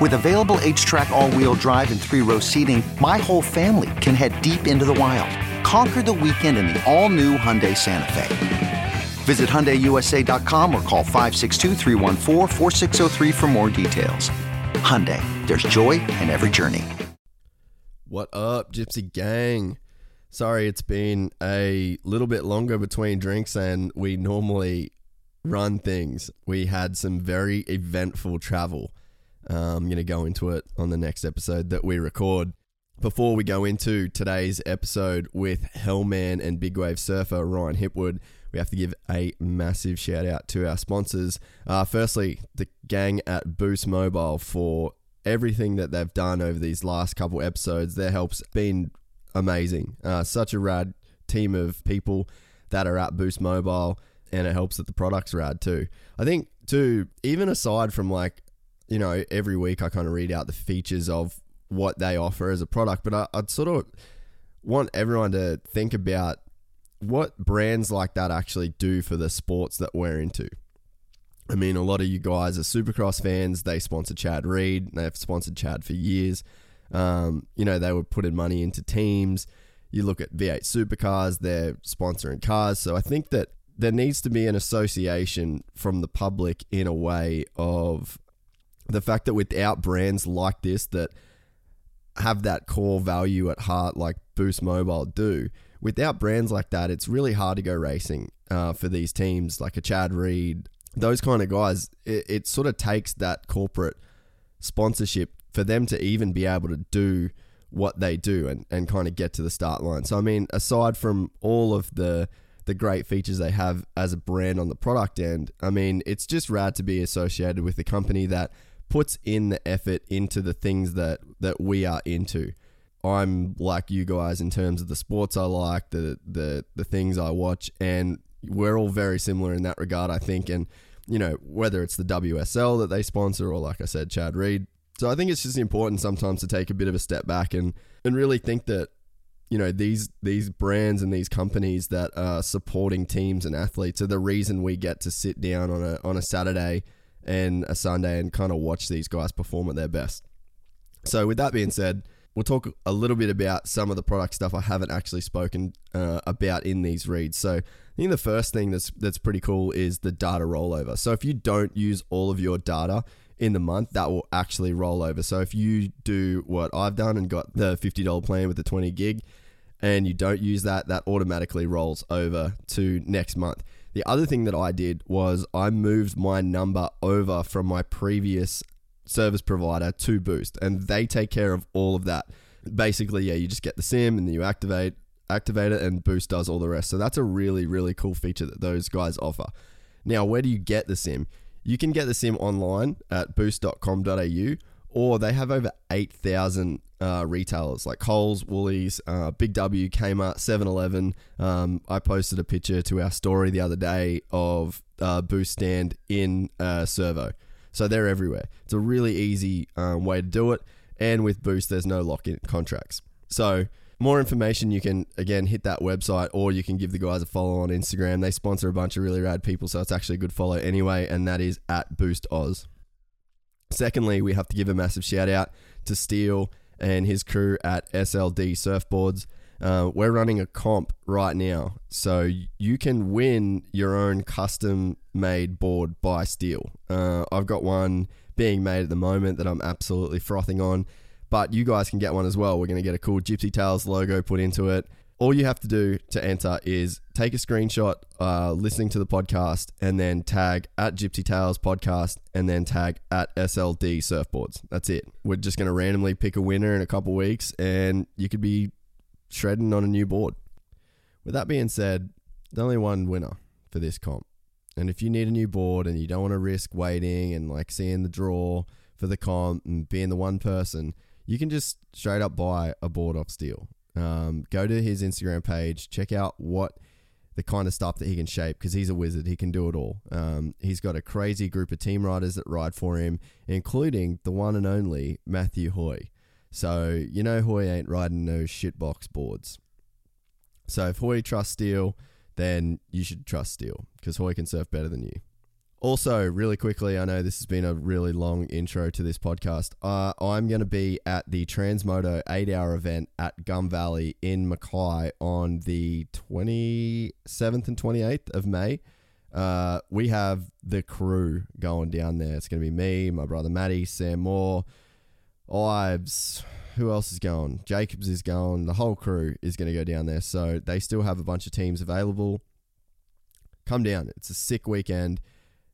With available HTRAC, all wheel drive, and three row seating, my whole family can head deep into the wild. Conquer the weekend in the all-new Hyundai Santa Fe. Visit HyundaiUSA.com or call 562 for more details. Hyundai, there's joy in every journey. What up, Gypsy Gang? Sorry, it's been a little bit longer between drinks than we normally run things. We had some very eventful travel. I'm going to go into it on the next episode that we record. Before we go into today's episode with Hellman and Big Wave Surfer Ryan Hipwood, we have to give a massive shout out to our sponsors. Uh, firstly, the gang at Boost Mobile for everything that they've done over these last couple episodes. Their help's been amazing. Uh, such a rad team of people that are at Boost Mobile, and it helps that the product's rad too. I think, too, even aside from like, you know, every week I kind of read out the features of what they offer as a product, but I, I'd sort of want everyone to think about what brands like that actually do for the sports that we're into. I mean, a lot of you guys are supercross fans. They sponsor Chad Reed. They've sponsored Chad for years. Um, you know, they were putting money into teams. You look at V8 Supercars, they're sponsoring cars. So I think that there needs to be an association from the public in a way of the fact that without brands like this that – have that core value at heart like Boost Mobile do. Without brands like that, it's really hard to go racing uh, for these teams like a Chad Reed, those kind of guys. It, it sort of takes that corporate sponsorship for them to even be able to do what they do and, and kind of get to the start line. So I mean, aside from all of the the great features they have as a brand on the product end, I mean, it's just rad to be associated with a company that puts in the effort into the things that that we are into. I'm like you guys in terms of the sports I like, the the the things I watch, and we're all very similar in that regard, I think. And you know, whether it's the WSL that they sponsor or, like I said, Chad Reed. So I think it's just important sometimes to take a bit of a step back and and really think that you know these these brands and these companies that are supporting teams and athletes are the reason we get to sit down on a on a Saturday and a Sunday and kind of watch these guys perform at their best. So, with that being said, we'll talk a little bit about some of the product stuff I haven't actually spoken uh, about in these reads. So, I think the first thing that's that's pretty cool is the data rollover. So, if you don't use all of your data in the month, that will actually roll over. So, if you do what I've done and got the fifty dollar plan with the twenty gig, and you don't use that, that automatically rolls over to next month. The other thing that I did was I moved my number over from my previous service provider to Boost, and they take care of all of that. Basically, yeah, you just get the SIM and you activate activate it, and Boost does all the rest. So that's a really really cool feature that those guys offer. Now, where do you get the SIM? You can get the SIM online at boost.com.au or they have over 8,000 uh, retailers like Coles, Woolies, uh, Big W, Kmart, 7 Eleven. Um, I posted a picture to our story the other day of uh, Boost Stand in uh, Servo. So they're everywhere. It's a really easy um, way to do it. And with Boost, there's no lock in contracts. So, more information, you can again hit that website or you can give the guys a follow on Instagram. They sponsor a bunch of really rad people, so it's actually a good follow anyway, and that is at Boost Oz. Secondly, we have to give a massive shout out to Steele and his crew at SLD Surfboards. Uh, we're running a comp right now, so you can win your own custom made board by Steel. Uh, I've got one being made at the moment that I'm absolutely frothing on, but you guys can get one as well. We're going to get a cool Gypsy Tales logo put into it. All you have to do to enter is take a screenshot uh, listening to the podcast and then tag at Gypsy Tales Podcast and then tag at SLD Surfboards. That's it. We're just going to randomly pick a winner in a couple weeks and you could be shredding on a new board. With that being said, there's only one winner for this comp. And if you need a new board and you don't want to risk waiting and like seeing the draw for the comp and being the one person, you can just straight up buy a board off Steel. Um, go to his Instagram page, check out what the kind of stuff that he can shape because he's a wizard. He can do it all. Um, he's got a crazy group of team riders that ride for him, including the one and only Matthew Hoy. So you know Hoy ain't riding no shitbox boards. So if Hoy trusts Steel, then you should trust Steel because Hoy can surf better than you. Also, really quickly, I know this has been a really long intro to this podcast. Uh, I'm going to be at the Transmoto 8 hour event at Gum Valley in Mackay on the 27th and 28th of May. Uh, we have the crew going down there. It's going to be me, my brother Matty, Sam Moore, Ives. Who else is going? Jacobs is going. The whole crew is going to go down there. So they still have a bunch of teams available. Come down. It's a sick weekend.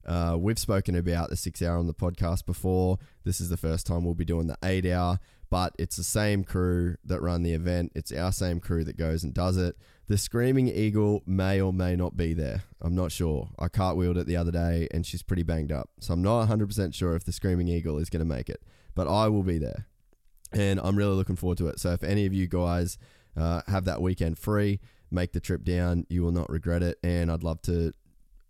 Uh, we've spoken about the six hour on the podcast before. This is the first time we'll be doing the eight hour, but it's the same crew that run the event. It's our same crew that goes and does it. The Screaming Eagle may or may not be there. I'm not sure. I cartwheeled it the other day and she's pretty banged up. So I'm not 100% sure if the Screaming Eagle is going to make it, but I will be there. And I'm really looking forward to it. So if any of you guys uh, have that weekend free, make the trip down. You will not regret it. And I'd love to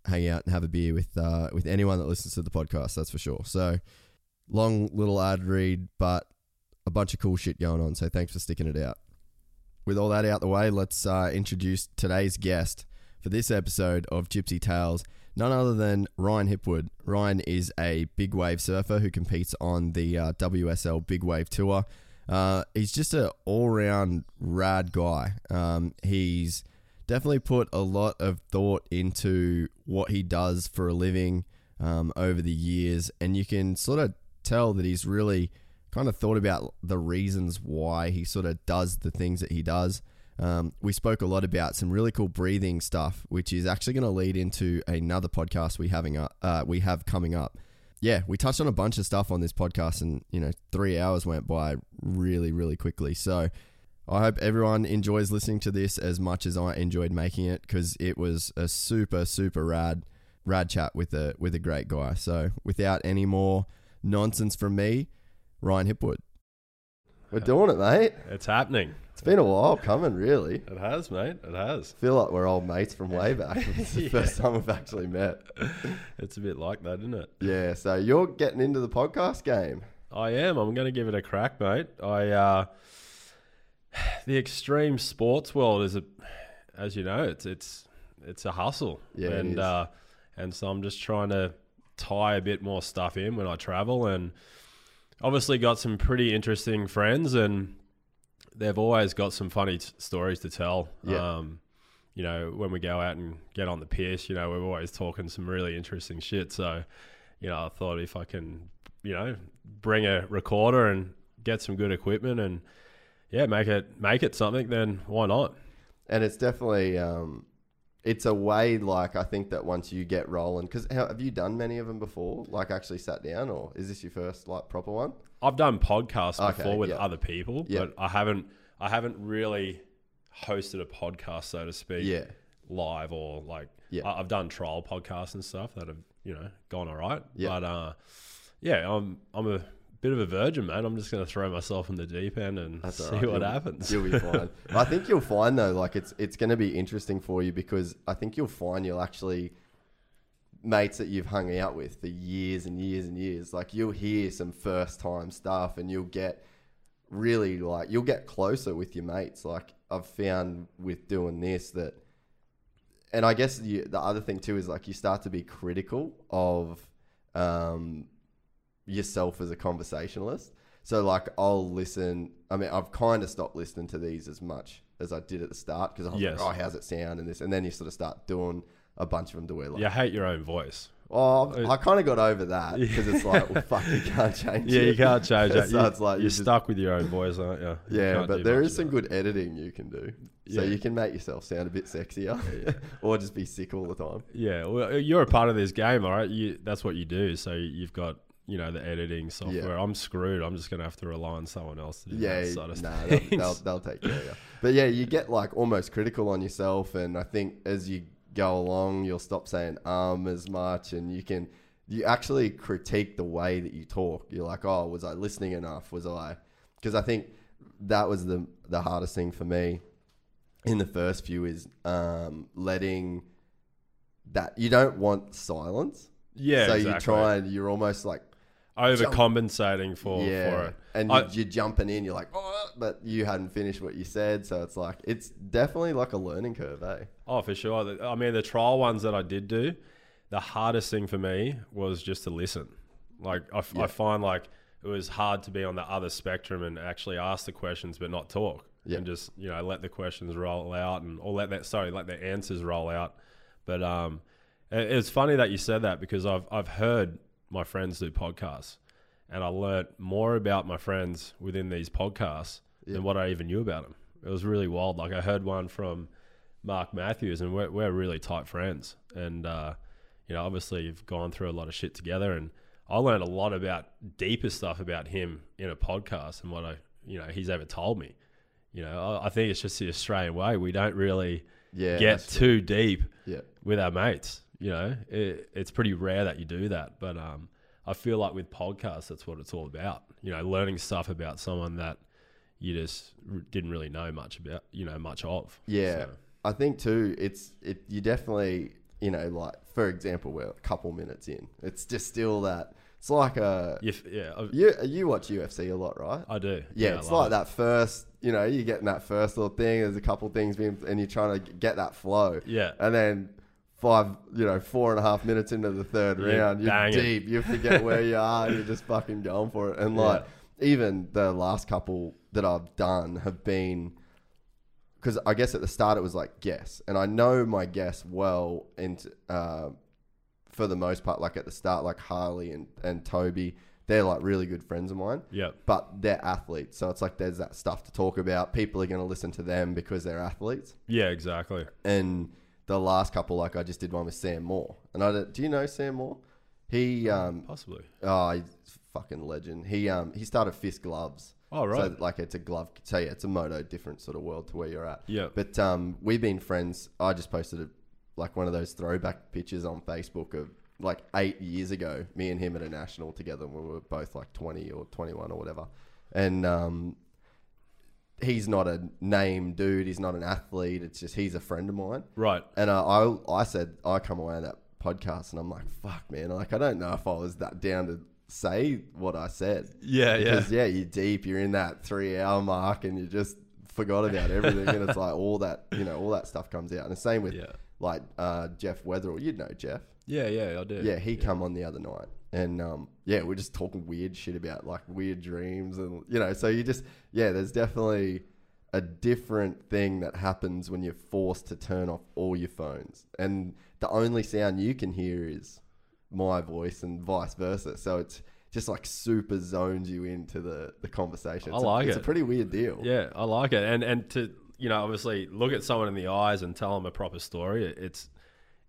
hang out and have a beer with uh, with anyone that listens to the podcast. That's for sure. So long little ad read, but a bunch of cool shit going on. So thanks for sticking it out. With all that out the way, let's uh, introduce today's guest for this episode of Gypsy Tales. None other than Ryan Hipwood. Ryan is a big wave surfer who competes on the uh, WSL Big Wave Tour. Uh, he's just an all round rad guy. Um, he's definitely put a lot of thought into what he does for a living um, over the years, and you can sort of tell that he's really kind of thought about the reasons why he sort of does the things that he does. Um, we spoke a lot about some really cool breathing stuff, which is actually going to lead into another podcast we having up, uh, we have coming up. Yeah, we touched on a bunch of stuff on this podcast, and you know, three hours went by really, really quickly. So I hope everyone enjoys listening to this as much as I enjoyed making it because it was a super, super rad, rad chat with a with a great guy. So without any more nonsense from me, Ryan Hipwood. We're doing it, mate. It's happening. It's been a while coming, really. It has, mate. It has. feel like we're old mates from way back. It's the Yeah. first time we've actually met. It's a bit like that, isn't it? Yeah, so you're getting into the podcast game. I am. I'm going to give it a crack, mate. I uh, the extreme sports world is a, as you know, it's it's it's a hustle. Yeah, and uh, and so I'm just trying to tie a bit more stuff in when I travel, and obviously got some pretty interesting friends, and they've always got some funny t- stories to tell. Yeah. Um, you know, when we go out and get on the piers, you know, we're always talking some really interesting shit. So, you know, I thought if I can, you know, bring a recorder and get some good equipment and yeah, make it make it something, then why not? and it's definitely um, it's a way like I think that once you get rolling, because have you done many of them before? Like actually sat down, or is this your first like proper one? I've done podcasts Okay, before with yeah. other people, Yeah. but I haven't I haven't really hosted a podcast, so to speak, Yeah, live or like Yeah. I, I've done trial podcasts and stuff that have you know gone all right. Yeah. But uh, yeah, I'm I'm a bit of a virgin, man. I'm just going to throw myself in the deep end and That's see right. what You'll- happens. You'll be fine. I think you'll find though, like it's it's going to be interesting for you because I think you'll find you'll actually mates that you've hung out with for years and years and years. Like you'll hear some first time stuff, and you'll get really like you'll get closer with your mates. Like I've found with doing this that, and I guess you, the other thing too is like you start to be critical of um, yourself as a conversationalist. So like I'll listen. I mean, I've kind of stopped listening to these as much as I did at the start because I was Yes. like, oh, how's it sound and this, and then you sort of start doing a bunch of them to where like, You hate your own voice. Oh, uh, I kind of got over that because it's like, well, fuck, you can't change Yeah, it. you can't change that. so You, it's like you're you just- stuck with your own voice, aren't you? You Yeah, but there is some good editing you can do. So Yeah. you can make yourself sound a bit sexier, or just be sick all the time. Yeah, well, you're a part of this game, all right? You, that's what you do. So you've got, you know, the editing software. I'm screwed. I'm just going to have to rely on someone else to do Yeah, that sort of nah, they'll, they'll, they'll take care of you. But yeah, you get like almost critical on yourself, and I think as you go along, you'll stop saying um as much, and you can you actually critique the way that you talk. You're like, oh, was I listening enough? Was I? Because I think that was the the hardest thing for me in the first few is um, letting that you don't want silence. yeah, so exactly. you try and you're almost like overcompensating for, yeah, for it. and I- you, you're jumping in. You're like, oh, but you hadn't finished what you said. So it's like it's definitely like a learning curve, eh? Oh, for sure. I mean, the trial ones that I did do, the hardest thing for me was just to listen. Like, I find like it was hard to be on the other spectrum and actually ask the questions but not talk. Yeah. And just, you know, let the questions roll out and, or let that, sorry, let the answers roll out. But um, it, it's funny that you said that because I've, I've heard my friends do podcasts and I learnt more about my friends within these podcasts than what I even knew about them. It was really wild. Like I heard one from Mark Matthews, and we're, we're really tight friends. And, uh, you know, obviously you've gone through a lot of shit together. And I learned a lot about deeper stuff about him in a podcast and what I, you know, he's ever told me. You know, I, I think it's just the Australian way. We don't really Yeah, get too deep Yeah, with our mates. You know, it, it's pretty rare that you do that. But um, I feel like with podcasts, that's what it's all about. You know, learning stuff about someone that you just r- didn't really know much about, you know, much of. yeah. So, I think too. It's it. You definitely, you know, like for example, we're a couple minutes in. It's just still that. It's like a. if, yeah, I, You you watch UFC a lot, right? I do. Yeah, I it's like it. that first, you know, you're getting that first little thing. There's a couple things being, and you're trying to get that flow. Yeah. And then five, you know, four and a half minutes into the third Yeah, round, you're bang it. deep. You forget where you are. You're just fucking going for it. And like, even the last couple that I've done have been, because I guess at the start it was like guess, and I know my guess well into. Uh, for the most part, like at the start, like Harley and, and Toby, they're like really good friends of mine Yeah. but they're athletes. So it's like there's that stuff to talk about. People are going to listen to them because they're athletes. Yeah, exactly. And the last couple, like I just did one with Sam Moore. And I don't- do you know Sam Moore? He um Possibly. oh he's a fucking legend. He um he started Fist Gloves. Oh, right. So like it's a glove. So yeah, it's a moto different sort of world to where you're at. Yeah. But um we've been friends. I just posted a, like one of those throwback pictures on Facebook of like eight years ago. Me and him at a national together when we were both like 20 or 21 or whatever. And um he's not a name dude. He's not an athlete. It's just he's a friend of mine. Right. And uh, I I said I come away on that podcast and I'm like, fuck man, like I don't know if I was that down to say what I said. Yeah, yeah. Because yeah, you're deep, you're in that three hour mark and you just forgot about everything and it's like all that you know, all that stuff comes out. And the same with Yeah. like uh, Jeff Weatherall, you'd know Jeff. Yeah, yeah, I do. Yeah, he come on the other night, and um, yeah, we're just talking weird shit about like weird dreams, and you know, so you just yeah, there's definitely a different thing that happens when you're forced to turn off all your phones, and the only sound you can hear is my voice, and vice versa. So it's just like super zones you into the the conversation. I It's a- like it's it. a pretty weird deal. Yeah, I like it, and and to you know, obviously, look at someone in the eyes and tell them a proper story. It's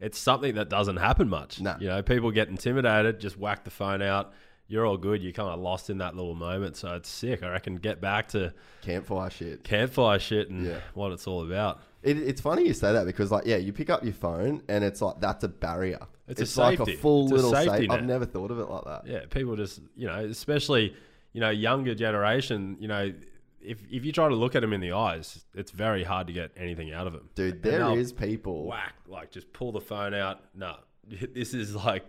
it's something that doesn't happen much. Nah. You know, people get intimidated, just whack the phone out. You're all good. You're kind of lost in that little moment. So it's sick. I reckon get back to Campfire shit. campfire shit and Yeah. what it's all about. It, it's funny you say that because, like, yeah, you pick up your phone and it's like that's a barrier. It's a like a full It's a little safety safety. I've never thought of it like that. Yeah, people just you know, especially you know, younger generation. You know, if if you try to look at them in the eyes, it's very hard to get anything out of them. Dude, there is people. whack like just pull the phone out. No, this is like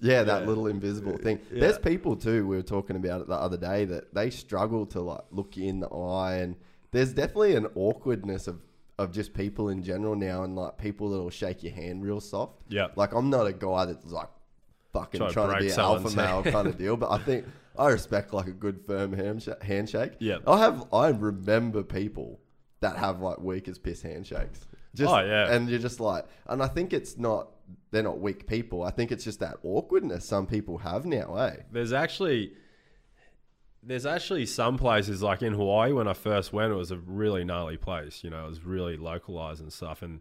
Yeah, that Yeah. little invisible thing. Yeah. There's people too. We were talking about it the other day that they struggle to like look you in the eye, and there's definitely an awkwardness of of just people in general now, and like people that'll shake your hand real soft. Yeah. Like I'm not a guy that's like fucking Try to trying to break be an alpha male kind of deal, but I think I respect like a good firm handshake. handshake. Yeah. I have. I remember people that have like weak as piss handshakes. Just, Oh, yeah. and you're just like, and I think it's not they're not weak people. I think it's just that awkwardness some people have now, eh? There's actually there's actually some places like in Hawaii when I first went, it was a really gnarly place. You know, it was really localized and stuff. And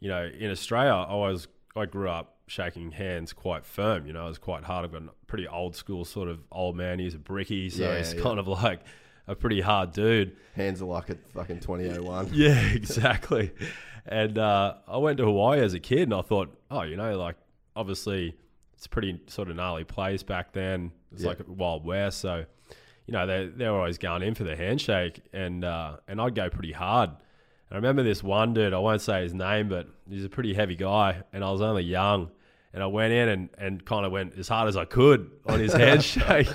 you know, in Australia, I was I grew up shaking hands quite firm. You know, it was quite hard. I've got a pretty old school sort of old man. He's a bricky, so Yeah, he's yeah. kind of like a pretty hard dude. Hands are like a fucking 2001. Yeah, exactly. and uh, I went to Hawaii as a kid, and I thought, oh, you know, like obviously it's a pretty sort of gnarly place back then. It's Yeah. like Wild West, so you know they they were always going in for the handshake, and uh, and I'd go pretty hard. And I remember this one dude, I won't say his name, but he's a pretty heavy guy, and I was only young. And I went in and, and kind of went as hard as I could on his handshake.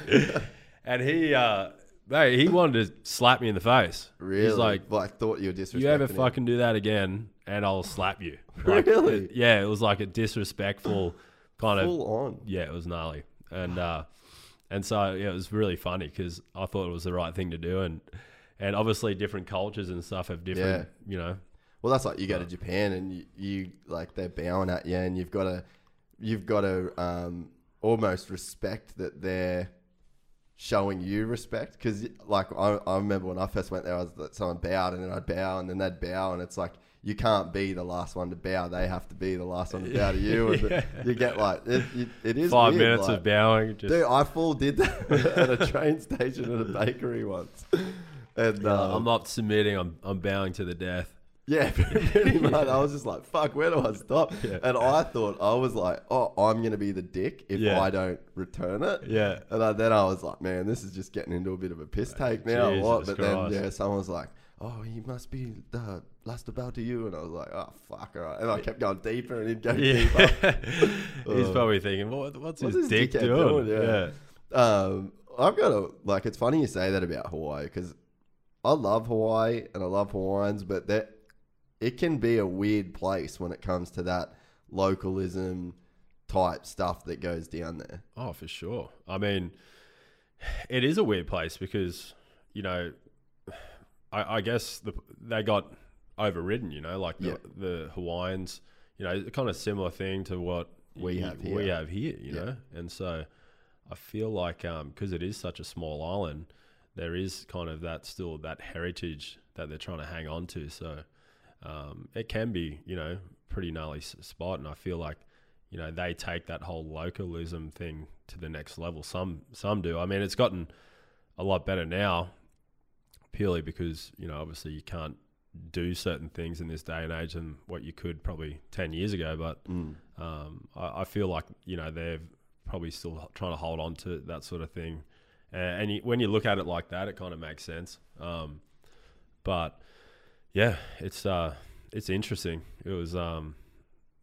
and he, uh, mate, he wanted to slap me in the face. Really? He's like, like thought you were disrespecting you ever him. fucking do that again, and I'll slap you. Like, Really? it- yeah, it was like a disrespectful kind of. full on. Yeah, it was gnarly, and uh, and so yeah, it was really funny because I thought it was the right thing to do, and and obviously different cultures and stuff have different, you know. Well, that's like you go to Japan and you, you like they're bowing at you, and you've got to you've got to um, almost respect that they're showing you respect. Because like I, I remember when I first went there, I was that someone bowed, and then I'd bow, and then they'd bow, and it's like you can't be the last one to bow; they have to be the last one to bow to you. And Yeah. You get like it, it, it is Five weird, minutes like- of bowing, just Dude, I full did that at a train station at a bakery once. And uh, um, I'm not submitting. I'm I'm bowing to the death. Yeah, pretty much. I was just like, fuck, where do I stop? Yeah. And I thought, I was like, oh, I'm going to be the dick if Yeah. I don't return it. Yeah. And I, then I was like, man, this is just getting into a bit of a piss take now. or what? Jesus But then, yeah, someone was like, oh, he must be the last about to you. And I was like, oh, fuck, all right. And I kept going deeper and he'd go deeper. He's probably thinking, what, what's, what's his this dick doing? doing? Yeah. Um, I've got a like. It's funny you say that about Hawaii because I love Hawaii and I love Hawaiians, but that it can be a weird place when it comes to that localism type stuff that goes down there. Oh, for sure. I mean, it is a weird place because you know, I, I guess the, they got overridden. You know, like the, Yeah. the Hawaiians. You know, kind of similar thing to what We y- have here. We have here. You Yeah. know, and so I feel like um, because it is such a small island, there is kind of that still that heritage that they're trying to hang on to. So um, it can be, you know, pretty gnarly spot, and I feel like you know they take that whole localism thing to the next level. Some some do. I mean, it's gotten a lot better now, purely because you know obviously you can't do certain things in this day and age than what you could probably ten years ago. But um, I, I feel like you know they're probably still trying to hold on to that sort of thing. And, and you, when you look at it like that, it kind of makes sense. Um, but yeah, it's uh, it's interesting. It was um,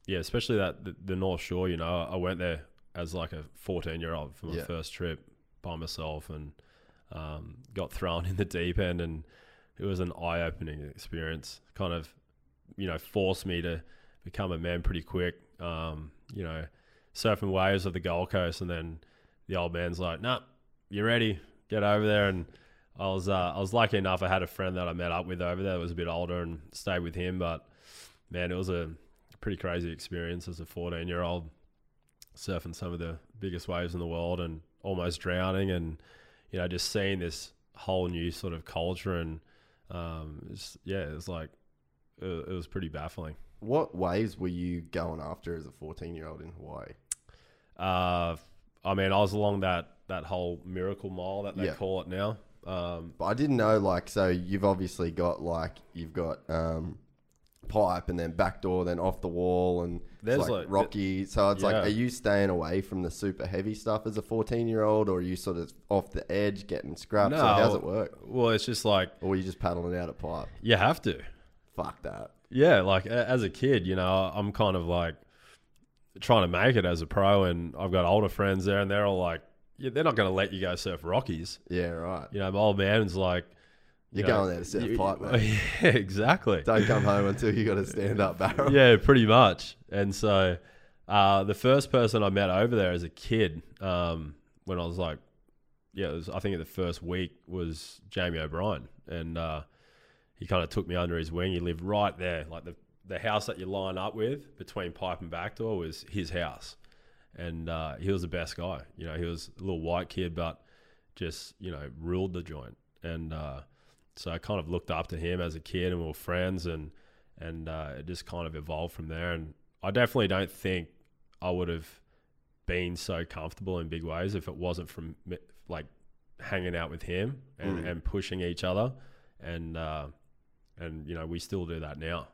yeah, especially that the, the North Shore. You know, I went there as like a fourteen year old for my Yeah. first trip by myself, and um, got thrown in the deep end, and it was an eye opening experience. Kind of, you know, forced me to become a man pretty quick. Um, you know, surfing waves of the Gold Coast, and then the old man's like, "Nah, you're ready? Get over there." And I was uh, I was lucky enough. I had a friend that I met up with over there that was a bit older and stayed with him. But man, it was a pretty crazy experience as a 14 year old surfing some of the biggest waves in the world and almost drowning, and you know just seeing this whole new sort of culture and um, it's, yeah, it was like it, it was pretty baffling. What waves were you going after as a 14 year old in Hawaii? Uh, I mean, I was along that that whole miracle mile that they Yeah. call it now. Um, But I didn't know, like, so you've obviously got, like, you've got um, pipe and then backdoor, then off the wall, and There's, like, like, rocky. So it's like, are you staying away from the super heavy stuff as a 14 year old, or are you sort of off the edge getting scraps? or how's it work? Well, it's just like Or are you just paddling out a pipe? you have to. Fuck that. Yeah, like as a kid, you know, I'm kind of like trying to make it as a pro, and I've got older friends there, and they're all like, yeah, they're not going to let you go surf Rockies. Yeah, right. You know, my old man's like, you You're know, going there to surf you- pipe, mate. Yeah, exactly. Don't come home until you got a stand up barrel. yeah, pretty much. And so, uh, the first person I met over there as a kid, um, when I was like, yeah, it was, I think the first week was Jamie O'Brien, and uh, he kind of took me under his wing. He lived right there, like the the house that you line up with between pipe and backdoor was his house, and uh, he was the best guy. You know, he was a little white kid, but just you know ruled the joint, and uh, so I kind of looked up to him as a kid, and we were friends, and and uh, it just kind of evolved from there. And I definitely don't think I would have been so comfortable in big ways if it wasn't from like hanging out with him and, Mm. and pushing each other, and uh, and you know we still do that now,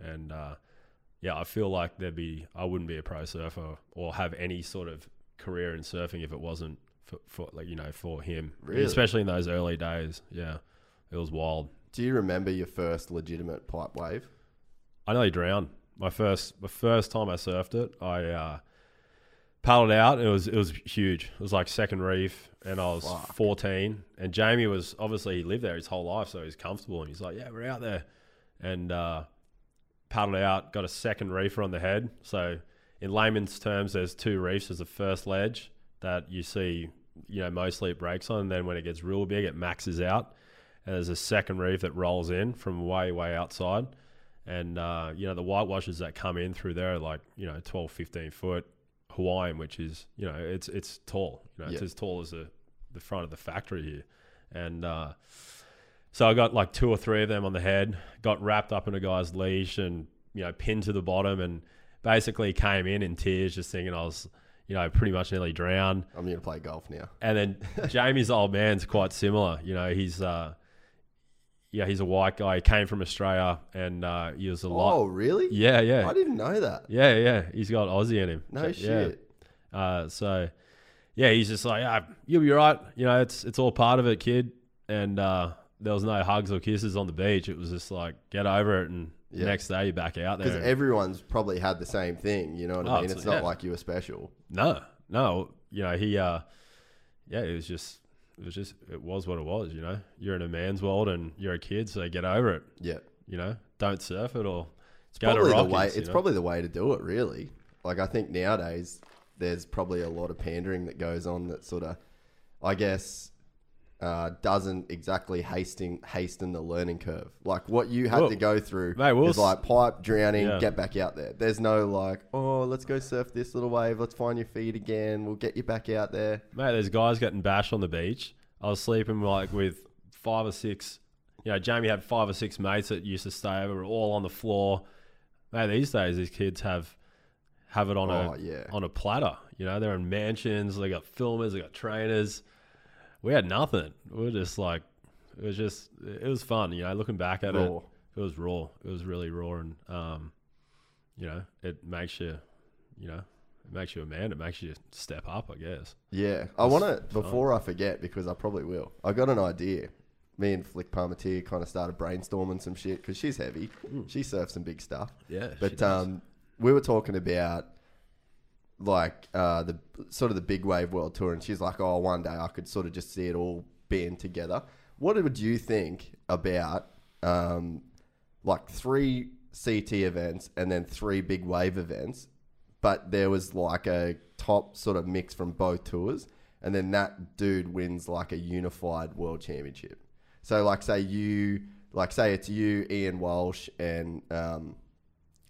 and uh, yeah, I feel like there'd be I wouldn't be a pro surfer or have any sort of career in surfing if it wasn't for, for like you know for him, Really? especially in those early days. Yeah, it was wild. Do you remember your first legitimate pipe wave? I nearly drowned. My first, the first time I surfed it, I uh, paddled out. It was it was huge. It was like second reef, and I was Fuck. 14. And Jamie was obviously he lived there his whole life, so he's comfortable. And he's like, "Yeah, we're out there," and uh, paddled out. Got a second reefer on the head. So in layman's terms, there's two reefs. There's the first ledge that you see, you know, mostly it breaks on. And then when it gets real big, it maxes out. And there's a second reef that rolls in from way way outside and uh, you know the whitewashes that come in through there are like you know 12 15 foot hawaiian which is you know it's it's tall you know it's as tall as the, the front of the factory here and uh, so i got like two or three of them on the head got wrapped up in a guy's leash and you know pinned to the bottom and basically came in in tears just thinking i was you know pretty much nearly drowned I'm going to play golf now. and then Jamie's old man's quite similar. You know, he's uh, yeah, he's a white guy. He came from Australia, and uh, he was a lot. Oh, really? Yeah, yeah, I didn't know that. yeah, yeah. He's got Aussie in him. No Yeah. shit. Uh, so yeah, he's just like, ah, you'll be right. You know, it's it's all part of it, kid. And uh, there was no hugs or kisses on the beach. It was just like, get over it, and Yeah. next day you're back out there. Because everyone's probably had the same thing. You know what Oh, I mean? it's- It's not yeah. like you were special. No, no. You know, he, uh, yeah, it was just, it was just, it was what it was. You know, you're in a man's world and you're a kid, so get over it. Yeah. You know, don't surf it or It's go to probably the way. you It's know? probably the way to do it. Really. Like I think nowadays there's probably a lot of pandering that goes on that sort of, I guess, uh, doesn't exactly hasten hasten the learning curve. Like what you had Well, to go through mate, we'll is like pipe drowning, Yeah. get back out there. There's no like, oh, let's go surf this little wave. Let's find your feet again. We'll get you back out there. mate. There's guys getting bashed on the beach. I was sleeping like with five or six. You know, Jamie had five or six mates that used to stay over, all on the floor. Mate, these days these kids have have it on Oh, a yeah. on a platter. You know, they're in mansions. They got filmers. They got trainers. We had nothing. We were just like, it was just, it was fun. You know, looking back at Raw. it, it was raw. It was really raw, and um, you know, it makes you, you know, it makes you a man. It makes you step up, I guess. Yeah, I want to before I forget because I probably will. I got an idea. Me and Flick Palmateer kind of started brainstorming some shit because she's heavy. She surfs some big stuff. Yeah, but um, we were talking about like uh, the sort of the big wave world tour, and she's like, "Oh, one day I could sort of just see it all being together." What would you think about um, like three CT events and then three big wave events, but there was like a top sort of mix from both tours, and then that dude wins like a unified world championship. So, like, say you, like, say it's you, Ian Walsh, and um,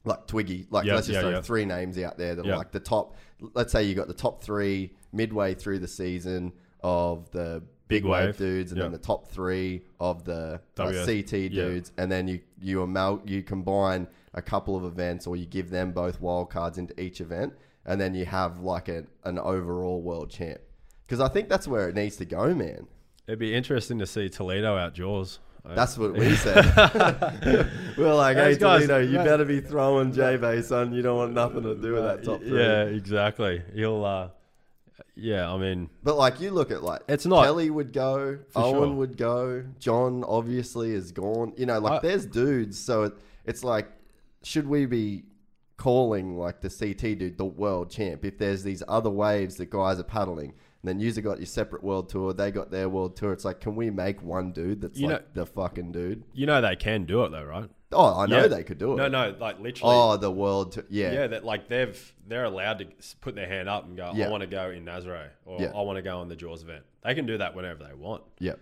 like Twiggy. Like, Yeah, let's just yeah, throw yeah. three names out there that are like the top. Let's say you got the top three midway through the season of the big, Big wave, wave. dudes, and then the top three of the uh, WS. CT Yeah. dudes, and then you you amal- you combine a couple of events, or you give them both wild cards into each event, and then you have like a, an overall world champ. Because I think that's where it needs to go, man. It'd be interesting to see Toledo out Jaws. That's what we said. We're like, hey, guys- Toledo, you better be throwing J-Bay, son. You don't want nothing to do with that top three. Yeah, exactly. He'll, uh, yeah, I mean, But like, you look at like, It's not- Kelly would go, Owen sure. would go, John obviously is gone. You know, like I- there's dudes. So it, it's like, should we be calling like the CT dude the world champ if there's these other waves that guys are paddling? And then you got your separate world tour. They got their world tour. It's like, can we make one dude that's You like know- the fucking dude? you know they can do it though, right? Oh, I know Yeah. they could do it. No, no, like literally. Oh, the world. Yeah. yeah, that like they've they're allowed to put their hand up and go, Yeah. I want to go in Nazare or Yeah. I want to go on the Jaws event. They can do that whenever they want. Yep.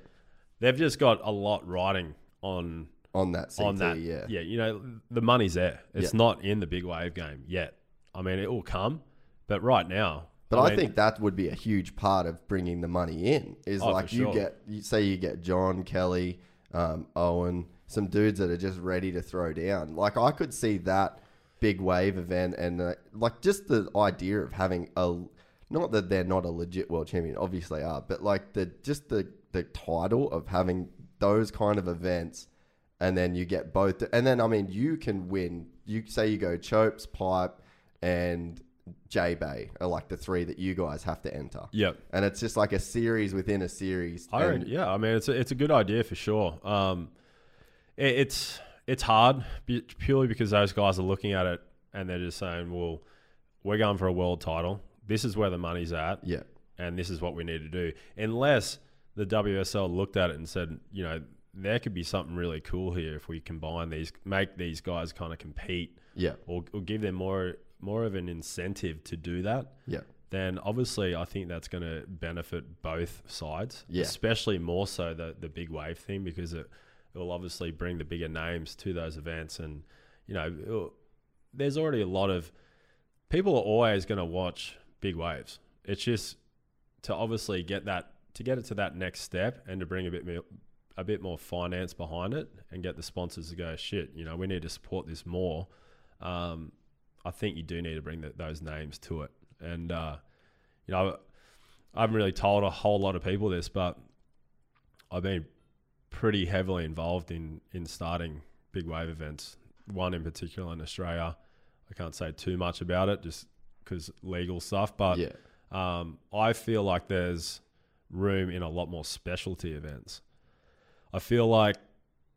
They've just got a lot riding on on that CT, on that. yeah. yeah, you know, the money's there. It's Yeah. not in the big wave game yet. I mean, it will come, but right now. But I, mean, think that would be a huge part of bringing the money in. Is Oh, like you sure. get, you say you get John Kelly, um, Owen, some dudes that are just ready to throw down. Like I could see that big wave event and uh, like just the idea of having a, not that they're not a legit world champion, obviously are, but like the just the the title of having those kind of events, and then you get both, and then I mean you can win. You say you go Chopes, Pipe, and J Bay are like the three that you guys have to enter. yeah, And it's just like a series within a series. I and- yeah, I mean, it's a, it's a good idea for sure. Um, it, it's it's hard purely because those guys are looking at it and they're just saying, "Well, we're going for a world title. This is where the money's at, Yeah. and this is what we need to do." Unless the WSL looked at it and said, "You know, there could be something really cool here if we combine these, make these guys kind of compete, Yeah. or, or give them more more of an incentive to do that." Yeah. then obviously I think that's going to benefit both sides, Yeah. especially more so the the big wave thing because it it will obviously bring the bigger names to those events, and you know there's already a lot of people are always going to watch big waves. It's just to obviously get that to get it to that next step and to bring a bit more a bit more finance behind it and get the sponsors to go shit. You know we need to support this more. Um, I think you do need to bring the, those names to it. And, uh, you know, I haven't really told a whole lot of people this, but I've been pretty heavily involved in, in starting big wave events. One in particular in Australia. I can't say too much about it just because legal stuff, but Yeah. um, I feel like there's room in a lot more specialty events. I feel like,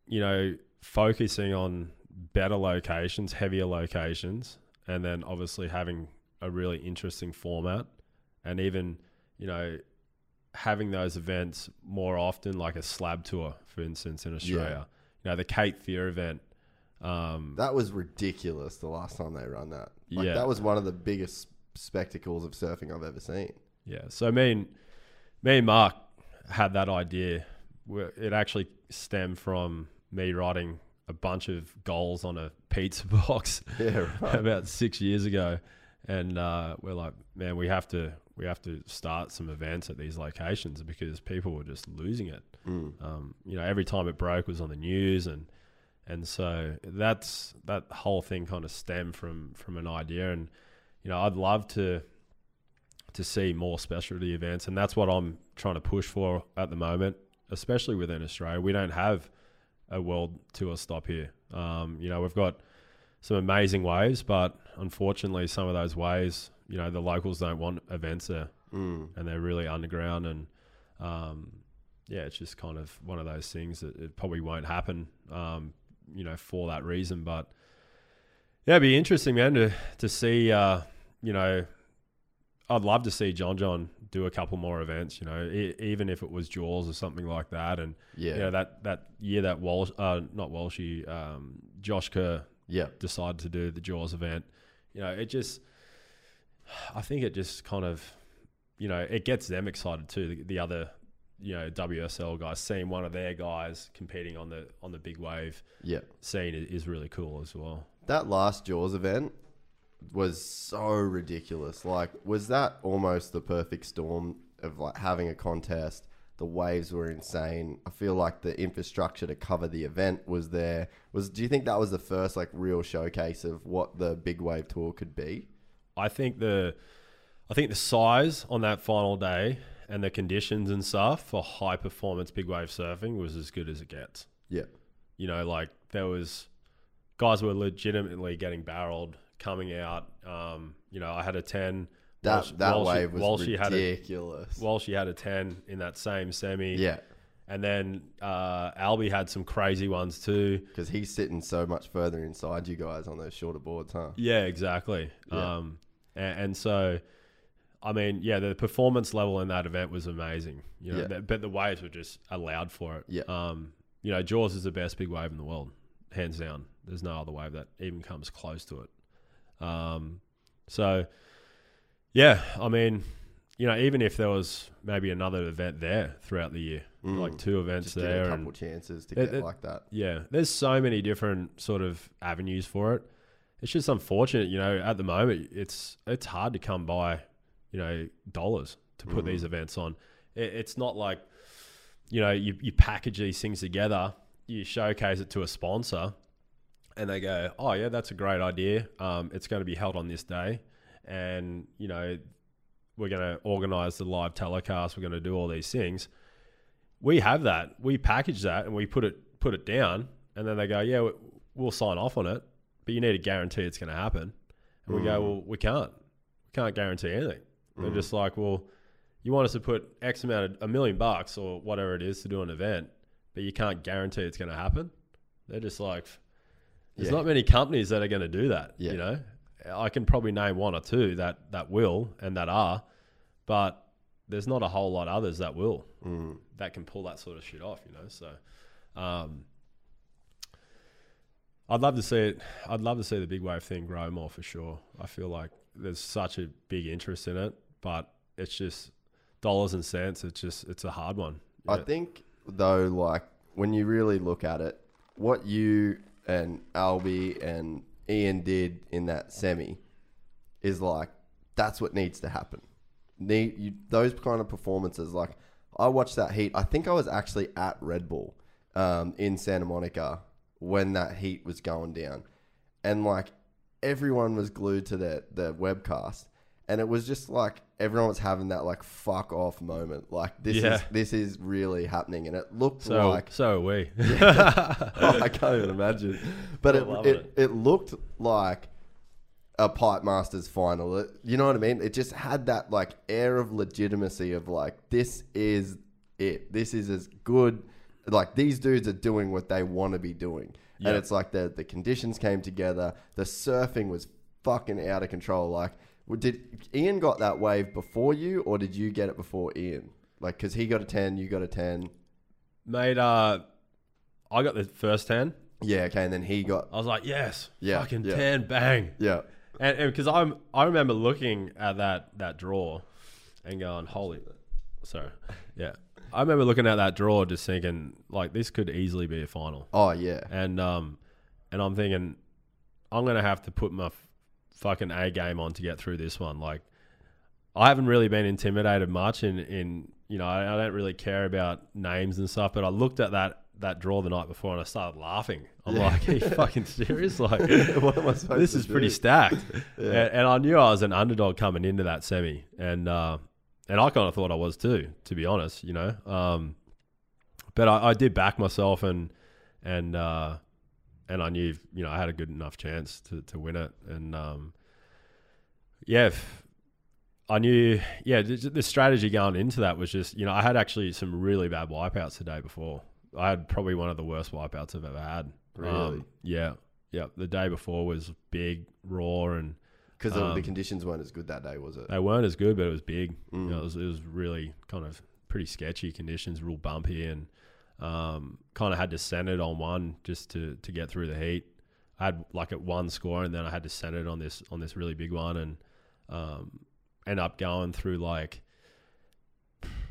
you know, focusing on better locations, heavier locations, and then obviously having a really interesting format and even, you know, having those events more often, like a slab tour, for instance, in Australia. You know, the Cape Fear event. Um, That was ridiculous the last time they run that. Like, Yeah. That was one of the biggest spectacles of surfing I've ever seen. Yeah. So me and me and Mark had that idea. It actually stemmed from me writing a bunch of goals on a pizza box Yeah, right. about six years ago, and uh, we're like, man, we have to we have to start some events at these locations because people were just losing it. Mm. Um, you know, every time it broke was on the news, and and so that's that whole thing kind of stemmed from from an idea, and you know, I'd love to to see more specialty events, and that's what I'm trying to push for at the moment, especially within Australia. We don't have a world tour stop here. Um, you know, we've got some amazing waves, but unfortunately, some of those waves, you know, the locals don't want events there, Mm. and they're really underground, and um, yeah, it's just kind of one of those things that it probably won't happen, um, you know, for that reason. But yeah, it'd be interesting, man, to to see, uh, you know, I'd love to see John John do a couple more events, you know, e- even if it was Jaws or something like that, and Yeah. you know that that year that Walsh, uh, not Walshy, um, Josh Kerr Yeah. decided to do the Jaws event, you know, it just, I think it just kind of, you know, it gets them excited too. The, the other, you know, WSL guys seeing one of their guys competing on the on the big wave Yeah. scene is, is really cool as well. That last Jaws event was so ridiculous. Like, was that almost the perfect storm of like having a contest? The waves were insane. I feel like the infrastructure to cover the event was there. Was do you think that was the first like real showcase of what the big wave tour could be? I think the I think the size on that final day and the conditions and stuff for high performance big wave surfing was as good as it gets. Yeah. You know, like there was guys were legitimately getting barreled coming out. Um, you know, I had a ten. That Walsh- that Walshy- wave was Walshy had a ridiculous. Walshy had a ten in that same semi. yeah. And then uh, Albee had some crazy ones too. Because he's sitting so much further inside you guys on those shorter boards, huh? Yeah, exactly. Yeah. Um, and, and so, I mean, yeah, the performance level in that event was amazing. You know, Yeah. th- but the waves were just allowed for it. Yeah. Um, you know, Jaws is the best big wave in the world, hands down. There's no other wave that even comes close to it. Um, so, yeah, I mean, you know, even if there was maybe another event there throughout the year, like two events Just there, a and couple chances to It- get it- like that. yeah, there's so many different sort of avenues for it. It's just unfortunate, you know. At the moment, it's it's hard to come by, you know, dollars to put these events on. It, it's not like, you know, you you package these things together, you showcase it to a sponsor, and they go, "Oh yeah, that's a great idea. Um, it's going to be held on this day, and you know, we're going to organize the live telecast. We're going to do all these things." we have that. We package that and we put it put it down, and then they go, "Yeah, we- we'll sign off on it, but you need to guarantee it's going to happen." And we go, "Well, we can't. We can't guarantee anything." They're just like, "Well, you want us to put X amount of a million bucks or whatever it is to do an event, but you can't guarantee it's going to happen." They're just like, "There's Yeah. not many companies that are going to do that." Yeah. You know, I can probably name one or two that that will and that are, but there's not a whole lot others that will Mm. that can pull that sort of shit off, you know. So, um, I'd love to see it. I'd love to see the big wave thing grow more for sure. I feel like there's such a big interest in it, but it's just dollars and cents. It's just it's a hard one. I Yeah. think though, like when you really look at it, what you and Albee and Ian did in that semi is like that's what needs to happen. Need you, those kind of performances. Like I watched that heat. I think I was actually at Red Bull um, in Santa Monica when that heat was going down, and like everyone was glued to their their webcast, and it was just like everyone was having that like fuck off moment. Like this Yeah. is this is really happening, and it looked So like so are we. Oh, I can't even imagine. But I'm it, it, it looked like a Pipe Masters final. It, you know what I mean? It just had that like air of legitimacy of like this is it. This is as good. Like these dudes are doing what they want to be doing, Yeah. and it's like the the conditions came together. The surfing was fucking out of control. Like, did Ian got that wave before you, or did you get it before Ian? Like, because he got a ten, you got a ten. Mate, uh, I got the first ten. Yeah, okay, and then he got I was like, yes, Yeah, fucking yeah. ten, bang. yeah. And because I'm, I remember looking at that that draw and going, "Holy!" Sorry, yeah. I remember looking at that draw, just thinking, like, this could easily be a final. Oh yeah. And um, and I'm thinking, I'm gonna have to put my fucking A game on to get through this one. Like, I haven't really been intimidated much in in you know I, I don't really care about names and stuff. But I looked at that that draw the night before and I started laughing. I'm like, are you fucking serious? Like, what am I supposed this is pretty do? stacked. and, and I knew I was an underdog coming into that semi, and uh, and I kind of thought I was too, to be honest. You know, um, but I, I did back myself, and and uh, and I knew you know I had a good enough chance to to win it, and um, yeah. I knew, yeah, the, the strategy going into that was just, you know, I had actually some really bad wipeouts the day before. I had probably one of the worst wipeouts I've ever had. Really? Um, yeah. Yeah. The day before was big, raw, and Because the Um, conditions weren't as good that day, was it? they weren't as good, but it was big. Mm. You know, it was, it was really kind of pretty sketchy conditions, real bumpy, and um, kind of had to send it on one just to, to get through the heat. I had like at one score, and then I had to send it on this on this really big one, and um, end up going through like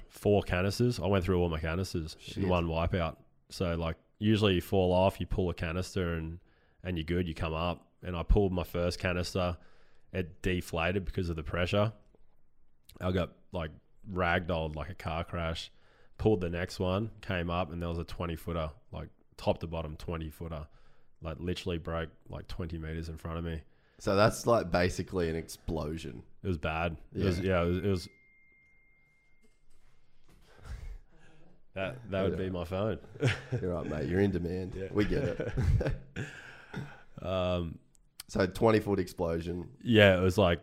four canisters. I went through all my canisters Shit. in one wipeout. So like usually you fall off, you pull a canister, and and you're good. You come up, and I pulled my first canister. It deflated because of the pressure. I got like ragdolled like a car crash. Pulled the next one, came up, and there was a 20 footer, like top to bottom 20 footer, like literally broke like 20 meters in front of me. So that's like basically an explosion. It was bad. It Yeah. was yeah. It was. It was that that would be my phone. You're right, mate. You're in demand. We get it. Um, so 20 foot explosion. yeah, it was like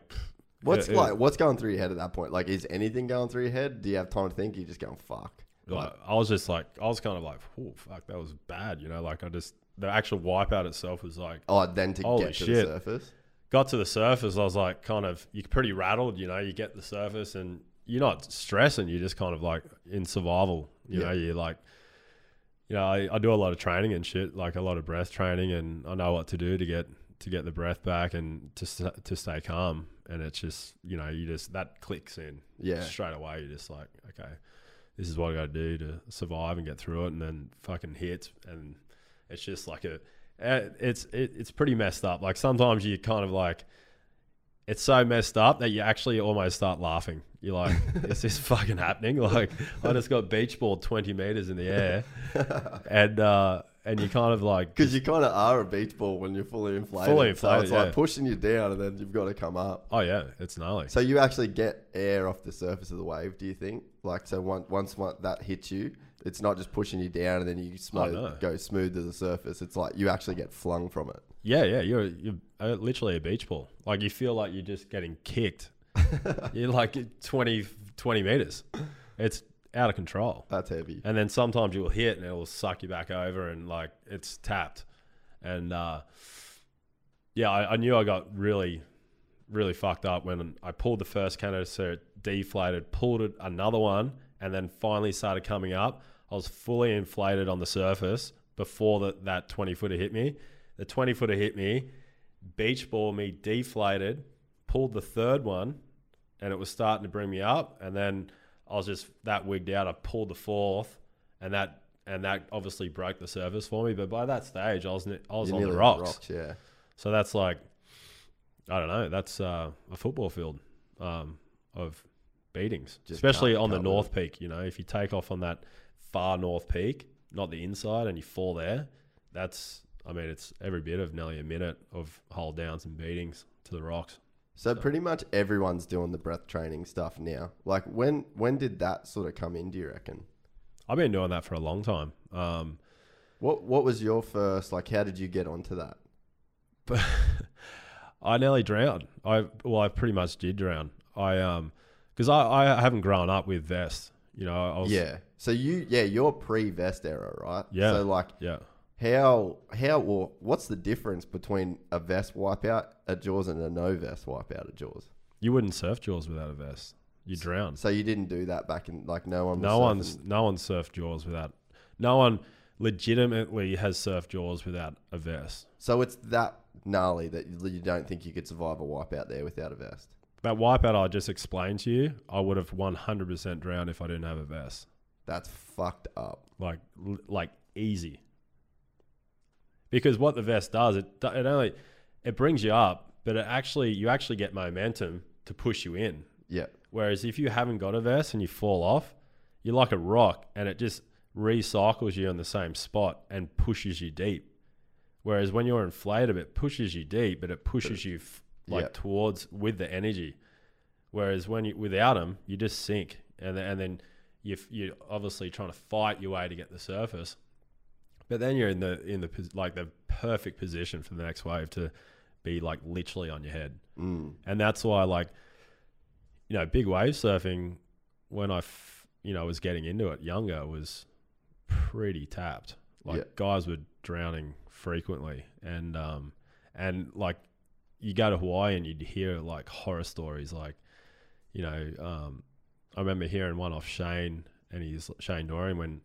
What's it- it- like? What's going through your head at that point? Like, is anything going through your head? Do you have time to think? You're just going fuck. Like, I was just like I was kind of like, oh fuck, that was bad. You know, like I just the actual wipeout itself was like Oh, then to Holy get to shit. the surface. got to the surface. I was like kind of you're pretty rattled. You know, you get the surface and you're not stressing. You're just kind of like in survival. You Yeah. know, you're like. You know, I, I do a lot of training and shit, like a lot of breath training, and I know what to do to get to get the breath back and to st- to stay calm. And it's just, you know, you just that clicks in Yeah. straight away. You're just like, okay, this is what I got to do to survive and get through it, and then fucking hits, and it's just like a, it's it, it's pretty messed up. Like sometimes you kind of like, it's so messed up that you actually almost start laughing. You're like, is this fucking happening? Like I just got beach balled twenty meters in the air, and uh, and you kind of like Because you kind of are a beach ball when you're fully inflated. Fully so inflated, it's yeah. like pushing you down, and then you've got to come up. oh yeah, it's gnarly. So you actually get air off the surface of the wave. Do you think? Like so, once once that hits you, it's not just pushing you down, and then you smooth, no. go smooth to the surface. It's like you actually get flung from it. Yeah, yeah, you're you're uh, literally a beach ball. Like you feel like you're just getting kicked. you're like 20, 20 meters. It's out of control. That's heavy. And then sometimes you will hit and it will suck you back over and like it's tapped. And uh, yeah, I, I knew I got really, really fucked up when I pulled the first canister, it deflated, pulled it another one, and then finally started coming up. I was fully inflated on the surface before the, that 20 footer hit me. The 20 footer hit me, beach ball me deflated, pulled the third one, and it was starting to bring me up. And then I was just that wigged out. I pulled the fourth, and that and that obviously broke the surface for me. But by that stage, I was I was You're on the nearly rocks. Yeah. So that's like, I don't know. That's uh, a football field um, of beatings, Just especially can't- on the can't north peak. You know, if you take off on that far north peak, not the inside, and you fall there, that's. I mean, it's every bit of nearly a minute of hold downs and beatings to the rocks. So pretty much everyone's doing the breath training stuff now. Like when when did that sort of come in? Do you reckon? I've been doing that for a long time. Um, What what was your first like? How did you get onto that? but I nearly drowned. I well, I pretty much did drown. I um, because I I haven't grown up with vests. You know, I was Yeah. So you yeah you're pre vest era, right? Yeah. So like yeah. How how or what's the difference between a vest wipeout at Jaws and a no vest wipeout at Jaws? You wouldn't surf jaws without a vest. You drown. So you didn't do that back in like no one. Was No one's no one surfed jaws without. No one legitimately has surfed jaws without a vest. So it's that gnarly that you you don't think you could survive a wipeout there without a vest. That wipeout I just explained to you, I would have one hundred percent drowned if I didn't have a vest. That's fucked up. Like like easy. Because what the vest does, it it only it brings you up, but it actually you actually get momentum to push you in. Yeah. Whereas if you haven't got a vest and you fall off, you're like a rock and it just recycles you in the same spot and pushes you deep. Whereas when you're inflated, it pushes you deep, but it pushes you f- like Yeah. towards with the energy. Whereas when you without them, you just sink, and then, and then you you're obviously trying to fight your way to get the surface. But then you're in the in the like the perfect position for the next wave to be like literally on your head Mm. and that's why like you know big wave surfing when i f- you know was getting into it younger was pretty tapped like Yeah. guys were drowning frequently and um and like you go to hawaii and you'd hear like horror stories like you know um i remember hearing one off shane and he's shane Dorian when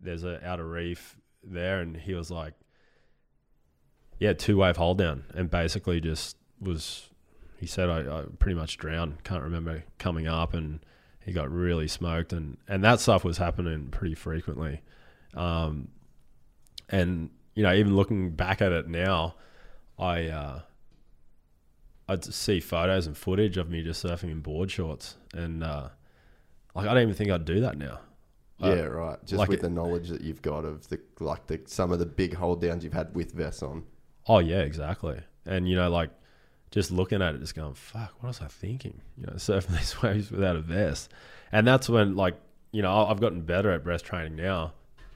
there's a outer reef there and he was like yeah, two wave hold down, and basically just was. He said I, I pretty much drowned. Can't remember coming up, and he got really smoked, and and that stuff was happening pretty frequently. Um, and you know, even looking back at it now, I uh, I'd see photos and footage of me just surfing in board shorts, and uh, like I don't even think I'd do that now. Yeah, right. Just like with it- the knowledge that you've got of the like the some of the big hold downs you've had with vests on. Oh yeah, exactly. And you know, like just looking at it, just going, "Fuck, what was I thinking?" You know, surfing these waves without a vest, and that's when, like, you know, I've gotten better at breast training now,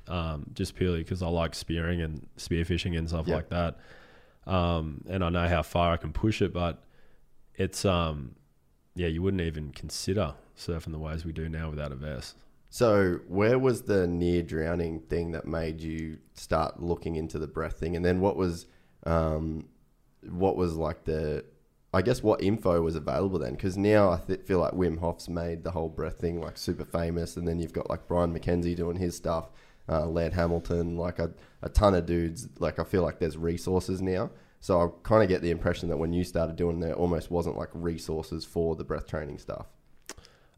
um, just purely because I like spearing and spearfishing and stuff Yeah. like that, um, and I know how far I can push it. But it's, um, yeah, you wouldn't even consider surfing the waves we do now without a vest. So where was the near drowning thing that made you start looking into the breath thing? And then what was um, what was like the I guess what info was available then? Because now I th- feel like Wim Hof's made the whole breath thing like super famous, and then you've got like Brian McKenzie doing his stuff, uh, Laird Hamilton, like a, a ton of dudes. Like I feel like there's resources now. So I kind of get the impression that when you started doing there, almost wasn't like resources for the breath training stuff.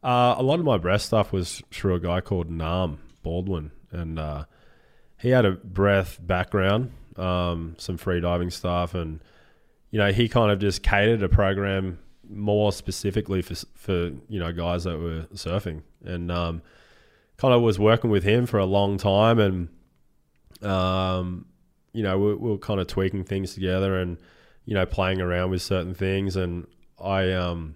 Uh, a lot of my breath stuff was through a guy called Nam Baldwin, and uh, he had a breath background, um, some free diving stuff, and you know he kind of just catered a program more specifically for for you know guys that were surfing, and um, kind of was working with him for a long time, and um, you know we, we were kind of tweaking things together, and you know playing around with certain things, and I um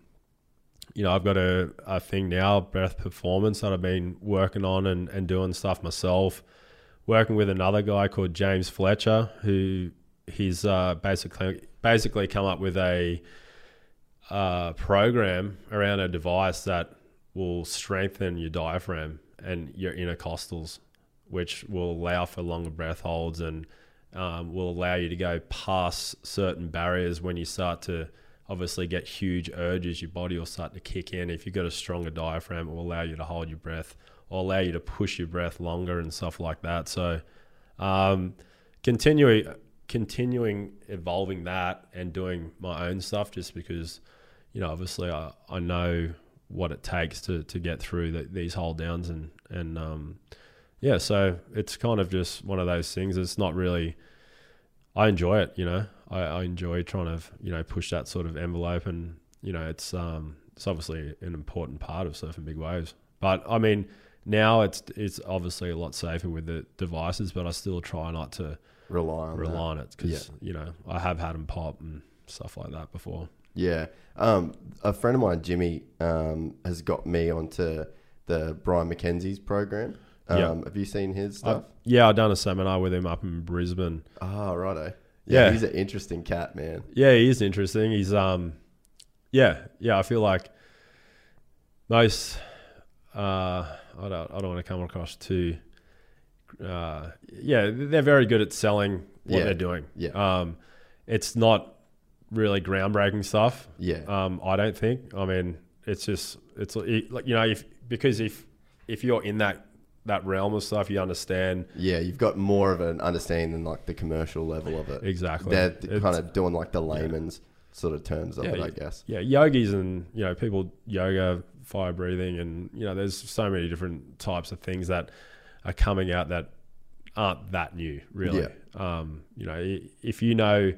you know, I've got a, a thing now, breath performance that I've been working on and, and doing stuff myself. Working with another guy called James Fletcher, who he's uh, basically basically come up with a uh, program around a device that will strengthen your diaphragm and your intercostals, which will allow for longer breath holds and um, will allow you to go past certain barriers when you start to obviously get huge urges, your body will start to kick in. If you've got a stronger diaphragm, it will allow you to hold your breath or allow you to push your breath longer and stuff like that. So, um, continuing continuing evolving that and doing my own stuff just because you know obviously I, I know what it takes to to get through the, these hold downs and and um, yeah so it's kind of just one of those things it's not really I enjoy it you know I, I enjoy trying to you know push that sort of envelope, and you know it's um, it's obviously an important part of surfing big waves. But I mean, now it's it's obviously a lot safer with the devices, but I still try not to rely on rely that. on it because you know I have had them pop and stuff like that before. Yeah. Um, a friend of mine, Jimmy, um, has got me onto the Brian McKenzie's program. Um, Yeah. Have you seen his I, stuff? yeah, I've done a seminar with him up in Brisbane. Ah, righto. Yeah, Yeah. he's an interesting cat, man. Yeah, he is interesting. He's um, yeah, yeah. I feel like most. Uh, I don't. I don't want to come across too. Uh, yeah, they're very good at selling what Yeah. they're doing. Yeah. Um, it's not really groundbreaking stuff. Yeah. Um, I don't think. I mean, it's just it's it, like you know if because if if you're in that that realm of stuff, you understand Yeah, you've got more of an understanding than like the commercial level of it. exactly. They're kind of doing like the layman's sort of terms of Yeah, it, I guess. yeah, yogis and you know people yoga, fire breathing, and you know there's so many different types of things that are coming out that aren't that new, really. Um, you know, if you know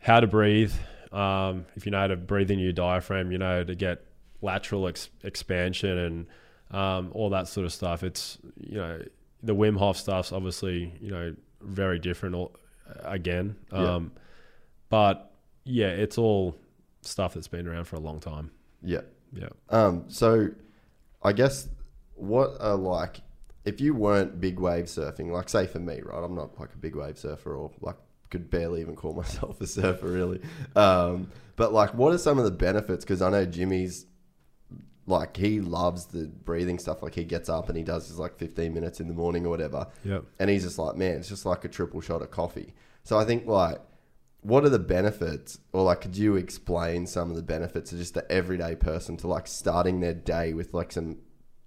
how to breathe, um, if you know how to breathe in your diaphragm, you know to get lateral ex- expansion and um, all that sort of stuff. It's you know the Wim Hof stuff's obviously you know very different. All, again, Yeah. um, but yeah, it's all stuff that's been around for a long time. Yeah. Yeah. Um, so I guess what are like if you weren't big wave surfing, like say for me, right? I'm not like a big wave surfer or like could barely even call myself a surfer really. Um, but like what are some of the benefits? Because I know Jimmy's like he loves the breathing stuff. Like he gets up and he does his like 15 minutes in the morning or whatever. Yep. And he's just like, man, it's just like a triple shot of coffee. So I think like, what are the benefits, or like, could you explain some of the benefits of just the everyday person to like starting their day with like some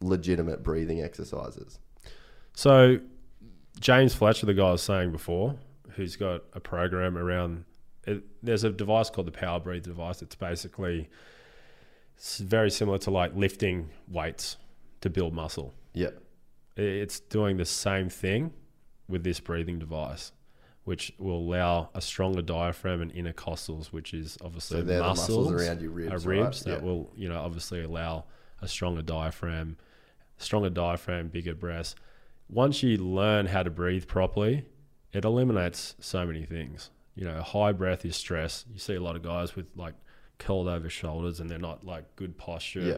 legitimate breathing exercises? So James Fletcher, the guy I was saying before, who's got a program around. It, there's a device called the Power Breathe device. It's basically it's very similar to like lifting weights to build muscle. Yep. It's doing the same thing with this breathing device, which will allow a stronger diaphragm and intercostals, which is obviously So muscles, muscles around your ribs, uh, right? ribs that Yeah. will you know obviously allow a stronger diaphragm, stronger diaphragm, bigger breaths. Once you learn how to breathe properly, it eliminates so many things. You know, high breath is stress. You see a lot of guys with like curled over shoulders and they're not like good posture. Yeah.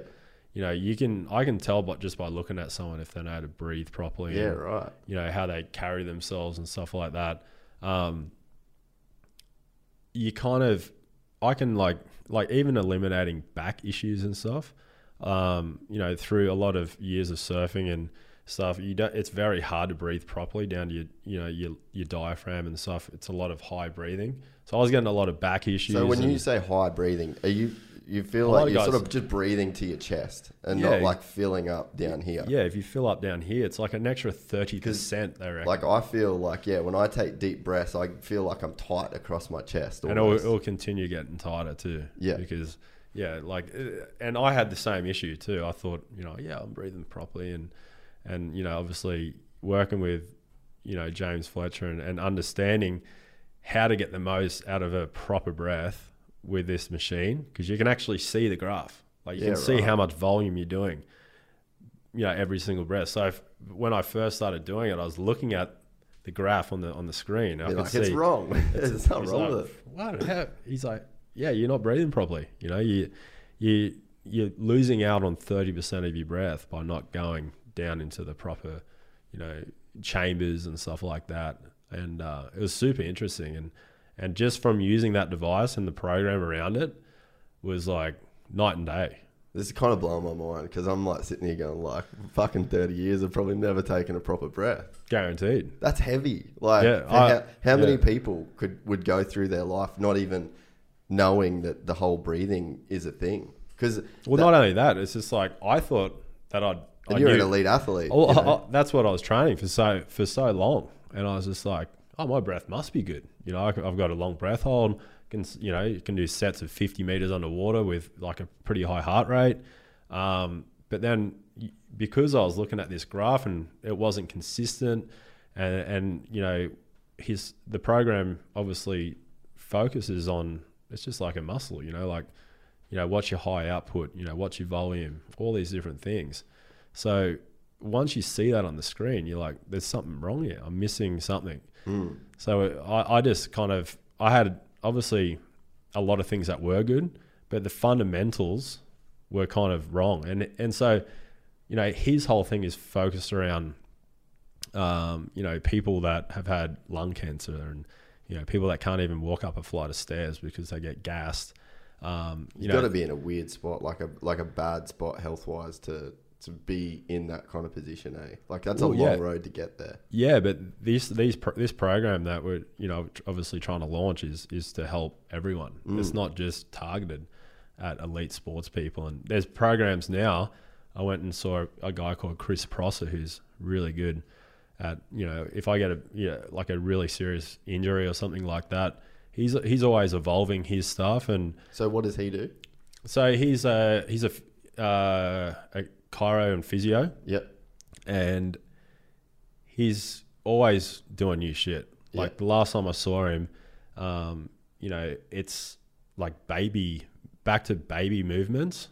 You know, you can I can tell but just by looking at someone if they know how to breathe properly. Yeah. and, Right. you know how they carry themselves and stuff like that. Um, you kind of, I can like like even eliminating back issues and stuff. Um, you know, through a lot of years of surfing and stuff, you don't. It's very hard to breathe properly down to your you know your your diaphragm and stuff. It's a lot of high breathing. So I was getting a lot of back issues. So when you say high breathing, are you you feel like you're guys- sort of just breathing to your chest and Yeah. not like filling up down here? yeah, if you fill up down here, it's like an extra thirty percent. They reckon. Like I feel like yeah, when I take deep breaths, I feel like I'm tight across my chest. and it will, it will continue getting tighter too. Yeah. because yeah, like, uh, and I had the same issue too. I thought, you know, yeah, I'm breathing properly, and and you know, obviously working with, you know, James Fletcher and, and understanding how to get the most out of a proper breath with this machine because you can actually see the graph. Like you Yeah, can see right. how much volume you're doing. You know, every single breath. So if, when I first started doing it, I was looking at the graph on the on the screen. I You're could like, see it's wrong. There's something He's wrong like, with it. What? How? He's like, yeah, you're not breathing properly. You know, you you you're losing out on thirty percent of your breath by not going down into the proper, you know, chambers and stuff like that. And uh, it was super interesting. And and just from using that device and the program around it was like night and day. This is kind of blowing my mind because I'm like sitting here going, like, fucking 30 years, I've probably never taken a proper breath. Guaranteed. That's heavy. Like, Yeah, how, I- how many yeah. people could would go through their life not even knowing that the whole breathing is a thing? Because Well, not only that, it's just like I thought that I'd. I and you're an elite athlete. Oh, you know? I- I- that's what I was training for so for so long, and I was just like, "Oh, my breath must be good." You know, I, have got a long breath hold. Can you know, you can do sets of fifty meters underwater with like a pretty high heart rate. Um, but then because I was looking at this graph and it wasn't consistent, and and you know, his the program obviously focuses on it's just like a muscle. You know, like you know, what's your high output? You know, what's your volume? All these different things. So once you see that on the screen, you're like, there's something wrong here. I'm missing something. So I, I just kind of, I had obviously a lot of things that were good, but the fundamentals were kind of wrong. And, and so, you know, his whole thing is focused around, um, you know, people that have had lung cancer and, you know, people that can't even walk up a flight of stairs because they get gassed. Um, you You've know, got to be in a weird spot, like a like a bad spot health wise, to to be in that kind of position. Eh, like that's a long yeah. road to get there. Yeah, but this these this program that we're you know obviously trying to launch is is to help everyone. It's not just targeted at elite sports people. And there's programs now. I went and saw a guy called Chris Prosser who's really good at you know if I get a yeah like a really serious injury or something like that. He's he's always evolving his stuff and So what does he do? so he's a he's a uh, a chiro and physio Yep. and he's always doing new shit. Like the last time I saw him, um, you know, it's like baby, back to baby movements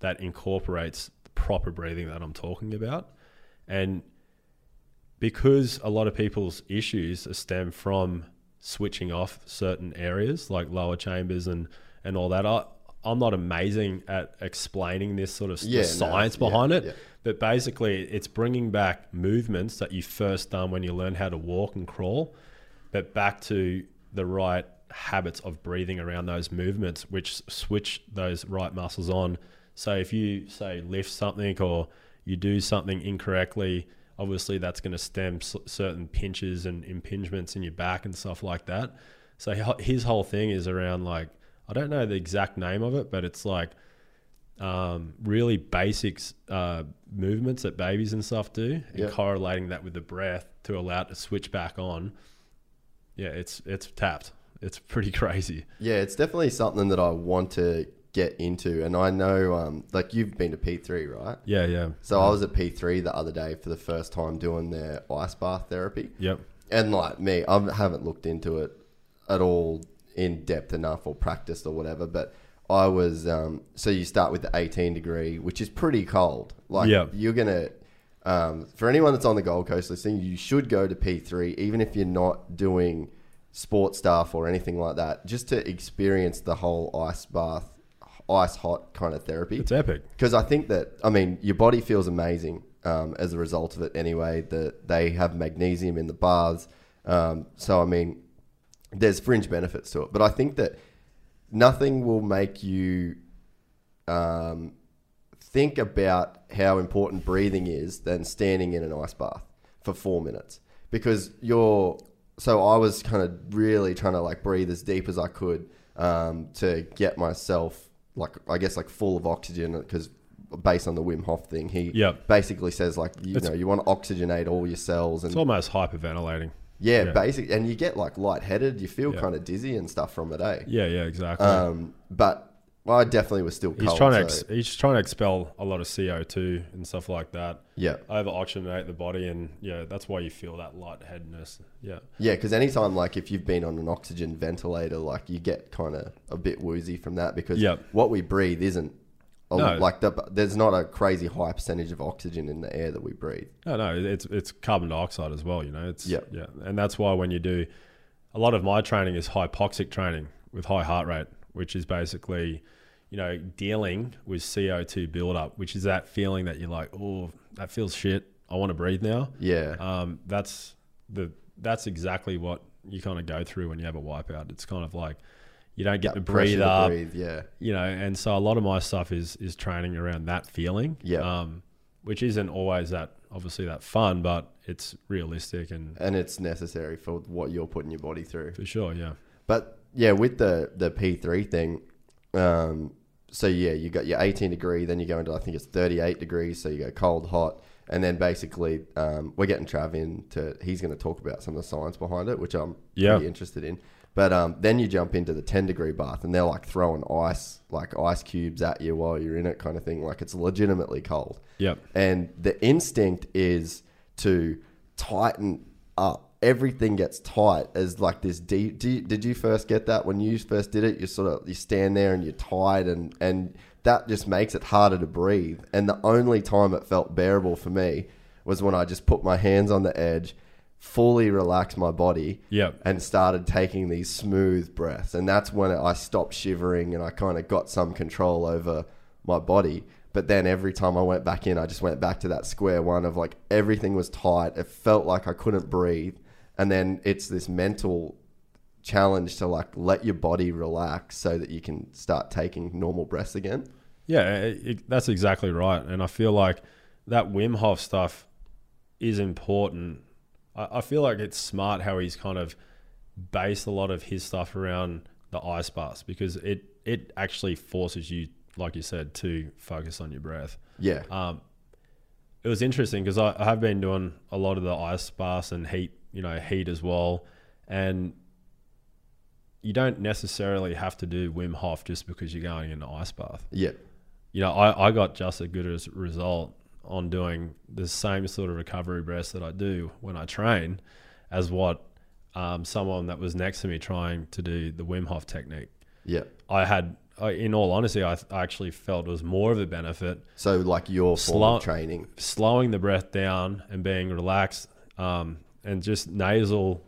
that incorporates the proper breathing that I'm talking about. And because a lot of people's issues stem from switching off certain areas like lower chambers and, and all that, I, I'm not amazing at explaining this sort of Yeah, no, science yeah, behind it. yeah. But basically, it's bringing back movements that you first done when you learn how to walk and crawl, but back to the right habits of breathing around those movements, which switch those right muscles on. So if you say lift something or you do something incorrectly, obviously that's going to stem s- certain pinches and impingements in your back and stuff like that. So his whole thing is around like I don't know the exact name of it, but it's like um, really basics uh, movements that babies and stuff do, and Yeah. correlating that with the breath to allow it to switch back on. Yeah, it's it's tapped. It's pretty crazy. Yeah, it's definitely something that I want to get into, and I know, um, like you've been to P three, right? Yeah, yeah. So I was at P three the other day for the first time doing their ice bath therapy. Yep. And like me, I haven't looked into it at all in depth enough or practiced or whatever. But I was um, so you start with the 18 degree, which is pretty cold. Like Yeah. you're gonna um, for anyone that's on the Gold Coast listening, you should go to P3 even if you're not doing sports stuff or anything like that, just to experience the whole ice bath, ice hot kind of therapy It's epic. because I think that I mean your body feels amazing um, as a result of it anyway. That they have magnesium in the baths, um, so I mean there's fringe benefits to it. But I think that nothing will make you um, think about how important breathing is than standing in an ice bath for four minutes because you're. So I was kind of really trying to like breathe as deep as I could um, to get myself like I guess like full of oxygen because based on the Wim Hof thing, he Yep. basically says like you It's- know you want to oxygenate all your cells and It's almost hyperventilating. Yeah, yeah. basic and you get like lightheaded, you feel Yeah. kind of dizzy and stuff from it, eh? Yeah, yeah, exactly. Um, but Well, I definitely was still cold. He's trying to so- ex- he's trying to expel a lot of CO two and stuff like that. yeah, Over oxygenate the body, and yeah, that's why you feel that lightheadedness. Yeah, yeah. Because anytime, like, if you've been on an oxygen ventilator, like, you get kind of a bit woozy from that because Yep. what we breathe isn't. A- No. Like the, there's not a crazy high percentage of oxygen in the air that we breathe. no, no, it's it's carbon dioxide as well. You know, it's Yep. yeah, and that's why when you do a lot of my training is hypoxic training with high heart rate, which is basically you know dealing with CO two buildup, which is that feeling that you're like, oh, that feels shit. I want to breathe now. Yeah, um, that's the that's exactly what you kind of go through when you have a wipeout. It's kind of like you don't get to breathe up, breathe, yeah, you know. And so a lot of my stuff is is training around that feeling, Yeah. um, which isn't always that obviously that fun, but it's realistic and and it's necessary for what you're putting your body through. for sure, yeah, But yeah, with the the P three thing, um, so yeah, you got your 18 degree, then you go into I think it's 38 degrees, so you go cold, hot, and then basically um, we're getting Trav in to he's going to talk about some of the science behind it, which I'm Yeah. pretty interested in. But um, then you jump into the 10 degree bath, and they're like throwing ice, like ice cubes at you while you're in it, kind of thing. Like it's legitimately cold. yep, And the instinct is to tighten up. Everything gets tight as like this deep. Do you, did you first get that when you first did it? You sort of you stand there and you're tight, and and that just makes it harder to breathe. And the only time it felt bearable for me was when I just put my hands on the edge, fully relaxed my body, yep, and started taking these smooth breaths. And that's when I stopped shivering and I kind of got some control over my body. But then every time I went back in, I just went back to that square one of like everything was tight. It felt like I couldn't breathe. And then it's this mental challenge to like let your body relax so that you can start taking normal breaths again. yeah. It, it, that's exactly right, and I feel like that Wim Hof stuff is important. I, I feel like it's smart how he's kind of based a lot of his stuff around the ice baths because it it actually forces you, like you said, to focus on your breath. Yeah. Um, it was interesting because I, I have been doing a lot of the ice baths and heat, you know, heat as well, and you don't necessarily have to do Wim Hof just because you're going in an ice bath Yeah. you know, I, I got just as good a result on doing the same sort of recovery breaths that I do when I train as what um, someone that was next to me trying to do the Wim Hof technique. Yeah. I had, I, in all honesty, I, I actually felt it was more of a benefit So like your Slow- training. slowing the breath down and being relaxed um, and just nasal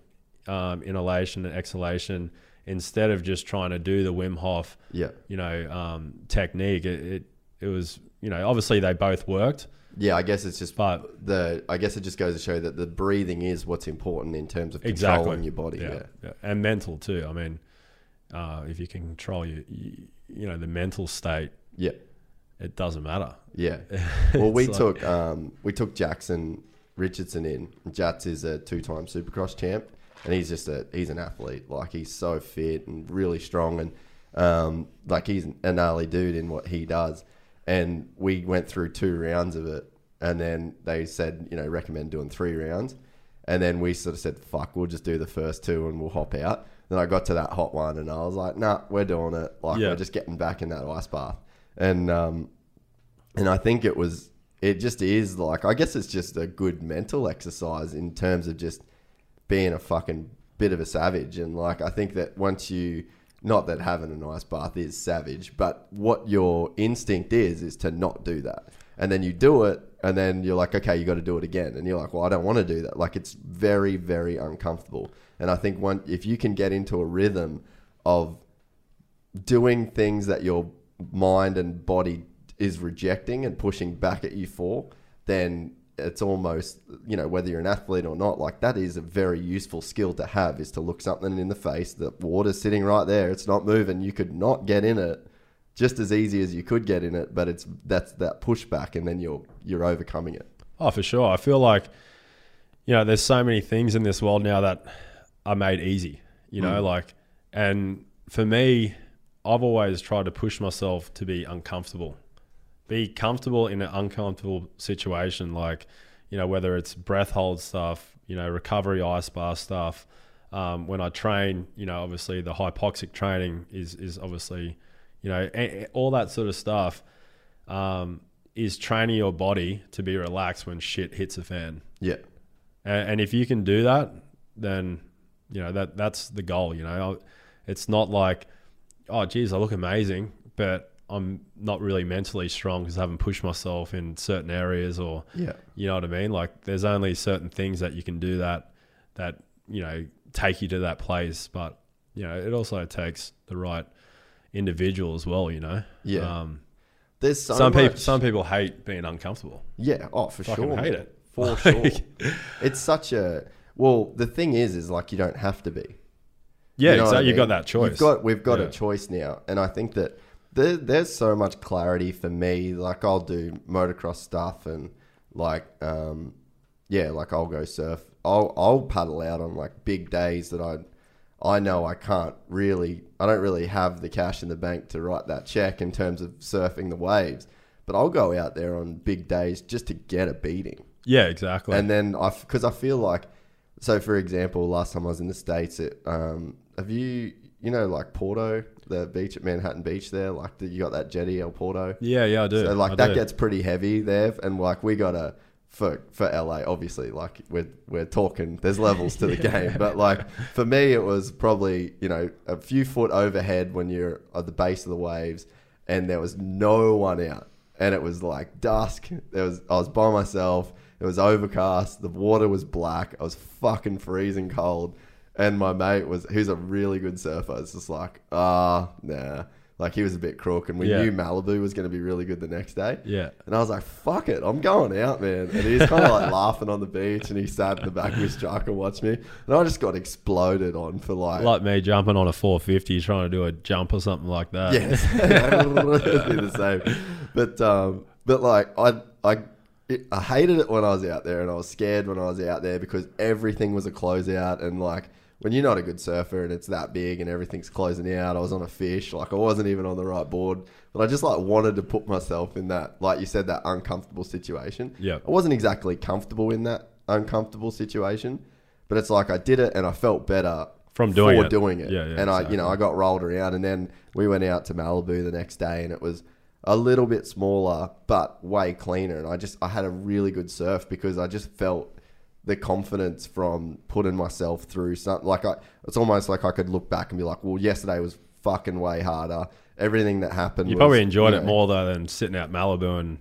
um, inhalation and exhalation instead of just trying to do the Wim Hof Yeah. you know, um, technique. It, it it was, you know, obviously they both worked, Yeah, I guess it's just but the I guess it just goes to show that the breathing is what's important in terms of exactly controlling your body. yeah, Yeah. yeah. and mental too. I mean, uh, if you can control your, you, you know, the mental state, Yeah. it doesn't matter. Yeah. Well, we like- took um, we took Jackson Richardson in. Jats is a two-time Supercross champ, and he's just a he's an athlete. Like he's so fit and really strong, and um, like he's an gnarly dude in what he does. And we went through two rounds of it, and then they said, you know, recommend doing three rounds. And then we sort of said, fuck, we'll just do the first two and we'll hop out. Then I got to that hot one and I was like, nah, we're doing it. Like, Yeah. we're just getting back in that ice bath. And, um, and I think it was, it just is like, I guess it's just a good mental exercise in terms of just being a fucking bit of a savage. And like, I think that once you, not that having an ice bath is savage, but what your instinct is, is to not do that. And then you do it, and then you're like, okay, you got to do it again. And you're like, well, I don't want to do that. Like, it's very, very uncomfortable. And I think one, if you can get into a rhythm of doing things that your mind and body is rejecting and pushing back at you for, then it's almost you know whether you're an athlete or not like that is a very useful skill to have is to look something in the face the water's sitting right there it's not moving you could not get in it just as easy as you could get in it but it's that's that pushback and then you're you're overcoming it. Oh, for sure. I feel like, you know, there's so many things in this world now that are made easy, you know, mm. like, and for me, I've always tried to push myself to be uncomfortable, be comfortable in an uncomfortable situation, like, you know, whether it's breath hold stuff, you know, recovery ice bar stuff. Um, when I train, you know, obviously the hypoxic training is, is obviously, you know, all that sort of stuff um, is training your body to be relaxed when shit hits a fan. Yeah. And, and if you can do that, then you know that that's the goal. You know, it's not like, oh, geez, I look amazing, but I'm not really mentally strong because I haven't pushed myself in certain areas, or Yeah. you know what I mean. Like, there's only certain things that you can do that that you know take you to that place, but you know, it also takes the right individual as well. You know, Yeah. Um, There's so some much. people some people hate being uncomfortable. Yeah, oh, for Fucking sure. hate it. For sure. It's such a well. The thing is, is like you don't have to be. Yeah, You know what I exactly. You've got that choice. You've got we've got Yeah. a choice now, and I think that there, there's so much clarity for me. Like I'll do motocross stuff, and like um, yeah, like I'll go surf. I'll I'll paddle out on like big days that I I know I can't really. I don't really have the cash in the bank to write that check in terms of surfing the waves. But I'll go out there on big days just to get a beating. yeah, exactly. And then I, because I feel like, so for example, last time I was in the states, it um, have you, you know, like Porto, the beach at Manhattan Beach there, like the, you got that jetty El Porto. yeah, yeah, I do. So like I that do. gets pretty heavy there, and like we got a for for LA, obviously, like we're we're talking. There's levels to the game, but like for me, it was probably you know a few foot overhead when you're at the base of the waves, and there was no one out, and it was like dusk. There was I was by myself. It was overcast. The water was black. I was fucking freezing cold. And my mate was, who's a really good surfer, was just like, ah, nah. Like he was a bit crook, and we Yeah. knew Malibu was going to be really good the next day. Yeah. And I was like, fuck it, I'm going out, man. And he was kind of like laughing on the beach, and he sat in the back of his truck and watched me. And I just got exploded on for like, like me jumping on a 450 trying to do a jump or something like that. yes, the same. But um, but like I I I hated it when I was out there, and I was scared when I was out there because everything was a closeout, and like. When you're not a good surfer and it's that big and everything's closing out, I was on a fish, like I wasn't even on the right board, but I just like wanted to put myself in that, like you said, that uncomfortable situation. Yeah. I wasn't exactly comfortable in that uncomfortable situation, but it's like I did it and I felt better From doing for it. doing it. Yeah, yeah, and I, you know, I got rolled around, and then we went out to Malibu the next day, and it was a little bit smaller but way cleaner. And I just I had a really good surf because I just felt the confidence from putting myself through something. Like I, it's almost like I could look back and be like, well, yesterday was fucking way harder. Everything that happened, You was, probably enjoyed you it more though than sitting out Malibu and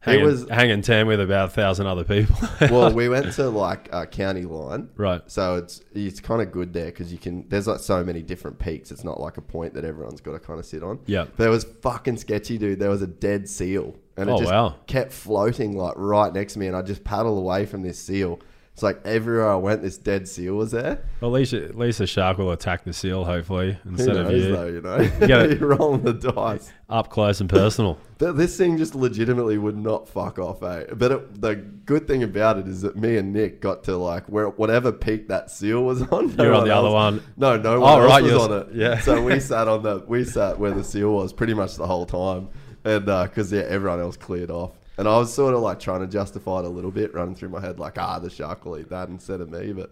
hanging, was- hanging ten with about a thousand other people. well, we went to like a county line, right. So it's it's kind of good there because you can. There's like so many different peaks. It's not like a point that everyone's got to kind of sit on. Yeah. It was fucking sketchy, dude. There was a dead seal, and it Oh, just wow. kept floating like right next to me, and I just paddled away from this seal. It's like everywhere I went, this dead seal was there. Well, at least at least the shark will attack the seal hopefully Who instead of knows you. though? You know, gotta- you're rolling the dice. Up close and personal. This thing just legitimately would not fuck off, eh? But it, the good thing about it is that me and Nick got to like where whatever peak that seal was on. no You're on the other one. No, no Oh, one else right, was on it. yeah. So we sat on the we sat where the seal was pretty much the whole time, and because yeah, everyone else cleared off, and I was sort of like trying to justify it a little bit, running through my head like, ah, the shark will eat that instead of me, but.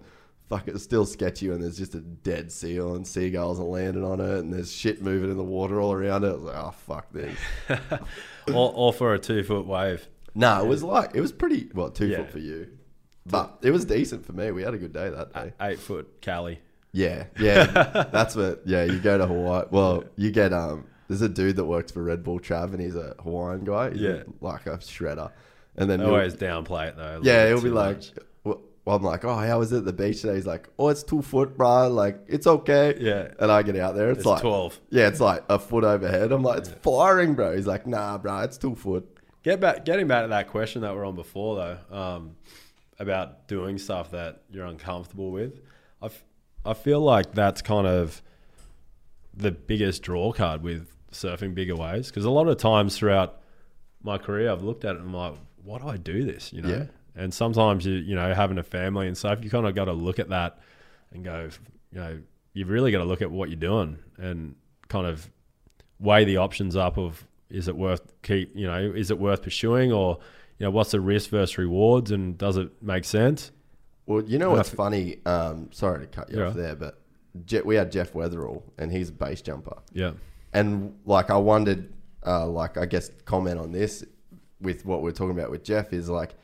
Fuck, it's still sketchy when there's just a dead seal and seagulls are landing on it and there's shit moving in the water all around it. I was like, oh, fuck this. or, or for a two foot wave. No, it was like it was pretty well two Yeah. foot for you, but it was decent for me. We had a good day that day. Eight foot Cali. Yeah, yeah, that's what. Yeah, you go to Hawaii. Well, you get um. There's a dude that works for Red Bull Trav, and he's a Hawaiian guy. He's Yeah. like a shredder, and then always downplay it though. a yeah, he'll be like. Well, I'm like, oh, how was it at the beach today? He's like, oh, it's two foot, bro. Like, it's okay. Yeah. And I get out there, it's, It's like 12. Yeah, it's like a foot overhead. I'm like, it's firing, bro. He's like, nah, bro, it's two foot. Get back, getting back to that question that we're on before though, um, about doing stuff that you're uncomfortable with. I, f- I feel like that's kind of the biggest draw card with surfing bigger waves because a lot of times throughout my career I've looked at it and I'm like, why do I do this? You know, Yeah. and sometimes you you know having a family and stuff, you kind of got to look at that and go, you know, you've really got to look at what you're doing and kind of weigh the options up of is it worth keep you know is it worth pursuing or you know what's the risk versus rewards and does it make sense Well, you know And what's f- funny? Um, sorry to cut you Yeah. off there, but Je- we had Jeff Weatherall, and he's a base jumper. yeah and like I wondered, uh, like I guess comment on this with what we're talking about with Jeff is like,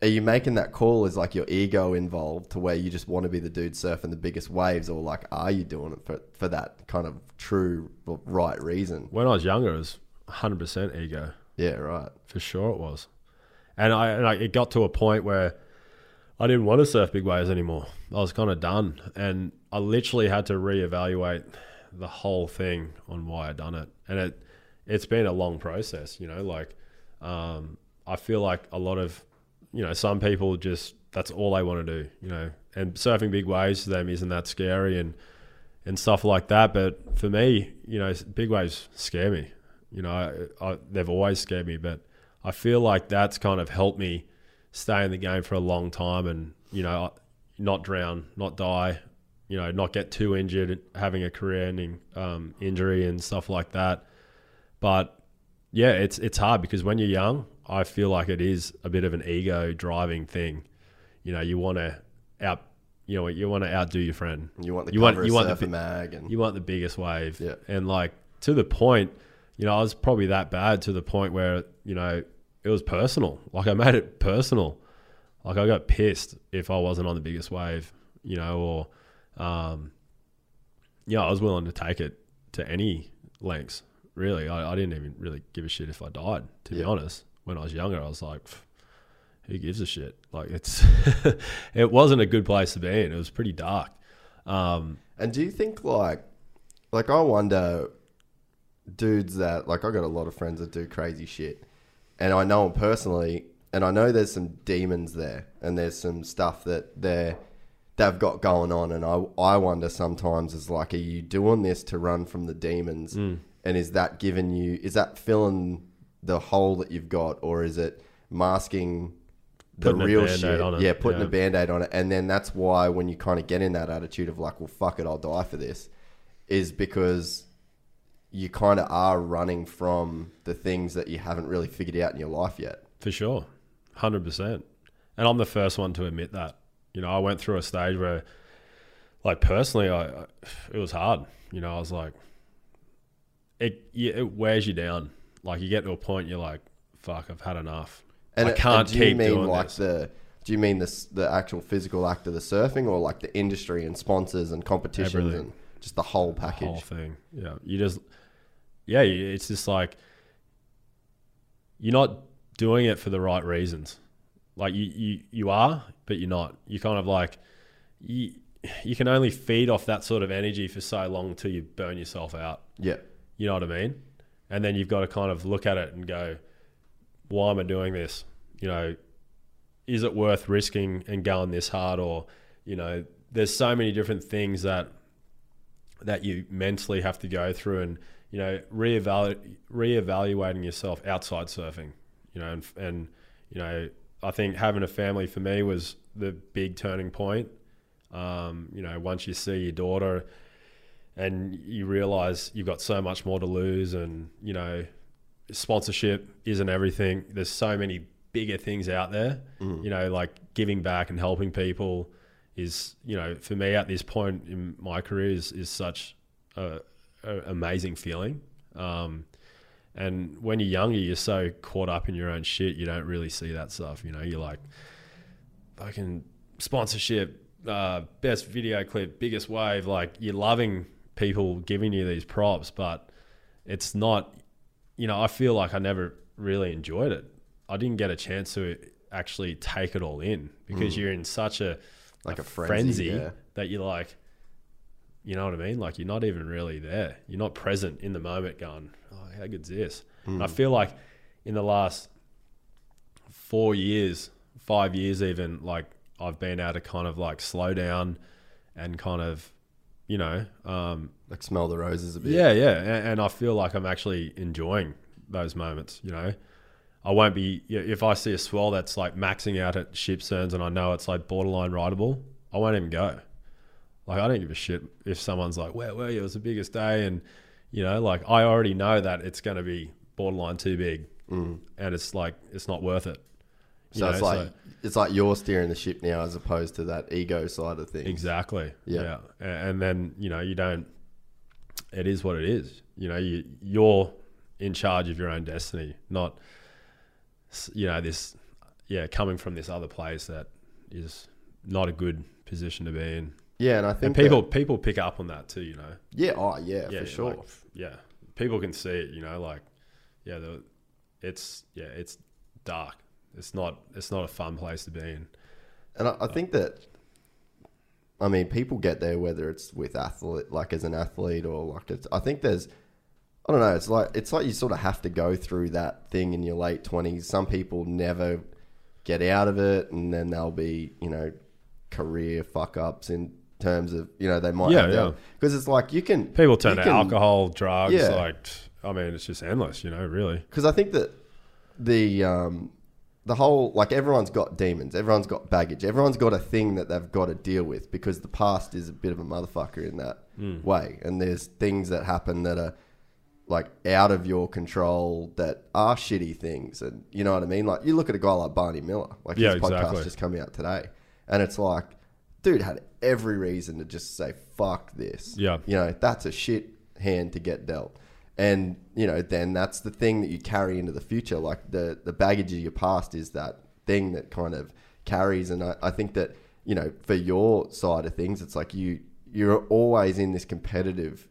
are you making that call? Is like your ego involved to where you just want to be the dude surfing the biggest waves, or like are you doing it for for that kind of true right reason? When I was younger, it was 100% ego. Yeah, right. For sure it was. And I, and I it got to a point where I didn't want to surf big waves anymore. I was kind of done. And I literally had to reevaluate the whole thing on why I'd done it. And it it's been a long process, you know, like um, I feel like a lot of you know, some people just that's all they want to do, you know. And surfing big waves to them isn't that scary and and stuff like that. But for me, you know, big waves scare me. You know, I, I, they've always scared me, but I feel like that's kind of helped me stay in the game for a long time and, you know, not drown, not die, you know, not get too injured, having a career ending um, injury and stuff like that. But yeah, it's, it's hard because when you're young, I feel like it is a bit of an ego driving thing. You know, you want to out, you know, you want to outdo your friend. You want the you want you want the mag and you want the biggest wave. Yeah. And like to the point, you know, I was probably that bad to the point where, you know, it was personal. Like I made it personal. Like I got pissed if I wasn't on the biggest wave, you know, or, um, yeah, I was willing to take it to any lengths. Really, I, I didn't even really give a shit if I died. To yeah. be honest, when I was younger, I was like, who gives a shit? Like it's, it wasn't a good place to be in. It was pretty dark. Um, and do you think like, like I wonder dudes that like I got a lot of friends that do crazy shit, and I know them personally, and I know there's some demons there, and there's some stuff that they're they've got going on, and I I wonder sometimes is like, are you doing this to run from the demons, mm. and is that giving you is that filling the hole that you've got, or is it masking? the putting real shit. Yeah, putting yeah. a band aid on it. And then that's why when you kind of get in that attitude of like, well, fuck it, I'll die for this, is because you kind of are running from the things that you haven't really figured out in your life yet. For sure. 100%. And I'm the first one to admit that. You know, I went through a stage where, like, personally, I, it was hard. You know, I was like, it, it wears you down. Like, you get to a point, you're like, fuck, I've had enough. And I can't and do keep you mean doing like this. the do you mean the the actual physical act of the surfing, or like the industry and sponsors and competitions Everything. and just the whole package? The whole thing. Yeah, you just yeah, it's just like you're not doing it for the right reasons. Like you, you, you are, but you're not. You kind of like you, you can only feed off that sort of energy for so long until you burn yourself out. Yeah. You know what I mean? And then you've got to kind of look at it and go, why am I doing this? You know, is it worth risking and going this hard? Or, you know, there's so many different things that that you mentally have to go through and you know, reevalu- reevaluating yourself outside surfing, you know, and, and, you know, I think having a family for me was the big turning point. Um, you know, once you see your daughter and you realize you've got so much more to lose and, you know, sponsorship isn't everything. There's so many bigger things out there, mm. you know, like giving back and helping people is, you know, for me at this point in my career is, is such a, amazing feeling. Um, and when you're younger, you're so caught up in your own shit, you don't really see that stuff. You know, you're like, fucking sponsorship, uh, best video clip, biggest wave. Like, you're loving people giving you these props, but it's not, you know, I feel like I never really enjoyed it. I didn't get a chance to actually take it all in because mm. you're in such a like a, a frenzy, frenzy yeah. that you're like, you know what I mean? Like you're not even really there. You're not present in the moment going, oh, how good's this? Mm. And I feel like in the last four years, five years even, like I've been able to kind of like slow down and kind of, you know, um, like smell the roses a bit. Yeah, yeah. And, and I feel like I'm actually enjoying those moments, you know. I won't be if I see a swell that's like maxing out at Shipsterns and I know it's like borderline rideable, I won't even go. Like I don't give a shit if someone's like, "Where were you? It was the biggest day," and you know, like I already know that it's going to be borderline too big, mm. and it's like it's not worth it. So it's like so, it's like you're steering the ship now, as opposed to that ego side of things. Exactly. Yeah. yeah. And then you know you don't it is what it is. You know, you you're in charge of your own destiny, not you know this yeah coming from this other place that is not a good position to be in. Yeah, and I And think people that- people pick up on that too. You know, yeah, oh yeah, yeah, for sure. like, yeah, people can see it. You know, like yeah, the, it's yeah, it's dark. It's not it's not a fun place to be in. And I, I think that, I mean, people get there whether it's with athlete, like as an athlete, or like it's. I think there's, I don't know. It's like it's like you sort of have to go through that thing in your late twenties. Some people never get out of it, and then they'll be, you know, career fuck ups in terms of, you know, they might. Yeah, yeah. Because it's like you can People turn to can- alcohol, drugs. Yeah. Like I mean, it's just endless. You know, really. because I think that the um, the whole like everyone's got demons, everyone's got baggage, everyone's got a thing that they've got to deal with because the past is a bit of a motherfucker in that way, and there's things that happen that are like out of your control that are shitty things, and you know what I mean. Like you look at a guy like Barney Miller, like Yeah, his podcast exactly. just coming out today, and it's like, dude had every reason to just say fuck this, Yeah. you know, that's a shit hand to get dealt. And, you know, then that's the thing that you carry into the future. Like the, the baggage of your past is that thing that kind of carries. And I, I think that, you know, for your side of things, it's like you, you're always in this competitive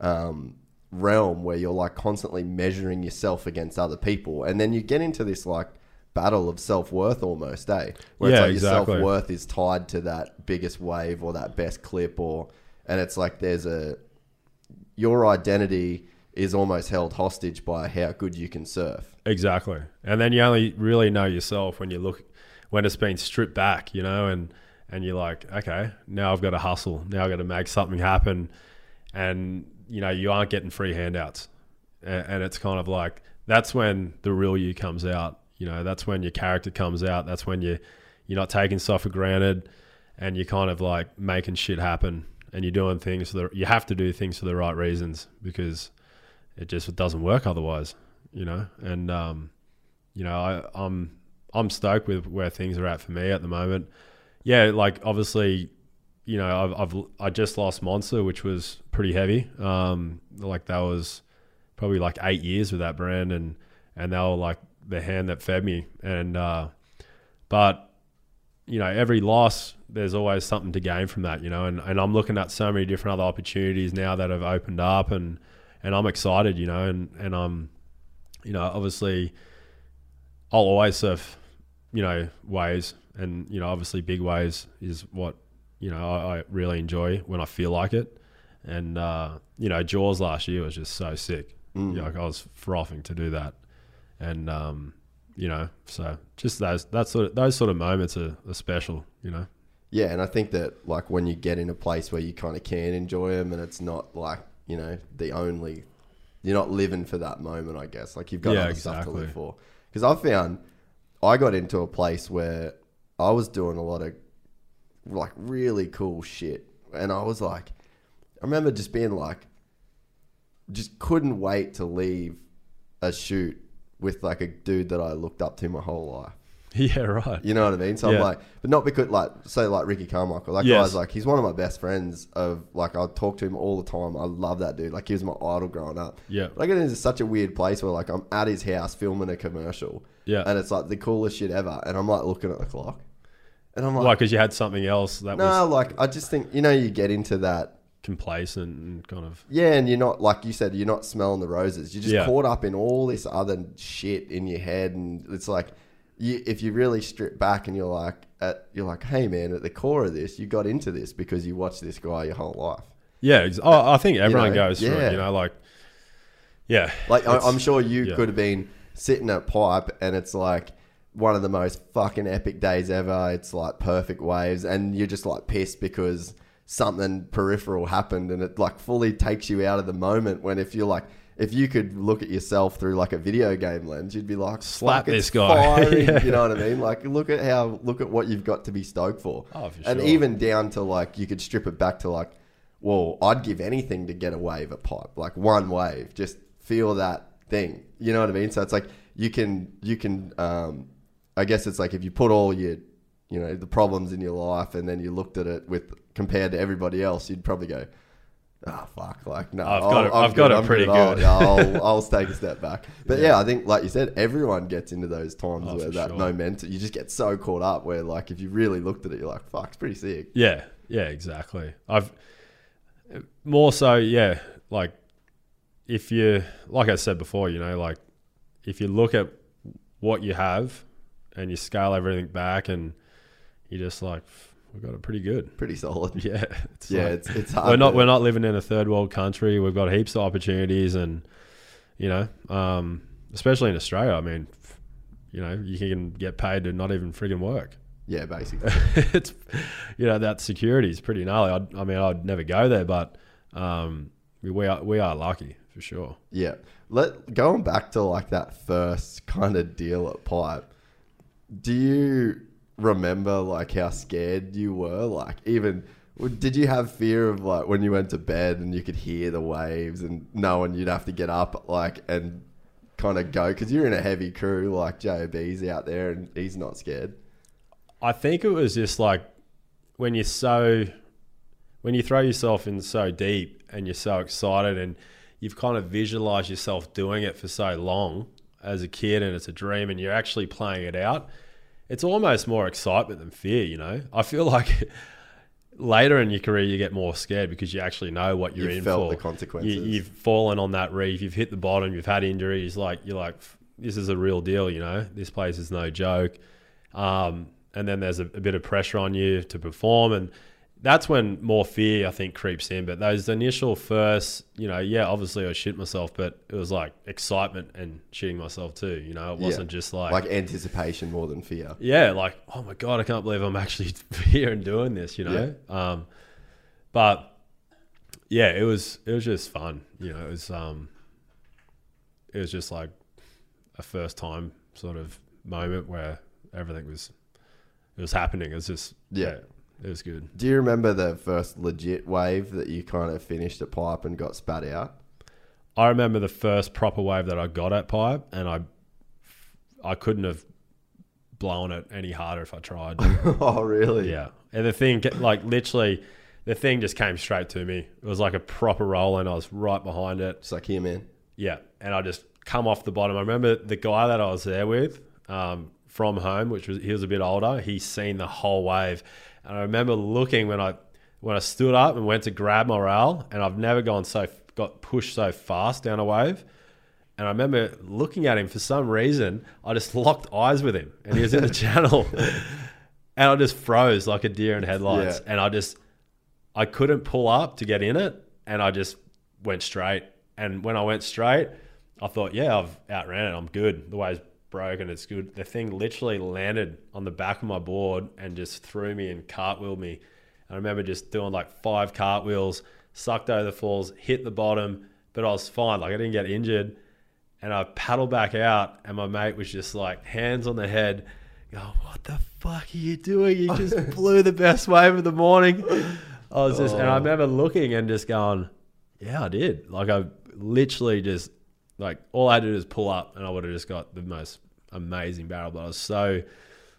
um, realm where you're like constantly measuring yourself against other people. And then you get into this like battle of self worth almost, eh? Where Yeah, it's like exactly. your self worth is tied to that biggest wave or that best clip or, and it's like there's a, your identity is almost held hostage by how good you can surf. Exactly. And then you only really know yourself when you look when it's been stripped back, you know, and and you're like, okay, now I've got to hustle. Now I've got to make something happen. And you know, you aren't getting free handouts. And, and it's kind of like that's when the real you comes out. You know, that's when your character comes out. That's when you you're not taking stuff for granted, and you're kind of like making shit happen. And you're doing things for the you have to do things for the right reasons because it just doesn't work otherwise, you know. And um, you know, I, I'm I'm stoked with where things are at for me at the moment. Yeah, like obviously, you know, I've, I've I just lost Monster, which was pretty heavy. Um, like that was probably like eight years with that brand, and and they were like the hand that fed me. And uh, but you know, every loss, there's always something to gain from that, you know. And, and I'm looking at so many different other opportunities now that have opened up, and and I'm excited, you know. And and I'm, you know, obviously, I'll always surf, you know, waves, and you know, obviously, big waves is what you know I, I really enjoy when I feel like it. And uh, you know, Jaws last year was just so sick. You know, like I was frothing to do that, and um, you know, so just those that sort of those sort of moments are, are special. You know, Yeah, and I think that like when you get in a place where you kind of can enjoy them, and it's not like you know the only, you're not living for that moment. I guess like you've got Yeah, other stuff to exactly. live for. Because I found I got into a place where I was doing a lot of like really cool shit, and I was like, I remember just being like, just couldn't wait to leave a shoot with like a dude that I looked up to my whole life. yeah, right. You know what I mean? So I'm like, but not because like, say like Ricky Carmichael. That Yes. guy's like, he's one of my best friends. Of like, I talk to him all the time. I love that dude. Like, he was my idol growing up. Yeah. But I get into such a weird place where like I'm at his house filming a commercial. Yeah. And it's like the coolest shit ever. And I'm like looking at the clock, and I'm like, Why? Because you had something else that no, was like I just think you know you get into that. Complacent and kind of Yeah, and you're not like you said, you're not smelling the roses. You're just Yeah. caught up in all this other shit in your head, and it's like, you, if you really strip back and you're like, at, you're like, hey man, at the core of this, you got into this because you watched this guy your whole life. yeah. Oh, I think everyone know, goes through yeah. it. You know, like yeah, Like I, I'm sure you yeah. could have been sitting at pipe, and it's like one of the most fucking epic days ever. It's like perfect waves, and you're just like pissed because something peripheral happened, and it like fully takes you out of the moment. When if you're like. If you could look at yourself through like a video game lens, you'd be like, Slap "Fuck, it's this guy." Yeah. You know what I mean? Like, look at how, look at what you've got to be stoked for. Oh, for And sure. even down to like, you could strip it back to like, well, I'd give anything to get a wave at pipe, like one wave, just feel that thing. You know what I mean? So it's like you can, you can, um, I guess it's like if you put all your, you know, the problems in your life and then you looked at it with compared to everybody else, you'd probably go, Oh fuck! Like no, I've got it- I'm I've got it I'm pretty I'll- good. I'll, I'll take a step back. But yeah. I think like you said, everyone gets into those times Oh, where that sure. momentum. You just get so caught up where like if you really looked at it, you're like, fuck, it's pretty sick. Yeah, yeah, exactly. I've more so, yeah, like if you, like I said before, you know, like if you look at what you have and you scale everything back and you just like, we got it pretty good. Pretty solid. Yeah, it's Yeah, like- it's it's hard. we're not to- we're not living in a third world country. We've got heaps of opportunities, and you know, um, especially in Australia. I mean, you know, you can get paid to not even frigging work. Yeah, basically. it's you know that security is pretty gnarly. I'd, I mean, I'd never go there, but um, we are we are lucky for sure. Yeah. Let going back to like that first kind of deal at Pipe. Do you remember like how scared you were? Like even did you have fear of like when you went to bed and you could hear the waves and knowing you'd have to get up like and kind of go because you're in a heavy crew like JOB's out there and he's not scared. I think it was just like when you're so when you throw yourself in so deep and you're so excited and you've kind of visualized yourself doing it for so long as a kid and it's a dream and you're actually playing it out. It's almost more excitement than fear, you know. I feel like later in your career you get more scared because you actually know what you're You've in felt for. the consequences. You, you've fallen on that reef. You've hit the bottom. You've had injuries. Like you're like, this is a real deal. You know, this place is no joke. Um, and then there's a, a bit of pressure on you to perform, and that's when more fear I think creeps in. But those initial first, you know, yeah, obviously I shit myself, but it was like excitement and shitting myself too. You know, it wasn't just like, Like anticipation more than fear. yeah, like oh my god, I can't believe I'm actually here and doing this. You know, um, but yeah, it was it was just fun. You know, it was um, it was just like a first time sort of moment where everything was it was happening. It was just Yeah. yeah, it was good. Do you remember the first legit wave that you kind of finished at Pipe and got spat out? I remember the first proper wave that I got at pipe, and I I couldn't have blown it any harder if I tried. oh, really? Yeah, and the thing, like literally, the thing just came straight to me. It was like a proper roll, and I was right behind it. It's like, here, man. Yeah, and I just come off the bottom. I remember the guy that I was there with um, from home, which was he was a bit older. He's seen the whole wave, and I remember looking when I when I stood up and went to grab my rail, and I've never gone so got pushed so fast down a wave. And I remember looking at him for some reason. I just locked eyes with him, and he was in the channel, and I just froze like a deer in headlights. Yeah. And I just, I couldn't pull up to get in it, and I just went straight. And when I went straight, I thought, yeah, I've outran it. I'm good. The wave's broken. It's good. The thing literally landed on the back of my board and just threw me and cartwheeled me. I remember just doing like five cartwheels, sucked over the falls, hit the bottom, but I was fine. Like I didn't get injured. And I paddled back out, and my mate was just like hands on the head, going, "What the fuck are you doing? You just blew the best wave of the morning." I was just, and I oh. remember looking and just going, "Yeah, I did." Like I literally just, like all I did was pull up, and I would have just got the most amazing barrel. But I was so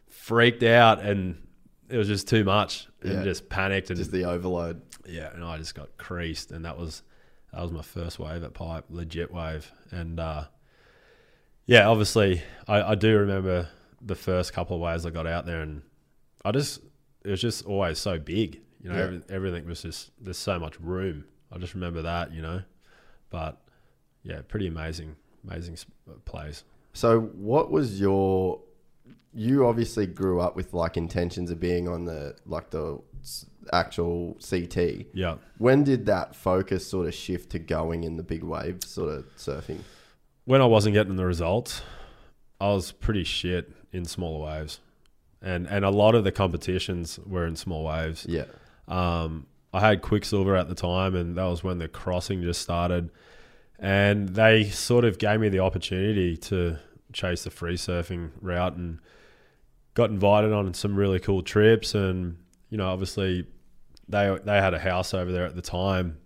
freaked out, and it was just too much, and Yeah. just panicked, and Just the overload. yeah, and I just got creased, and that was that was my first wave at pipe, legit wave, and uh, yeah, obviously I, I do remember the first couple of waves I got out there, and I just it was just always so big, you know, Yeah. every, everything was just there's so much room. I just remember that, you know, but yeah, pretty amazing, amazing s- place. So, what was your? You obviously grew up with like intentions of being on the like the actual CT. Yeah. When did that focus sort of shift to going in the big wave sort of surfing? when I wasn't getting the results, I was pretty shit in smaller waves, and and a lot of the competitions were in small waves. Yeah, Um, I had Quiksilver at the time, and that was when the crossing just started, and they sort of gave me the opportunity to chase the free surfing route, and got invited on some really cool trips, and you know, obviously, they they had a house over there at the time,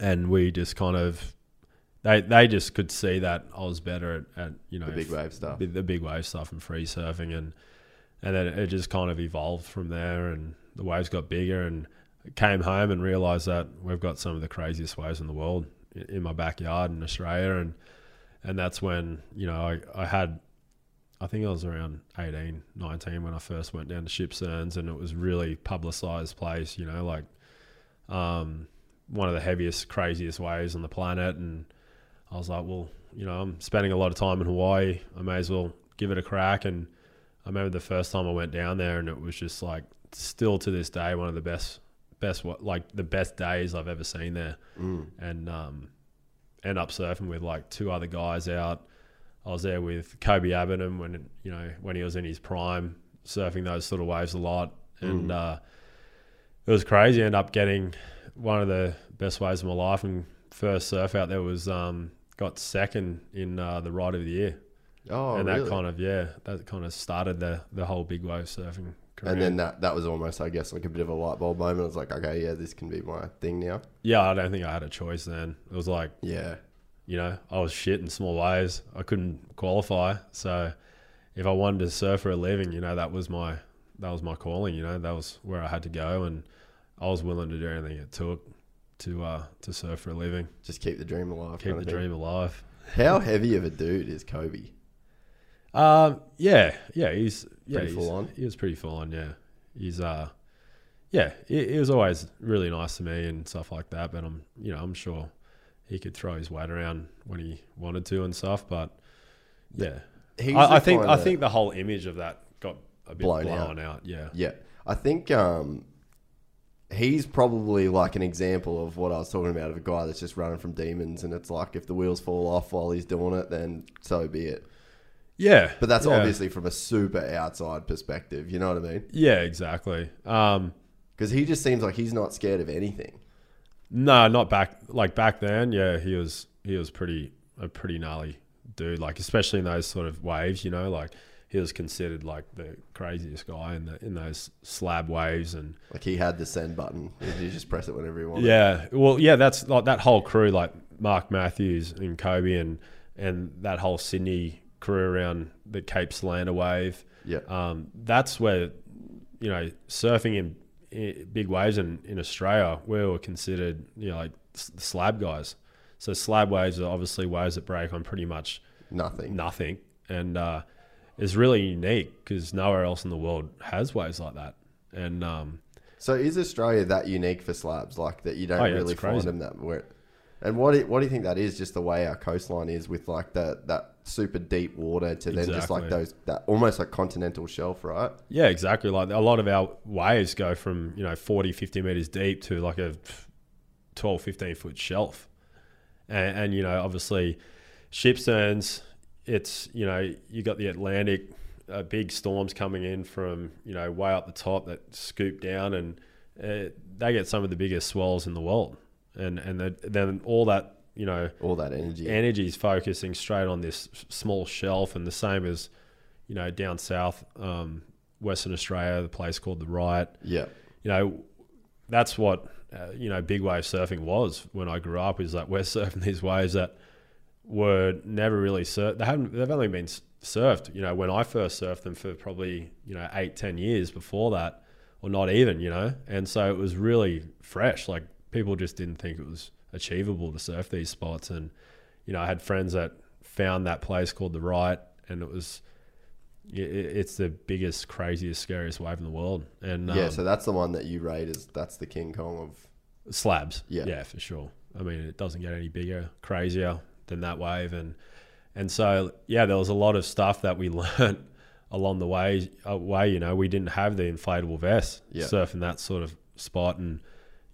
and we just kind of. They, they just could see that I was better at, at you know the big wave stuff. the, the big wave stuff and free surfing and and then it just kind of evolved from there and the waves got bigger and came home and realised that we've got some of the craziest waves in the world in my backyard in Australia, and and that's when you know I, I had I think I was around 18, 19 when I first went down to Shipsterns, and it was really publicised place. You know, like um, one of the heaviest, craziest waves on the planet, and I was like, well, you know, I'm spending a lot of time in Hawaii. I may as well give it a crack. And I remember the first time I went down there, and it was just like still to this day one of the best, best what like the best days I've ever seen there. And um, end up surfing with like two other guys out. I was there with Koby Abberton when you know when he was in his prime, surfing those sort of waves a lot, and uh, it was crazy. I ended up getting one of the best waves of my life, and first surf out there was um, got second in uh, the ride of the year, Oh, and really? that kind of yeah, that kind of started the the whole big wave surfing. Career. and then that that was almost, I guess, like a bit of a light bulb moment. I was like, okay, yeah, this can be my thing now. yeah, I don't think I had a choice then. It was like Yeah, you know, I was shit in small waves. I couldn't qualify. So if I wanted to surf for a living, you know, that was my that was my calling, you know, that was where I had to go and I was willing to do anything it took to uh to surf for a living. just keep the dream alive. Keep the dream alive. How heavy of a dude is Koby? Um yeah, yeah, he's yeah, Pretty he's- full on? He was pretty full on, yeah. He's uh yeah, he, he was always really nice to me and stuff like that, but I'm you know, I'm sure he could throw his weight around when he wanted to and stuff, but yeah. He's I, I think I think the whole image of that got a bit Blown blown, out. out. Yeah. Yeah, I think um, he's probably like an example of what I was talking about of a guy that's just running from demons, and it's like if the wheels fall off while he's doing it, then so be it. Yeah. But that's yeah. obviously from a super outside perspective. You know what I mean? Yeah, exactly. Um, Because he just seems like he's not scared of anything. no, not back like back then. Yeah, he was he was pretty a pretty gnarly dude. Like especially in those sort of waves, you know, like he was considered like the craziest guy in the in those slab waves and Like he had the send button. You just press it whenever you want. Yeah, well, yeah, that's like that whole crew, like Mark Matthews and Koby, and and that whole Sydney crew around the Cape Solander wave. Yeah. um, that's where you know surfing in, in big waves in, in Australia, we were considered you know like slab guys. So slab waves are obviously waves that break on pretty much Nothing. nothing, and uh, it's really unique because nowhere else in the world has waves like that. And um, So is Australia that unique for slabs? Like that you don't Oh, yeah, really find them that where. And what do, what do you think that is? Just the way our coastline is with like that that super deep water to then just like Exactly. those that almost like continental shelf, right? Yeah, exactly. Like a lot of our waves go from, you know, 40, 50 meters deep to like a 12, 15 foot shelf. And, and you know, obviously, Shipsterns, it's, you know, you got the Atlantic, uh, big storms coming in from, you know, way up the top that scoop down and uh, they get some of the biggest swells in the world. And, and the, then all that, you know, All that energy. energy is focusing straight on this small shelf, and the same as you know down south, um, Western Australia, the place called the Right. yeah. You know, that's what uh, you know big wave surfing was when I grew up. Is that we're surfing these waves that were never really surfed. They haven't. They've only been surfed. You know, when I first surfed them for probably you know eight, ten years before that, or not even. You know, and so it was really fresh. Like people just didn't think it was achievable to surf these spots. And you know, I had friends that found that place called the Right, and it was. i- i- It's the biggest, craziest, scariest wave in the world, and yeah, um, so that's the one that you rate as that's the King Kong of slabs. Yeah. yeah, for sure. I mean, it doesn't get any bigger, crazier than that wave, and and so yeah, there was a lot of stuff that we learnt along the way. Uh, way, you know, we didn't have the inflatable vest Yeah. surfing that sort of spot, and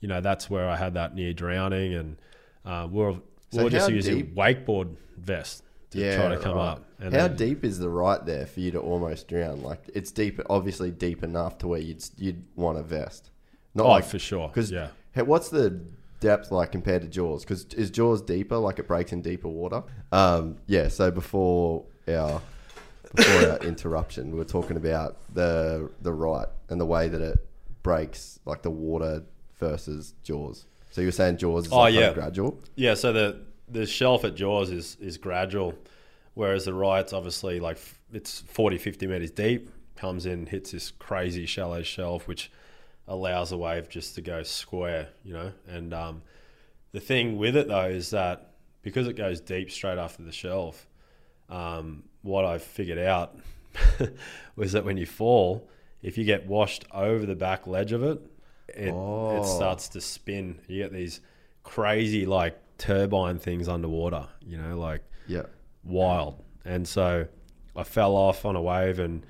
you know that's where I had that near drowning, and uh, we're So we're just using deep- wakeboard vest to yeah. try to come right. up. And How then- deep is the right there for you to almost drown? Like it's deep, obviously deep enough to where you'd you'd want a vest. Not Oh, like for sure. Because yeah. what's the depth like compared to Jaws? Because is Jaws deeper? Like it breaks in deeper water? Um, yeah. So before our before our interruption, we were talking about the the right and the way that it breaks, like the water versus Jaws. So you're saying Jaws is Oh, like kind of gradual. Yeah, so the the shelf at Jaws is is gradual, whereas the Right's obviously like it's 40, 50 meters deep, comes in, hits this crazy shallow shelf, which allows the wave just to go square, you know. And um, the thing with it though is that because it goes deep straight after the shelf, um, what I figured out was that when you fall, if you get washed over the back ledge of it, it, Oh. it starts to spin. You get these crazy like turbine things underwater, you know, like Yeah. wild. And so I fell off on a wave and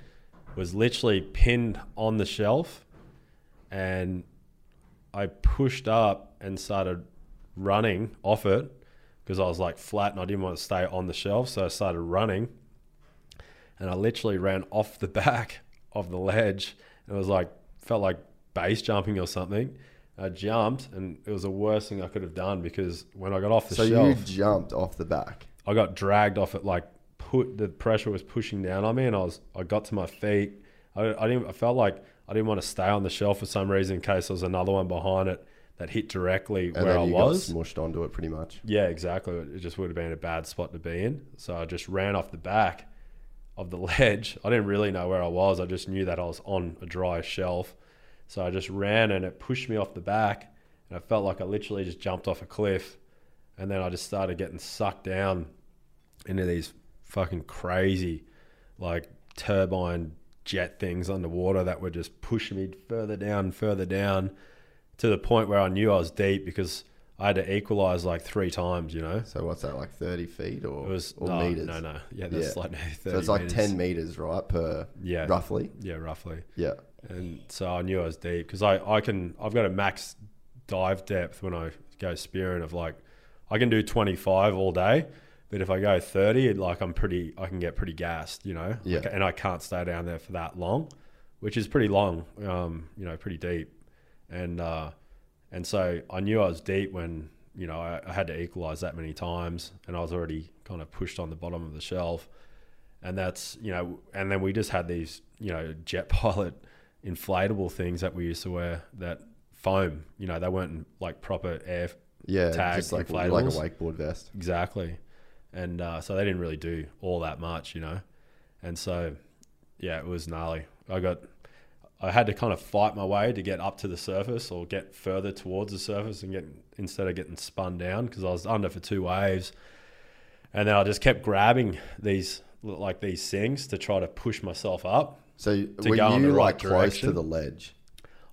was literally pinned on the shelf. And I pushed up and started running off it because I was like flat and I didn't want to stay on the shelf. So I started running and I literally ran off the back of the ledge. And it was like, felt like base jumping or something. I jumped and it was the worst thing I could have done because when I got off the shelf. So shelf. you jumped off the back. I got dragged off it like put the pressure was pushing down on me and I was I got to my feet. I, I didn't I felt like I didn't want to stay on the shelf for some reason in case there was another one behind it that hit directly And where I was. got smushed onto it pretty much. Yeah, exactly. It just would have been a bad spot to be in. So I just ran off the back of the ledge. I didn't really know where I was. I just knew that I was on a dry shelf. So I just ran and it pushed me off the back. And I felt like I literally just jumped off a cliff. And then I just started getting sucked down into these fucking crazy, like turbine jet things underwater that were just pushing me further down and further down to the point where I knew I was deep because I had to equalize like three times, you know? So what's that, like 30 feet or, It was or no, meters? no, no. Yeah, that's Yeah. like 30 So it's like meters. 10 meters, right? Per Yeah. roughly. Yeah, roughly. Yeah. And so I knew I was deep because I, I can I've got a max dive depth when I go spearing of like I can do 25 all day, but if I go 30, like I'm pretty I can get pretty gassed, you know. Yeah. And I can't stay down there for that long, which is pretty long, um, you know, pretty deep. And uh, and so I knew I was deep when you know I, I had to equalize that many times, and I was already kind of pushed on the bottom of the shelf and that's you know and then we just had these you know jet pilot inflatable things that we used to wear that foam you know they weren't like proper air Yeah. Tag just like, like a wakeboard vest. exactly. And uh, so they didn't really do all that much you know? And so yeah it was gnarly. I got i had to kind of fight my way to get up to the surface or get further towards the surface and get instead of getting spun down because i was under for two waves. And then i just kept grabbing these like these things to try to push myself up So were you the right like close to the ledge?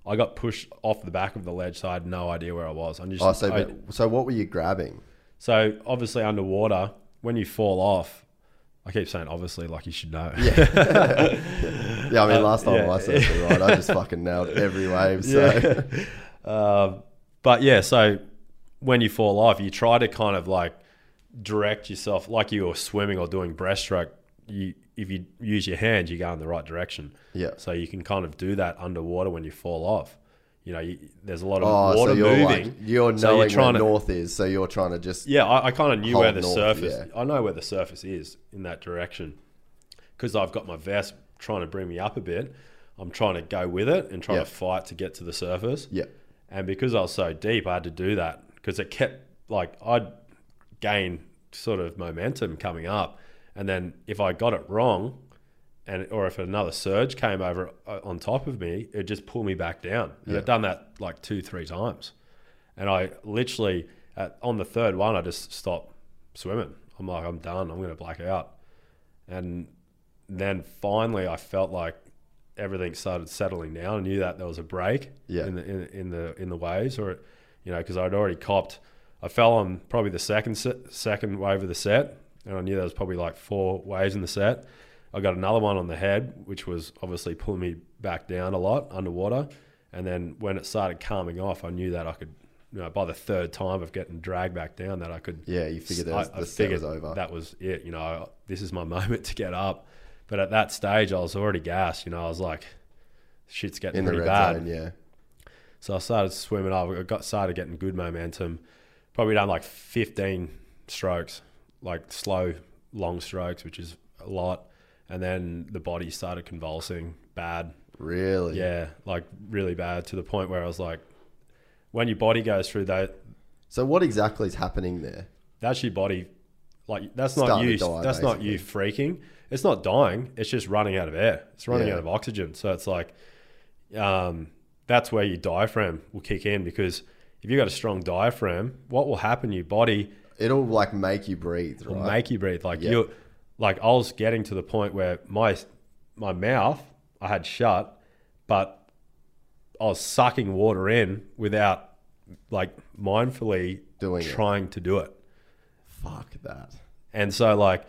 i got pushed off the back of the ledge so i had no idea where i was i'm just Oh, so I- but, so what were you grabbing? So obviously underwater, when you fall off, I keep saying obviously like you should know. Yeah, yeah. I mean, last time yeah. I surfed right, I just fucking nailed every wave. So Um, but yeah, so when you fall off, you try to kind of like direct yourself like you were swimming or doing breaststroke. You if you use your hands, you go in the right direction. yeah. So you can kind of do that underwater when you fall off. You know, you, there's a lot of Oh, water so you're moving. like you're So you're knowing trying where to- north is, so you're trying to just Yeah, I, I kind of knew where the north, surface. yeah. I know where the surface is in that direction because I've got my vest trying to bring me up a bit. I'm trying to go with it and trying Yeah. to fight to get to the surface. yeah, And because I was so deep, I had to do that because it kept like I'd gain sort of momentum coming up, and then if I got it wrong, and or if another surge came over uh, on top of me, it just pull me back down. And Yeah. I'd done that like two, three times, and I literally at, on the third one, I just stopped swimming. I'm like, I'm done. I'm gonna black out, and then finally, I felt like everything started settling down. I knew that there was a break Yeah. in the in, in the in the waves, or you know, because I'd already copped. I fell on probably the second second wave of the set, and I knew there was probably like four waves in the set. I got another one on the head, which was obviously pulling me back down a lot underwater. And then when it started calming off, I knew that I could, you know, by the third time of getting dragged back down, that I could. yeah. You figured I, that I the set was over. that was it. You know, this is my moment to get up. But at that stage, I was already gassed. You know, I was like, shit's getting in the pretty red bad. zone, yeah. So I started swimming up. I got started getting good momentum. Probably done like 15 strokes, like slow, long strokes, which is a lot. And then the body started convulsing bad. Really? Yeah, like really bad to the point where I was like, when your body goes through that, So what exactly is happening there? that's your body. Like that's not you. die, that's not you freaking. It's not dying. It's just running out of air. It's running Yeah. out of oxygen. So it's like, um, that's where your diaphragm will kick in because if you've got a strong diaphragm, what will happen? Your body It'll like make you breathe, It'll make you breathe. Like Yeah. you, like I was getting to the point where my my mouth I had shut, but I was sucking water in without like mindfully Doing it. trying to do it. Fuck that. And so like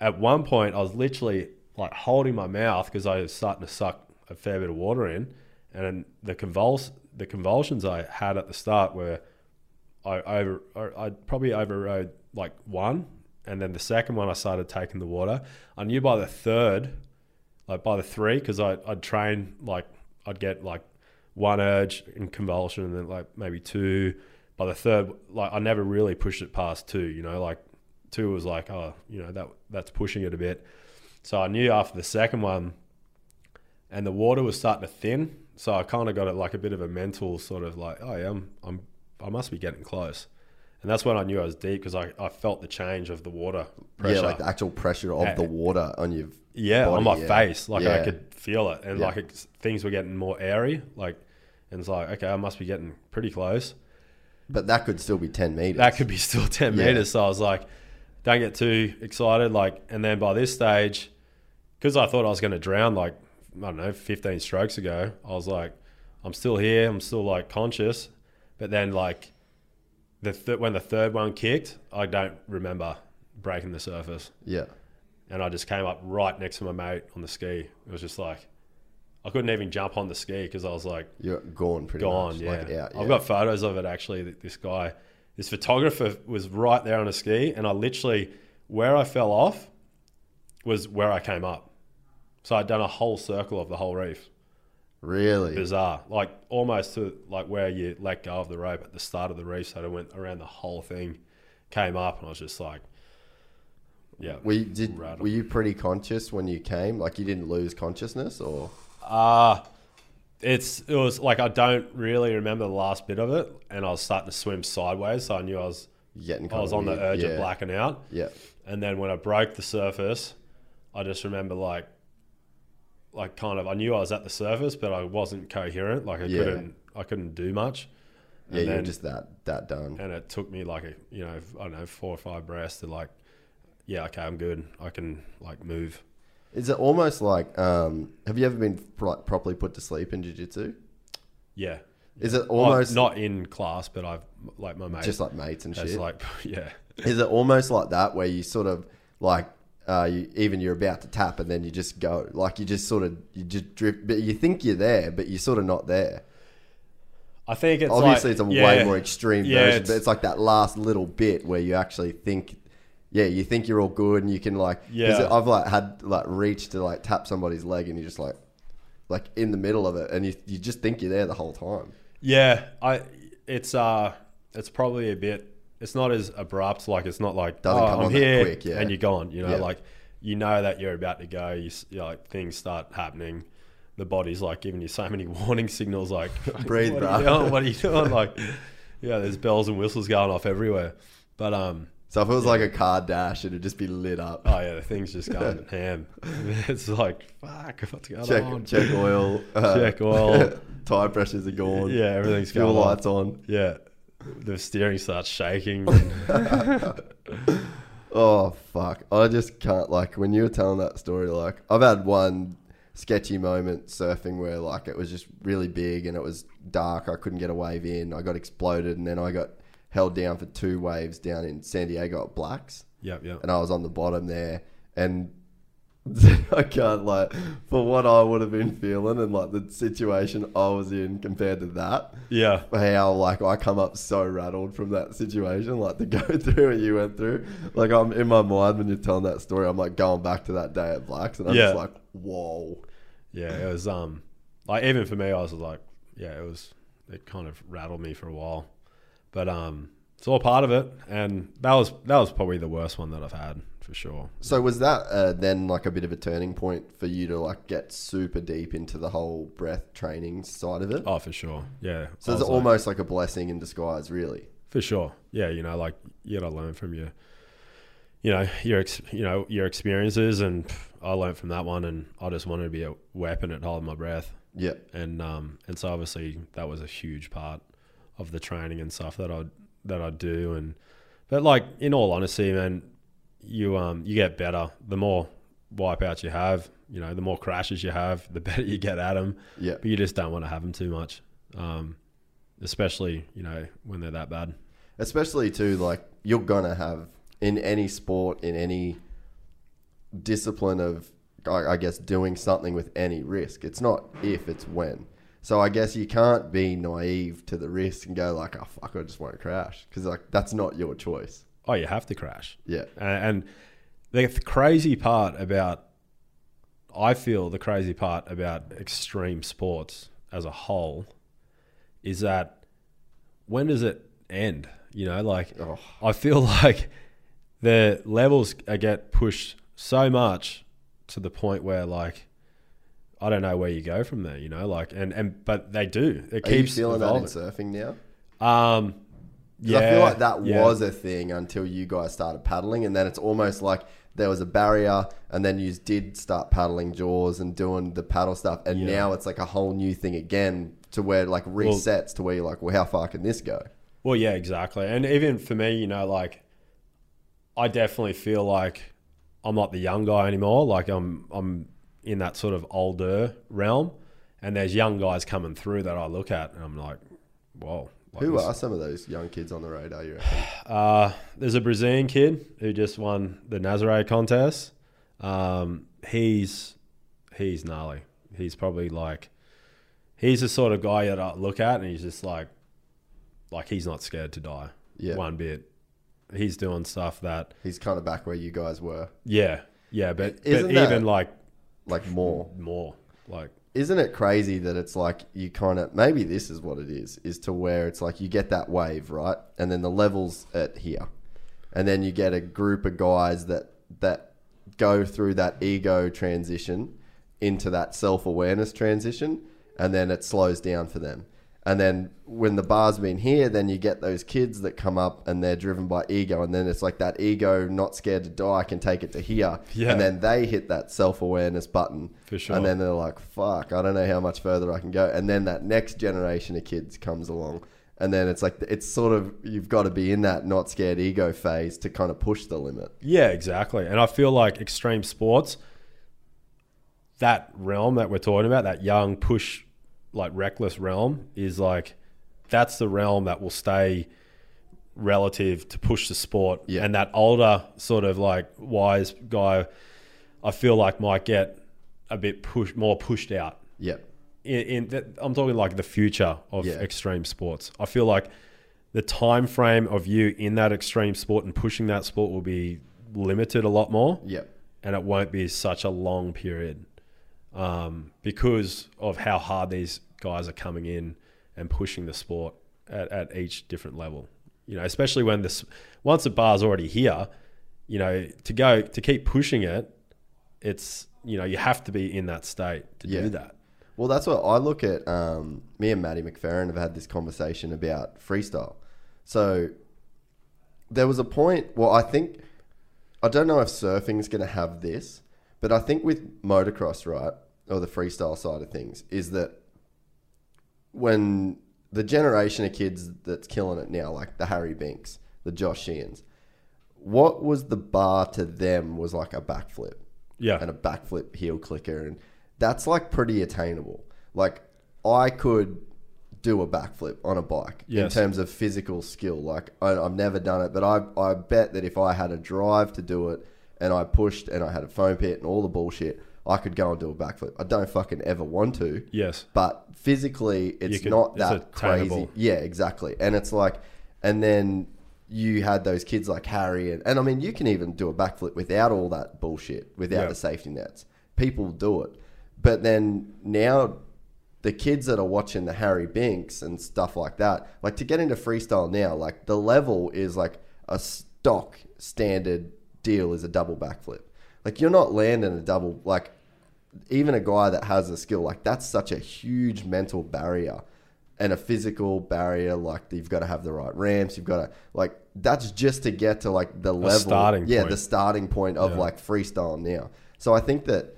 at one point I was literally like holding my mouth because I was starting to suck a fair bit of water in, and the convuls the convulsions I had at the start were I over I probably overrode like one, and then the second one I started taking the water. I knew by the third, like by the three, because I I'd train like I'd get like one urge in convulsion, and then like maybe two. By the third, like I never really pushed it past two. You know, like two was like oh you know that that's pushing it a bit. So I knew after the second one, and the water was starting to thin. So I kind of got it like a bit of a mental sort of like, oh yeah, I'm, I'm I must be getting close, and that's when I knew I was deep because I, I felt the change of the water pressure. Yeah, like the actual pressure of Uh, the water on your Yeah, body, on my yeah. face, like I could feel it, and Yeah. like it, things were getting more airy, like, and it's like okay, I must be getting pretty close. But that could still be ten meters. That could be still ten Yeah. meters. So I was like, don't get too excited, like, and then by this stage, because I thought I was going to drown, like I don't know, fifteen strokes ago, I was like, I'm still here, I'm still like conscious, but then like the th- when the third one kicked, I don't remember breaking the surface Yeah. and I just came up right next to my mate on the ski. It was just like I couldn't even jump on the ski because I was like You're gone pretty gone. much. Yeah. Like out, yeah. I've got photos of it actually. This guy, this photographer was right there on a ski, and I literally where I fell off was where I came up. So I'd done a whole circle of the whole reef. Really. Bizarre, like almost to like where you let go of the rope at the start of the reef. So I went around the whole thing, came up, and I was just like, yeah. Were you, did Rattled. were you pretty conscious when you came? Like you didn't lose consciousness, or Uh it's it was like I don't really remember the last bit of it, and I was starting to swim sideways, so I knew I was getting? I was on the weird? urge yeah. of blacking out. Yeah. And then when I broke the surface, I just remember like like kind of I knew I was at the surface, but I wasn't coherent. Like I Yeah. couldn't I couldn't do much. Yeah, And you're then- just that that done. and it took me like a you know I don't know four or five breaths to like yeah okay I'm good I can like move. Is it almost like? Um, have you ever been pro- properly put to sleep in jiu-jitsu? Yeah. Is it almost not in class, but I've like my mate just like mates and shit? like yeah. Is it almost like that where you sort of like uh, you, even you're about to tap and then you just go like you just sort of you just drift, but you think you're there, but you're sort of not there. I think it's Obviously, like, it's a yeah, way more extreme yeah, version, it's- but it's like that last little bit where you actually think, yeah, you think you're all good and you can like Yeah. I've like had like reach to like tap somebody's leg and you're just like, like in the middle of it and you you just think you're there the whole time. Yeah, I it's uh it's probably a bit it's not as abrupt like it's not like Doesn't oh, come I'm on that here quick, yeah. and you're gone, you know, Yeah. like you know that you're about to go, you, s- you know, like things start happening. The body's like giving you so many warning signals like Breathe, what bro. Are you doing? What are you doing? Like yeah, there's bells and whistles going off everywhere. But um So if it was like a car dash, it'd just be lit up. oh yeah, the thing's just going ham. It's like fuck, what's going check on? check oil, uh, Check oil. tire pressures are gone. Yeah, everything's fuel going on. lights on. Yeah. The steering starts shaking. Oh fuck! I just can't like when you were telling that story. Like I've had one sketchy moment surfing where like it was just really big and it was dark. I couldn't get a wave in. I got exploded and then I got held down for two waves down in San Diego at Blacks, yep, yep. and I was on the bottom there and. I can't like for what I would have been feeling and like the situation I was in compared to that. Yeah. how like I come up so rattled from that situation, like to go through what you went through. Like I'm in my mind when you're telling that story, I'm like going back to that day at Blacks, and I'm Yeah. just like, whoa. Yeah. It was um like even for me I was like, yeah, it was it kind of rattled me for a while. But um it's all part of it and that was that was probably the worst one that I've had for sure. So was that uh, then like a bit of a turning point for you to like get super deep into the whole breath training side of it? Oh, for sure. Yeah. so it's was like- almost like a blessing in disguise, really. For sure. Yeah, you know, like you gotta learn from your you know your ex, you know your experiences, and I learned from that one, and I just wanted to be a weapon at holding my breath, Yeah. and um and so obviously that was a huge part of the training and stuff that I that I do, and but like in all honesty, man, you um you get better. The more wipeouts you have, you know, the more crashes you have, the better you get at them, Yeah. but you just don't want to have them too much, um, especially you know when they're that bad. especially too like you're gonna have in any sport in any discipline of I, guess doing something with any risk it's not if it's when. So i guess you can't be naive to the risk and go like oh fuck i just won't crash. Because like that's not your choice Oh, you have to crash. yeah And, and the crazy part about, I feel the crazy part about extreme sports as a whole is that when does it end? You know, like Oh. I feel like the levels get pushed so much to the point where like I don't know where you go from there. You know, like and and but they do. It are you keeps feeling evolving. that in surfing now Um, yeah, I feel like that yeah. was a thing until you guys started paddling, and then it's almost like there was a barrier, and then you did start paddling jaws and doing the paddle stuff, and Yeah. now it's like a whole new thing again to where it, like resets to where you're like, well, how far can this go? Well, yeah, exactly. And even for me, you know, like I definitely feel like I'm not the young guy anymore. Like I'm I'm in that sort of older realm, and there's young guys coming through that I look at, and I'm like, whoa. Like Who this- are some of those young kids on the radar? You reckon? Uh, there's a Brazilian kid who just won the Nazare contest. Um, he's he's gnarly. He's probably like he's the sort of guy that I look at and he's just like like he's not scared to die Yeah. one bit. He's doing stuff that He's kind of back where you guys were, yeah yeah, but, but even like like more. more like Isn't it crazy that it's like you kind of maybe this is what it is is to where it's like you get that wave right, and then the levels at here, and then you get a group of guys that that go through that ego transition into that self awareness transition, and then it slows down for them. And then when the bar's been here, then you get those kids that come up and they're driven by ego, and then it's like that ego, not scared to die, can take it to here, Yeah. and then they hit that self awareness button, For sure. and then they're like, "Fuck, I don't know how much further I can go." And then that next generation of kids comes along, and then it's like it's sort of you've got to be in that not scared ego phase to kind of push the limit. Yeah, exactly. And I feel like extreme sports, that realm that we're talking about, that young push, like reckless realm, is like that's the realm that will stay relative to push the sport. Yeah. And that older sort of like wise guy, I feel like might get a bit push more pushed out Yeah, in, in that, I'm talking like the future of Yeah. extreme sports. I feel like the time frame of you in that extreme sport and pushing that sport will be limited a lot more, yeah, and it won't be such a long period um, because of how hard these guys are coming in and pushing the sport at, at each different level. You know, especially when this once the bar's already here, you know, to go to keep pushing it, it's you know you have to be in that state to Yeah. do that. Well, that's what I look at. Um, me and Maddie McFerrin have had this conversation about freestyle. So there was a point. Well, I think I don't know if surfing's going to have this, but I think with motocross, right, or the freestyle side of things, is that when the generation of kids that's killing it now, like the Harry Binks, the Josh Sheehan's, what was the bar to them was like a backflip Yeah. and a backflip heel clicker, and that's like pretty attainable. Like I could do a backflip on a bike in terms of physical skill. Like I, I've never done it, but I I bet that if I had a drive to do it and I pushed and I had a foam pit and all the bullshit, I could go and do a backflip. I don't fucking ever want to. Yes. But physically, it's could- not it's that crazy. Yeah, exactly. And it's like, and then you had those kids like Harry, and, and I mean, you can even do a backflip without all that bullshit, without Yeah. the safety nets. People do it. But then now, the kids that are watching the Harry Binks and stuff like that, like to get into freestyle now, like the level is like a stock standard deal is a double backflip. Like you're not landing a double, like even a guy that has a skill like that's such a huge mental barrier and a physical barrier like you've got to have the right ramps you've got to like that's just to get to like the level starting yeah point. the starting point of Yeah. like freestyle now so i think that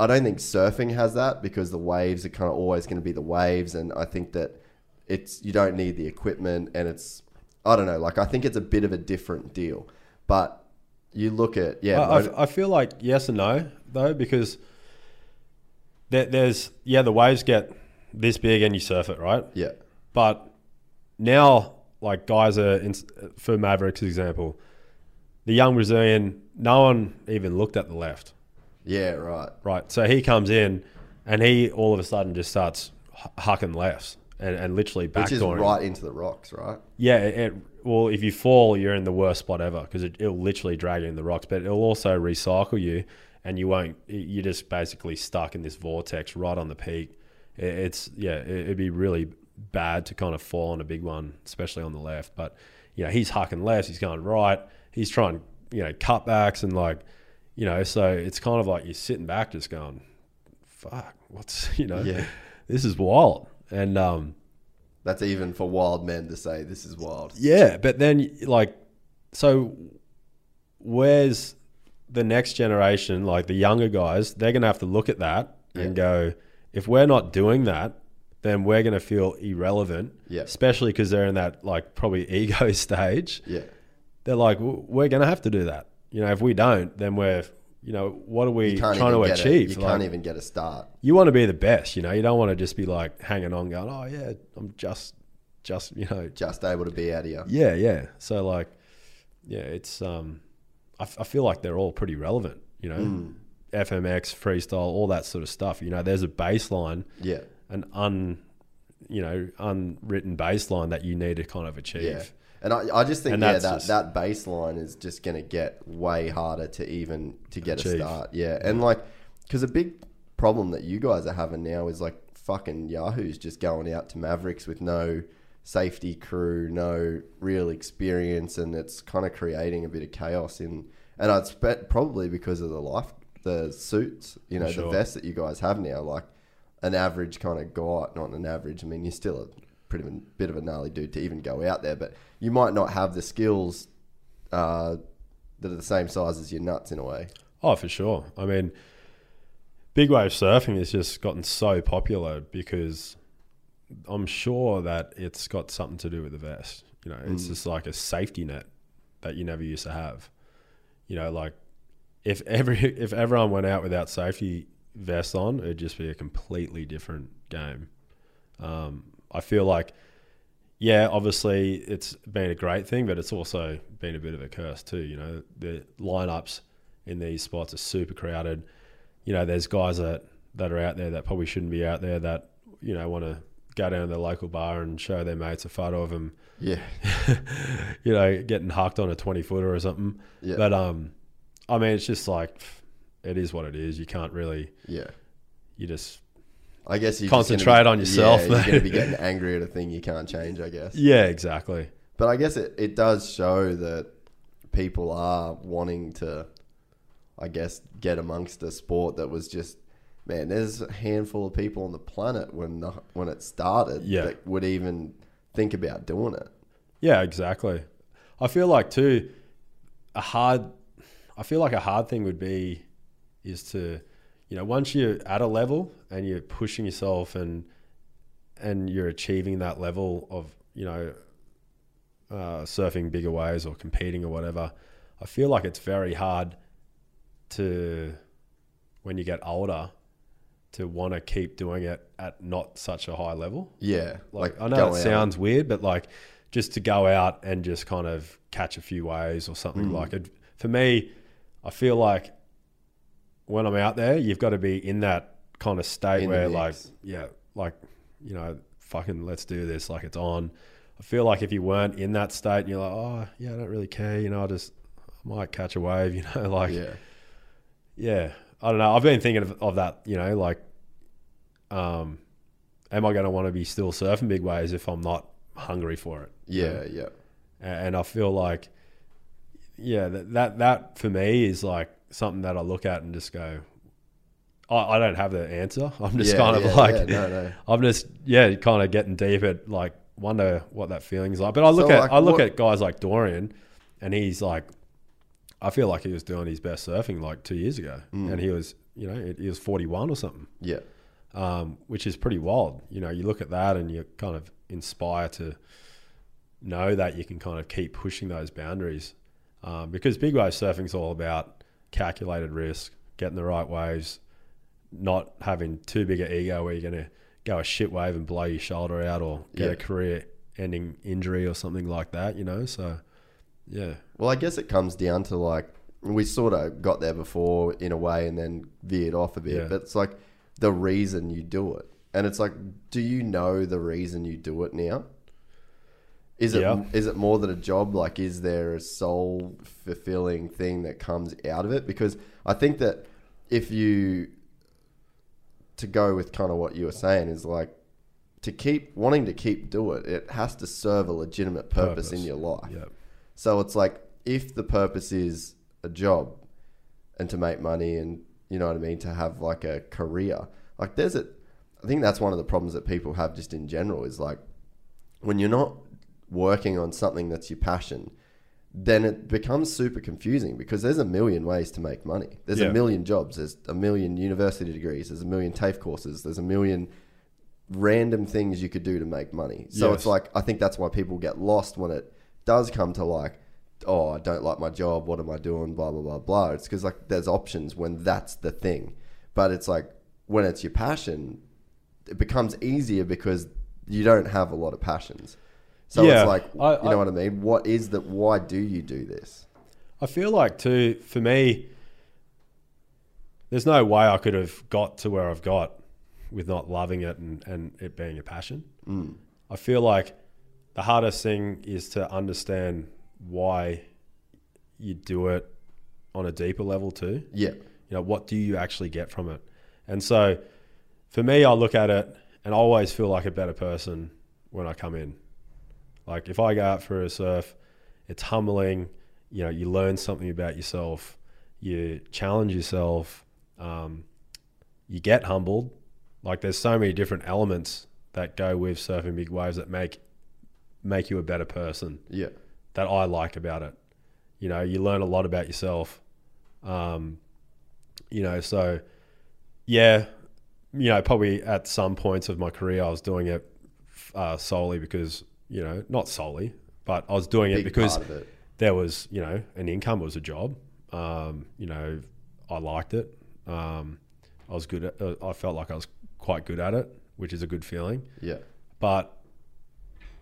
i don't think surfing has that because the waves are kind of always going to be the waves and i think that it's you don't need the equipment and it's i don't know like i think it's a bit of a different deal but you look at yeah I, I feel like yes and no though because there, there's yeah the waves get this big and you surf it right, yeah. But now like guys are in, for Mavericks example, the young Brazilian no one even looked at the left. Yeah right. Right, so he comes in and he all of a sudden just starts hucking lefts and, and literally which is right into the rocks right? Yeah, it, it- well, if you fall, you're in the worst spot ever because it, it'll literally drag you in the rocks, but it'll also recycle you, and you won't. You're just basically stuck in this vortex right on the peak. It, it's yeah, it, it'd be really bad to kind of fall on a big one, especially on the left. But you know, he's hucking left, he's going right, he's trying you know cutbacks and like you know, so it's kind of like you're sitting back just going, fuck, what's you know, Yeah. this is wild, and um. that's even for wild men to say this is wild Yeah, but then like, so where's the next generation? Like the younger guys, they're gonna have to look at that and go, if we're not doing that, then we're gonna feel irrelevant. Yeah. especially because they're in that like probably ego stage. yeah They're like, "W- we're gonna have to do that. You know, if we don't, then we're you know, what are we trying to achieve? A, you Like, can't even get a start. you want to be the best, you know. You don't want to just be like hanging on, going, "Oh yeah, I'm just, just you know, Just able to be out here. yeah, yeah." So like, yeah, it's um, I, f- I feel like they're all pretty relevant, you know, Mm. FMX, freestyle, all that sort of stuff. You know, there's a baseline, Yeah, an un, you know, unwritten baseline that you need to kind of achieve. yeah. And I, I just think And yeah that just- that baseline is just going to get way harder to even to get a start. Yeah, and like because a big problem that you guys are having now is like fucking Yahoo's just going out to Mavericks with no safety crew, no real experience, and it's kind of creating a bit of chaos in. And I'd bet probably because of the life, the suits, you know, the Sure. vests that you guys have now, like an average kind of guy, not an average. I mean, you're still a pretty bit of a gnarly dude to even go out there, but you might not have the skills uh, that are the same size as your nuts in a way. Oh, for sure. I mean, big wave surfing has just gotten so popular because I'm sure that it's got something to do with the vest. You know, it's just like a safety net that you never used to have. You know, like if every if everyone went out without safety vests on, it'd just be a completely different game. Um, I feel like, yeah, obviously it's been a great thing, but it's also been a bit of a curse too. You know, the lineups in these spots are super crowded. You know, there's guys that that are out there that probably shouldn't be out there that you know want to go down to the local bar and show their mates a photo of them, Yeah, you know, getting hucked on a twenty footer or something. Yeah. But um, I mean, it's just like it is what it is. You can't really, yeah. you just I guess you Concentrate on yourself, Yeah, you're going to be getting angry at a thing you can't change. I guess. yeah, exactly. But I guess it, it does show that people are wanting to, I guess, get amongst a sport that was just, man, there's a handful of people on the planet when the, when it started Yeah. that would even think about doing it. Yeah, exactly. I feel like too a hard I feel like a hard thing would be is to you know once you're at a level and you're pushing yourself and and you're achieving that level of you know uh, surfing bigger waves or competing or whatever I feel like it's very hard to when you get older to want to keep doing it at not such a high level Yeah, like, I know it out. sounds weird, but like just to go out and just kind of catch a few waves or something Mm. like it. For me, I feel like when I'm out there, you've got to be in that kind of state In where, like, yeah, like you know, fucking let's do this, like it's on. I feel like if you weren't in that state, and you're like, oh yeah, I don't really care, you know, I just I might catch a wave, you know, like yeah, yeah, I don't know. I've been thinking of, of that, you know, like, um, am I going to want to be still surfing big waves if I'm not hungry for it? yeah, yeah, And I feel like, yeah, that that, that for me is like something that I look at and just go, I, I don't have the answer. I'm just Yeah, kind of yeah, like, yeah, no, no. I'm just yeah, kind of getting deep at like wonder what that feeling's like. But I look So, at like, I look what- at guys like Dorian, and he's like, I feel like he was doing his best surfing like two years ago, Mm. and he was you know he was 41 or something, Yeah. um, which is pretty wild. You know, you look at that and you kind of inspire to know that you can kind of keep pushing those boundaries, um, because big wave surfing is all about calculated risk, getting the right waves, not having too big an ego where you're going to go a shit wave and blow your shoulder out or get Yeah. a career ending injury or something like that, you know? So, yeah. Well, I guess it comes down to like we sort of got there before in a way and then veered off a bit. Yeah. But it's like the reason you do it, and it's like, do you know the reason you do it now? Is it is Yeah. it more than a job? Like, is there a soul fulfilling thing that comes out of it? Because I think that if you to go with kind of what you were saying is like to keep wanting to keep do it, it has to serve a legitimate purpose, in your life. Yeah. So it's like if the purpose is a job and to make money and you know what I mean to have like a career, like there's a I think that's one of the problems that people have just in general is like when you're not working on something that's your passion, then it becomes super confusing because there's a million ways to make money. There's Yeah. a million jobs, there's a million university degrees, there's a million TAFE courses, there's a million random things you could do to make money. So Yes. it's like I think that's why people get lost when it does come to like, oh, I don't like my job. What am I doing? Blah blah blah blah. It's because like there's options when that's the thing, but it's like when it's your passion, it becomes easier because you don't have a lot of passions. So Yeah. it's like I- you know I- what I mean. What is that? Why do you do this? I feel like too for me, there's no way I could have got to where I've got with not loving it and, and it being a passion. Mm. I feel like the hardest thing is to understand why you do it on a deeper level too. Yeah, You know, what do you actually get from it? And so for me, I look at it and I always feel like a better person when I come in. Like if I go out for a surf, it's humbling. You know, you learn something about yourself, you challenge yourself, um, you get humbled. Like there's so many different elements that go with surfing big waves that make make you a better person yeah, that I like about it. You know, you learn a lot about yourself. Um, you know, so yeah, you know, probably at some points of my career, I was doing it uh, solely because you know, not solely, but I was doing it because it. there was you know an income it was a job. Um, you know, I liked it. Um, I was good at. Uh, I felt like I was quite good at it, which is a good feeling Yeah, but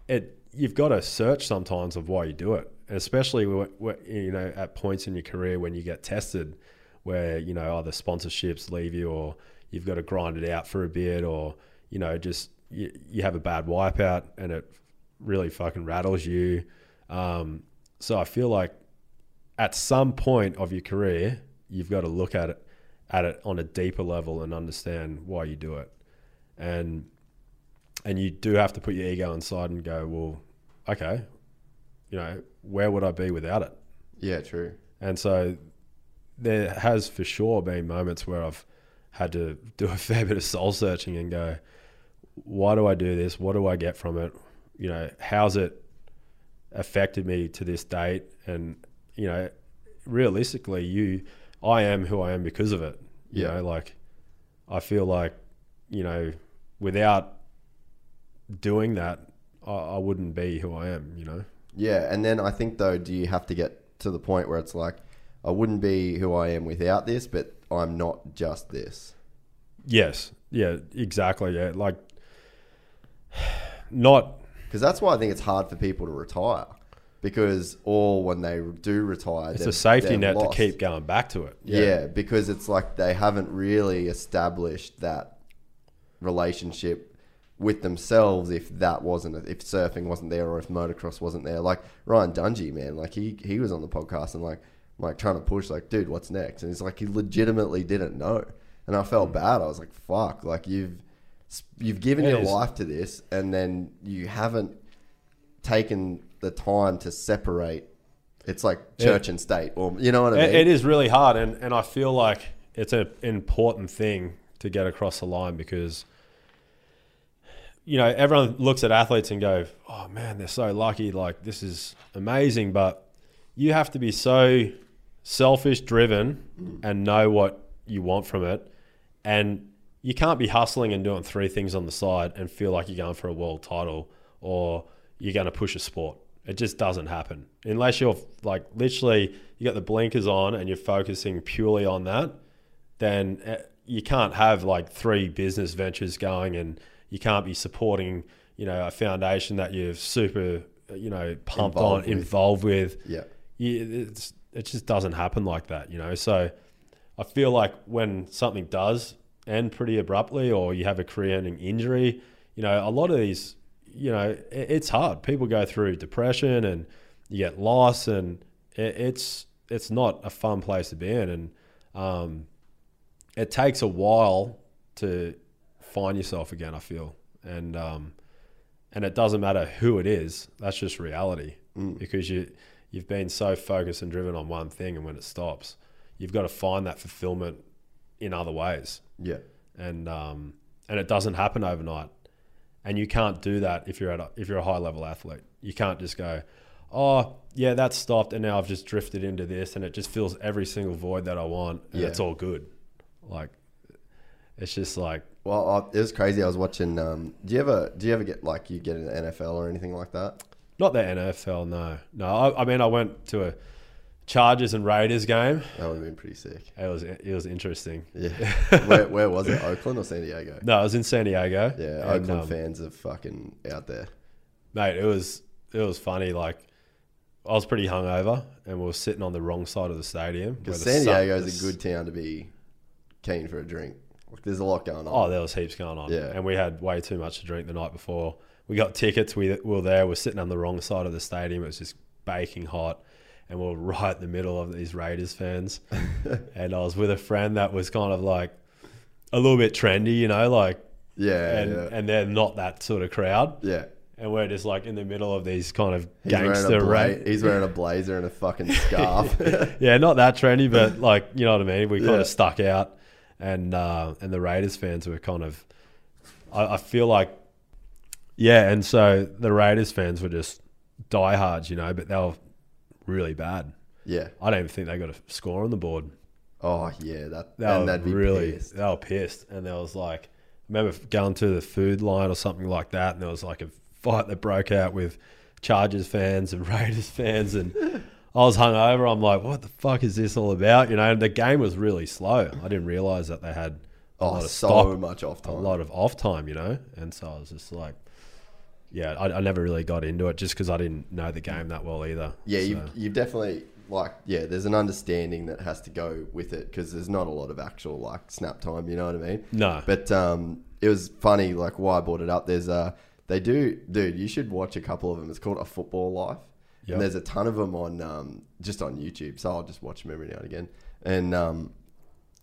it you've got to search sometimes of why you do it, and especially you know at points in your career when you get tested, where you know either sponsorships leave you or you've got to grind it out for a bit, or you know just you, you have a bad wipeout and it really fucking rattles you. Um, so I feel like at some point of your career, you've got to look at it at it on a deeper level and understand why you do it, and and you do have to put your ego inside and go, well, okay, you know, where would I be without it? yeah, true. And so there has for sure been moments where I've had to do a fair bit of soul searching and go, why do I do this? What do I get from it? You know, how's it affected me to this date? And, you know, realistically, you, I am who I am because of it. You Yeah. know, like I feel like, you know, without doing that, I, I wouldn't be who I am, you know? Yeah, and then I think though, do you have to get to the point where it's like, I wouldn't be who I am without this, but I'm not just this. Yes. Yeah, exactly. Yeah. Like not Because that's why I think it's hard for people to retire. Because or when they do retire, it's a safety net lost. to keep going back to it. Yeah. because it's like they haven't really established that relationship with themselves if that wasn't if surfing wasn't there or if motocross wasn't there. Like Ryan Dungey, man, like he he was on the podcast and like like trying to push like, dude, what's next? And he's like he legitimately didn't know. And I felt bad. I was like, fuck, like you've you've given It your is. life to this and then you haven't taken the time to separate it's like church and state or you know what I mean? It, it is really hard, and, and I feel like it's an important thing to get across the line because you know everyone looks at athletes and go, "Oh man, they're so lucky! Like this is amazing." But you have to be so selfish driven and know what you want from it, and you can't be hustling and doing three things on the side and feel like you're going for a world title or you're going to push a sport. It just doesn't happen unless you're like literally you got the blinkers on and you're focusing purely on that. Then eh, you can't have like three business ventures going and you can't be supporting you know a foundation that you're super you know pumped Involved on with. involved with Yeah. you, it's, it just doesn't happen like that, you know. So I feel like when something does end pretty abruptly, or you have a career-ending injury, you know, a lot of these, you know, it, it's hard. People go through depression, and you get lost, and it, it's it's not a fun place to be in, and um, it takes a while to find yourself again. I feel, and um, and it doesn't matter who it is. That's just reality because you you've been so focused and driven on one thing, and when it stops, you've got to find that fulfillment in other ways, Yeah. and um, and it doesn't happen overnight, and you can't do that if you're at a, if you're a high level athlete. You can't just go, oh yeah, that's stopped, and now I've just drifted into this, and it just fills every single void that I want, and Yeah. it's all good. Like it's just like Well, I, it was crazy. I was watching. Um, do you ever do you ever get like you get in the NFL or anything like that? Not the NFL, no, no. I, I mean, I went to a Chargers and Raiders game. That would have been pretty sick. It was it was interesting. Yeah. where, where was it? Oakland or San Diego? No, I was in San Diego. Yeah, and, Oakland um, fans are fucking out there. mate. It was it was funny. Like I was pretty hungover, and we were sitting on the wrong side of the stadium. Because San Diego's the a good town to be keen for a drink. There's a lot going on. Oh, there was heaps going on. Yeah. And we had way too much to drink the night before. We got tickets. We, we were there. We're sitting on the wrong side of the stadium. It was just baking hot. And we're right in the middle of these Raiders fans. and I was with a friend that was kind of like a little bit trendy, you know, like, yeah, and, yeah, and they're not that sort of crowd. yeah. And we're just like in the middle of these kind of He's wearing, gangster bla- ra- he's wearing a blazer and a fucking scarf. yeah, not that trendy, but like you know what I mean. We kind Yeah. of stuck out, and uh, and the Raiders fans were kind of. I, I feel like, yeah, and so the Raiders fans were just diehards, you know, but they were really bad. yeah. I don't even think they got a score on the board. Oh yeah, that They and were they'd be really, pissed. they were pissed, and there was like, I remember going to the food line or something like that, and there was like a fight that broke out with Chargers fans and Raiders fans, and I was hungover. I'm like, what the fuck is this all about? You know, and the game was really slow. I didn't realize that they had a Oh, lot of so stop, much off time, a lot of off time, you know, and so I was just like. Yeah, I, I never really got into it just because I didn't know the game that well either. Yeah, So- you've, you've definitely like yeah. There's an understanding that has to go with it because there's not a lot of actual like snap time. You know what I mean? No. But um, it was funny. Like why I brought it up. There's uh they do, dude. You should watch a couple of them. It's called A Football Life, Yep. and there's a ton of them on um just on YouTube. So I'll just watch them every now and again. And um,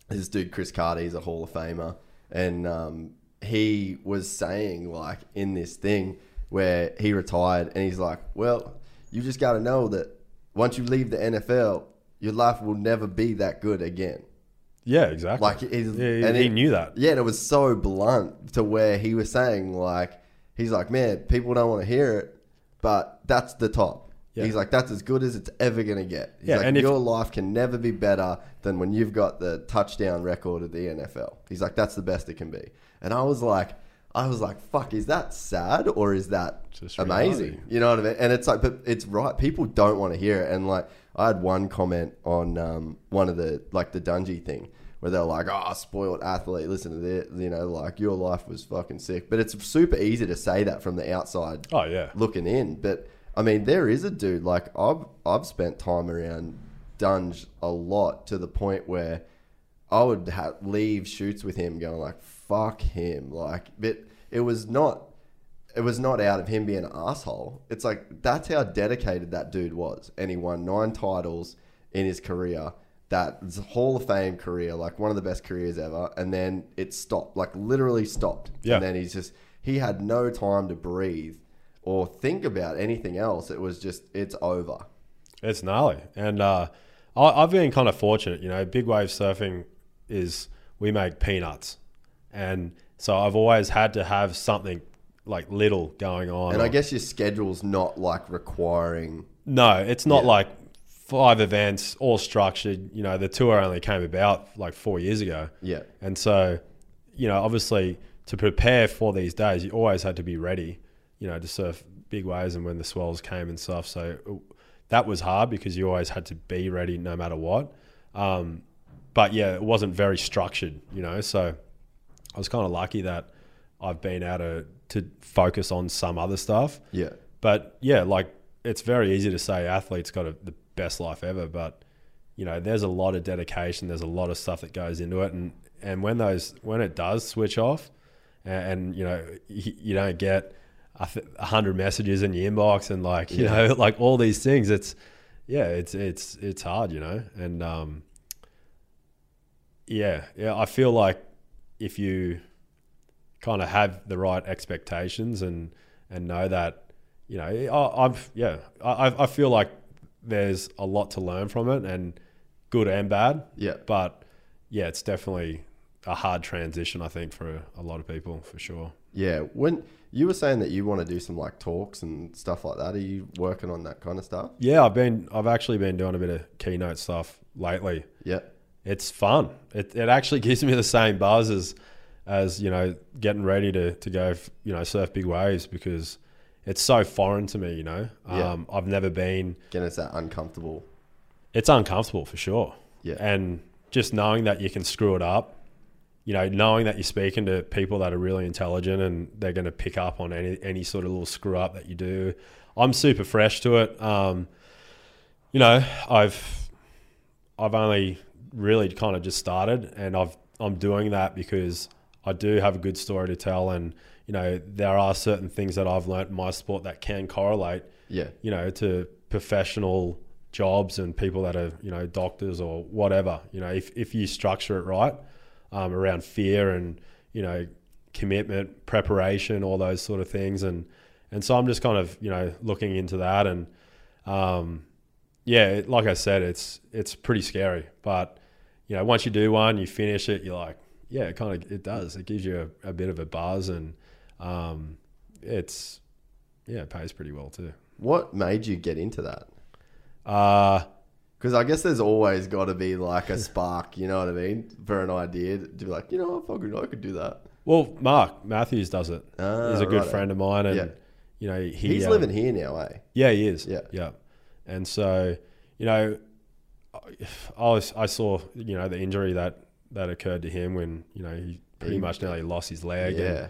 this dude Cris Carter, he's a Hall of Famer, and um, he was saying like in this thing where he retired, and he's like, "Well, you just got to know that once you leave the NFL, your life will never be that good again." yeah, exactly. Like, he's, yeah, he, and he it- knew that. Yeah, and it was so blunt to where he was saying like, he's like, "Man, people don't want to hear it, but that's the top." Yeah. He's like, that's as good as it's ever gonna get. He's Yeah, like, and if- your life can never be better than when you've got the touchdown record of the NFL. He's like, that's the best it can be. And I was like, I was like, fuck, is that sad or is that Just amazing? reality. You know what I mean? And it's like, but it's right. People don't want to hear it. And like, I had one comment on um, one of the like the Dungey thing where they're like, "Oh, spoiled athlete, listen to this." You know, like your life was fucking sick. But it's super easy to say that from the outside Oh yeah. looking in. But I mean, there is a dude like I've I've spent time around Dungey a lot to the point where I would ha- leave shoots with him going like fuck him. Like but it was not it was not out of him being an asshole. It's like that's how dedicated that dude was. And he won nine titles in his career. That hall of fame career like one of the best careers ever. And then it stopped like literally stopped. Yeah. and then he's just he had no time to breathe or think about anything else it was just it's over It's gnarly, and uh, I, I've been kind of fortunate. You know, big wave surfing is we make peanuts, and so I've always had to have something like little going on. And I guess your schedule's not like requiring. no, it's not Yeah. like five events all structured. You know, the tour only came about like four years ago. Yeah. And so, you know, obviously to prepare for these days, you always had to be ready, you know, to surf big waves and when the swells came and stuff. So that was hard because you always had to be ready no matter what. Um, but yeah, it wasn't very structured, you know. So I was kind of lucky that I've been able to, to focus on some other stuff. Yeah. But yeah, like it's very easy to say athletes got a, the best life ever, but you know, there's a lot of dedication. There's a lot of stuff that goes into it, and and when those when it does switch off, and, and you know, you, you don't get a th- a hundred messages in your inbox and like you Yeah. know, like all these things. It's yeah, it's it's it's hard, you know, and um, yeah, yeah. I feel like if you kind of have the right expectations and and know that you know I, I've yeah I I feel like there's a lot to learn from it and good and bad Yeah. but yeah it's definitely a hard transition I think for a lot of people for sure Yeah. When you were saying that you want to do some like talks and stuff like that, are you working on that kind of stuff? yeah I've been I've actually been doing a bit of keynote stuff lately Yeah. it's fun. It, it actually gives me the same buzz as, as you know, getting ready to, to go, you know, surf big waves because it's so foreign to me, you know. Yeah. Um, I've never been, Again, it's that uncomfortable. it's uncomfortable for sure. Yeah. And just knowing that you can screw it up, you know, knowing that you're speaking to people that are really intelligent and they're going to pick up on any, any sort of little screw up that you do. I'm super fresh to it. Um, you know, I've, I've only really kind of just started and I've, I'm doing that because I do have a good story to tell. And, you know, there are certain things that I've learned in my sport that can correlate Yeah. you know, to professional jobs and people that are, you know, doctors or whatever. You know, if, if you structure it right um, around fear and, you know, commitment, preparation, all those sort of things. And, and so I'm just kind of, you know, looking into that. And, um, yeah, it- like I said, it's, it's pretty scary. But, you know, once you do one, you finish it, you're like, yeah, it kind of, it does. It gives you a, a bit of a buzz and um, it's, yeah, it pays pretty well too. What made you get into that? Uh, Because I guess there's always got to be like a spark, you know what I mean, for an idea to be like, you know, what, fucking, I could do that. well, Mark Mathews does it. Ah, He's a good righto. friend of mine, and Yeah. you know he, He's um, living here now, eh? Yeah, he is. Yeah. yeah. And so, you know, I was I saw you know the injury that that occurred to him when you know he pretty He- much nearly lost his leg. Yeah. And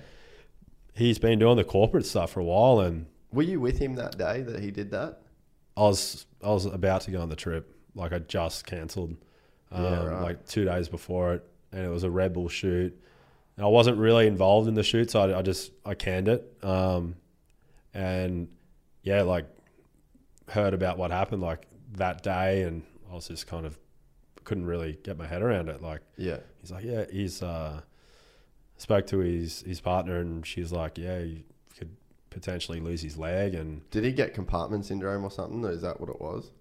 he's been doing the corporate stuff for a while, and Were you with him that day that he did that? I was I was about to go on the trip. Like I just cancelled, um, Yeah, right. like two days before it, and it was a Red Bull shoot. And I wasn't really involved in the shoot, so I, I just I canned it. Um, and yeah, like heard about what happened like that day, and I was just kind of couldn't really get my head around it. Like Yeah. he's like, yeah, he's uh, spoke to his his partner, and she's like, yeah, he could potentially lose his leg, and Did he get compartment syndrome or something? Or is that what it was?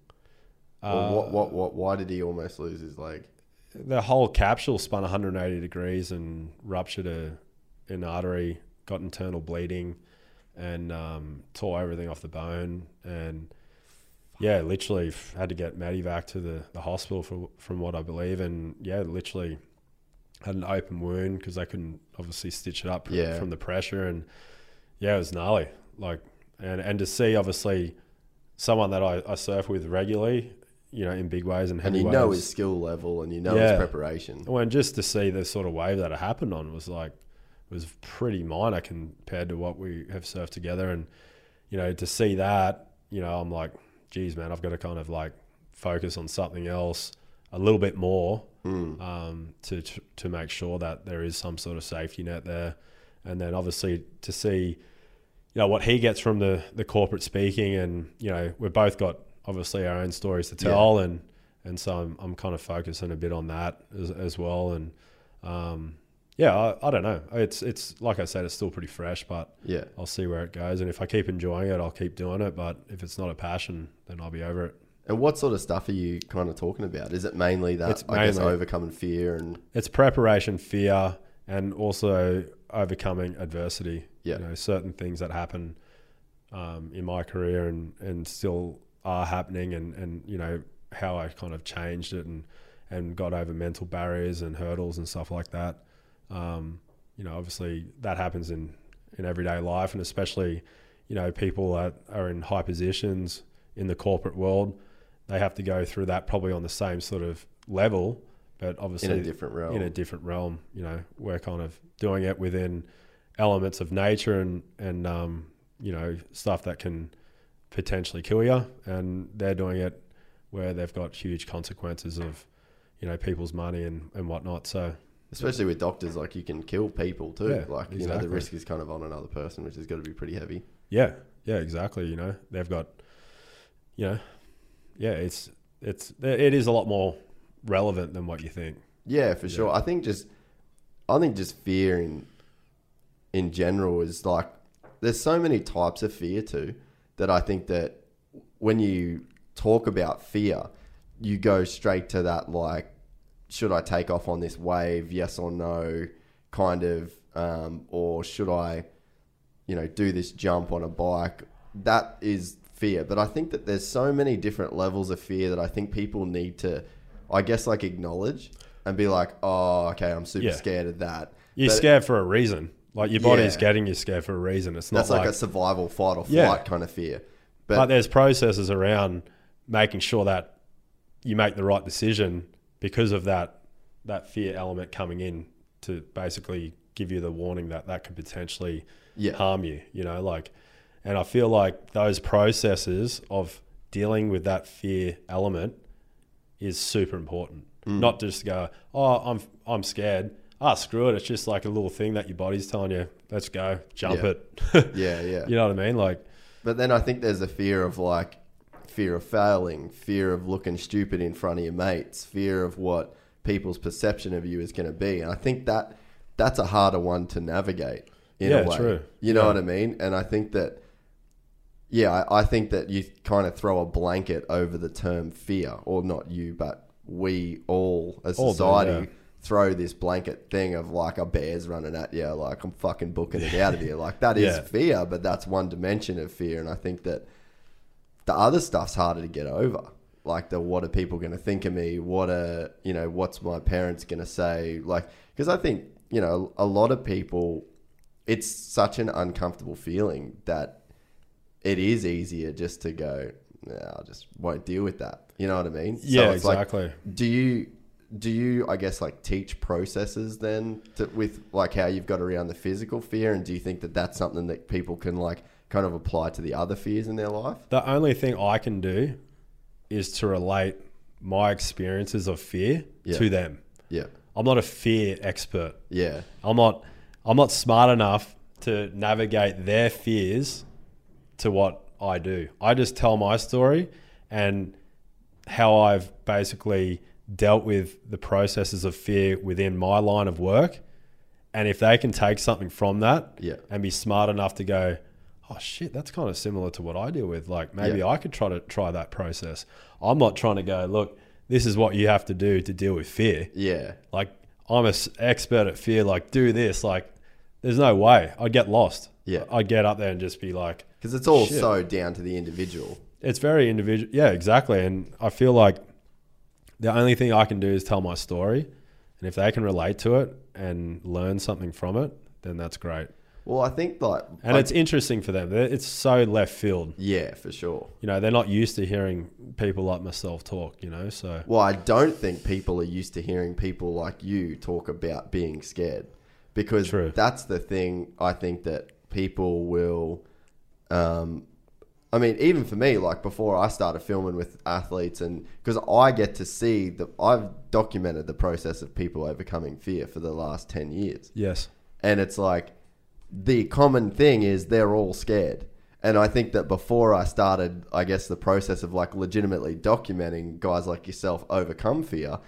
Uh, what, what, what, why did he almost lose his leg? the whole capsule spun 180 degrees and ruptured a, an artery, got internal bleeding, and um, tore everything off the bone. And yeah, literally had to get Medivac to the, the hospital for, from what I believe. And yeah, literally had an open wound because they couldn't obviously stitch it up Yeah. from the pressure. And yeah, it was gnarly. Like, and, and to see obviously someone that I, I surf with regularly, you know, in big ways and And heavy you know his skill level and you know Yeah. his preparation. Well, and just to see the sort of wave that it happened on was like was pretty minor compared to what we have surfed together, and you know to see that, you know, I'm like, geez, man, I've got to kind of like focus on something else a little bit more Mm. um, to to to make sure that there is some sort of safety net there, and then obviously to see, you know, what he gets from the the corporate speaking, and you know, we've both got obviously our own stories to Yeah. tell, and and so I'm I'm kind of focusing a bit on that as as well, and um, yeah, I, I don't know, it's it's like I said, it's still pretty fresh, but Yeah. I'll see where it goes, and if I keep enjoying it, I'll keep doing it, but if it's not a passion, then I'll be over it. And what sort of stuff are you kind of talking about? Is it mainly that It's I guess overcoming fear and It's preparation, fear, and also overcoming adversity. Yeah. You know, certain things that happen um, in my career and, and still are happening and, and, you know, how I kind of changed it and, and got over mental barriers and hurdles and stuff like that. Um, you know, obviously that happens in, in everyday life and especially, you know, people that are in high positions in the corporate world, they have to go through that probably on the same sort of level, but obviously in a different realm? in a different realm. You know, we're kind of doing it within elements of nature and and um, you know stuff that can potentially kill you, and they're doing it where they've got huge consequences of you know people's money and and whatnot. So Especially with doctors, like you can kill people too. Yeah, like you know, the risk is kind of on another person, which has got to be pretty heavy. yeah, yeah, exactly. You know, they've got you know, yeah, it's it's it is a lot more relevant than what you think. Yeah, for sure. I think just, I think just fear in, in general is like, there's so many types of fear too, that I think that when you talk about fear, you go straight to that like, should I take off on this wave? Yes or no, kind of, um, or should I, you know, do this jump on a bike? That is fear. But I think that there's so many different levels of fear that I think people need to, I guess, like acknowledge and be like, oh, okay, I'm super Yeah. scared of that. You're But scared for a reason. Like your body's Yeah. getting you scared for a reason. It's not That's like, like a survival, fight or flight Yeah. kind of fear. but, But, there's processes around making sure that you make the right decision because of that that fear element coming in to basically give you the warning that that could potentially Yeah. harm you you know like and i feel like those processes of dealing with that fear element is super important Mm. not just go oh i'm i'm scared ah screw it it's just like a little thing that your body's telling you let's go jump Yeah. it yeah, yeah. you know what i mean like But then I think there's a fear of like fear of failing, fear of looking stupid in front of your mates, fear of what people's perception of you is going to be. And I think that that's a harder one to navigate in Yeah, a way. true. You know Yeah. what I mean? And I think that yeah, I, I think that you kind of throw a blanket over the term fear, or not you, but we all as All society yeah. Throw this blanket thing of like a bear's running at you, like I'm fucking booking it out of here. Like that is Yeah. fear, but that's one dimension of fear. And I think that the other stuff's harder to get over. Like the what are people going to think of me? What are you know? What's my parents going to say? Like because I think you know a lot of people, it's such an uncomfortable feeling that it is easier just to go. Nah, I just won't deal with that. You know what I mean? yeah it's like, exactly do you do you I guess like teach processes then to, with like how you've got around the physical fear, and do you think that that's something that people can like kind of apply to the other fears in their life? The only thing I can do is to relate my experiences of fear Yeah. to them. Yeah, I'm not a fear expert. yeah, I'm not I'm not smart enough to navigate their fears to what I do. I just tell my story and how I've basically dealt with the processes of fear within my line of work. And if they can take something from that Yeah. and be smart enough to go, oh shit, that's kind of similar to what I deal with. Like maybe Yeah. I could try to try that process. I'm not trying to go, look, this is what you have to do to deal with fear. yeah, Like I'm an expert at fear. Like do this. Like there's no way I'd get lost. Yeah. I'd get up there and just be like, because it's all Shit. so down to the individual. it's very individual. Yeah, exactly. And I feel like the only thing I can do is tell my story, and if they can relate to it and learn something from it, then that's great. Well, I think like, And I- it's interesting for them. It's so left field. yeah, for sure. You know, they're not used to hearing people like myself talk. You know, so Well, I don't think people are used to hearing people like you talk about being scared because True. that's the thing I think that people will. Um, I mean, even for me, like before I started filming with athletes, and because I get to see that I've documented the process of people overcoming fear for the last 10 years. yes, And it's like the common thing is they're all scared. And I think that before I started, I guess, the process of like legitimately documenting guys like yourself overcome fear,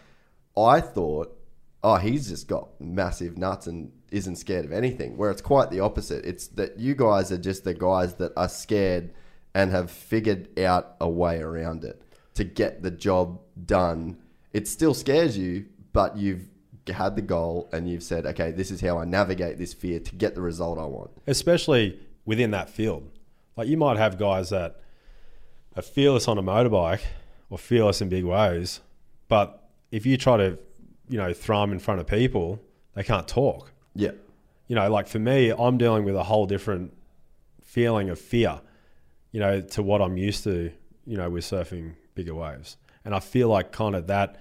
I thought, oh, he's just got massive nuts and isn't scared of anything. Where it's quite the opposite. It's that you guys are just the guys that are scared and have figured out a way around it. to get the job done, it still scares you, but you've had the goal and you've said, okay, this is how I navigate this fear to get the result I want. especially within that field. Like you might have guys that are fearless on a motorbike or fearless in big ways, but if you try to, you know, throw them in front of people, they can't talk. Yeah. You know, like for me, I'm dealing with a whole different feeling of fear, you know, to what I'm used to, you know, with surfing bigger waves. And I feel like kind of that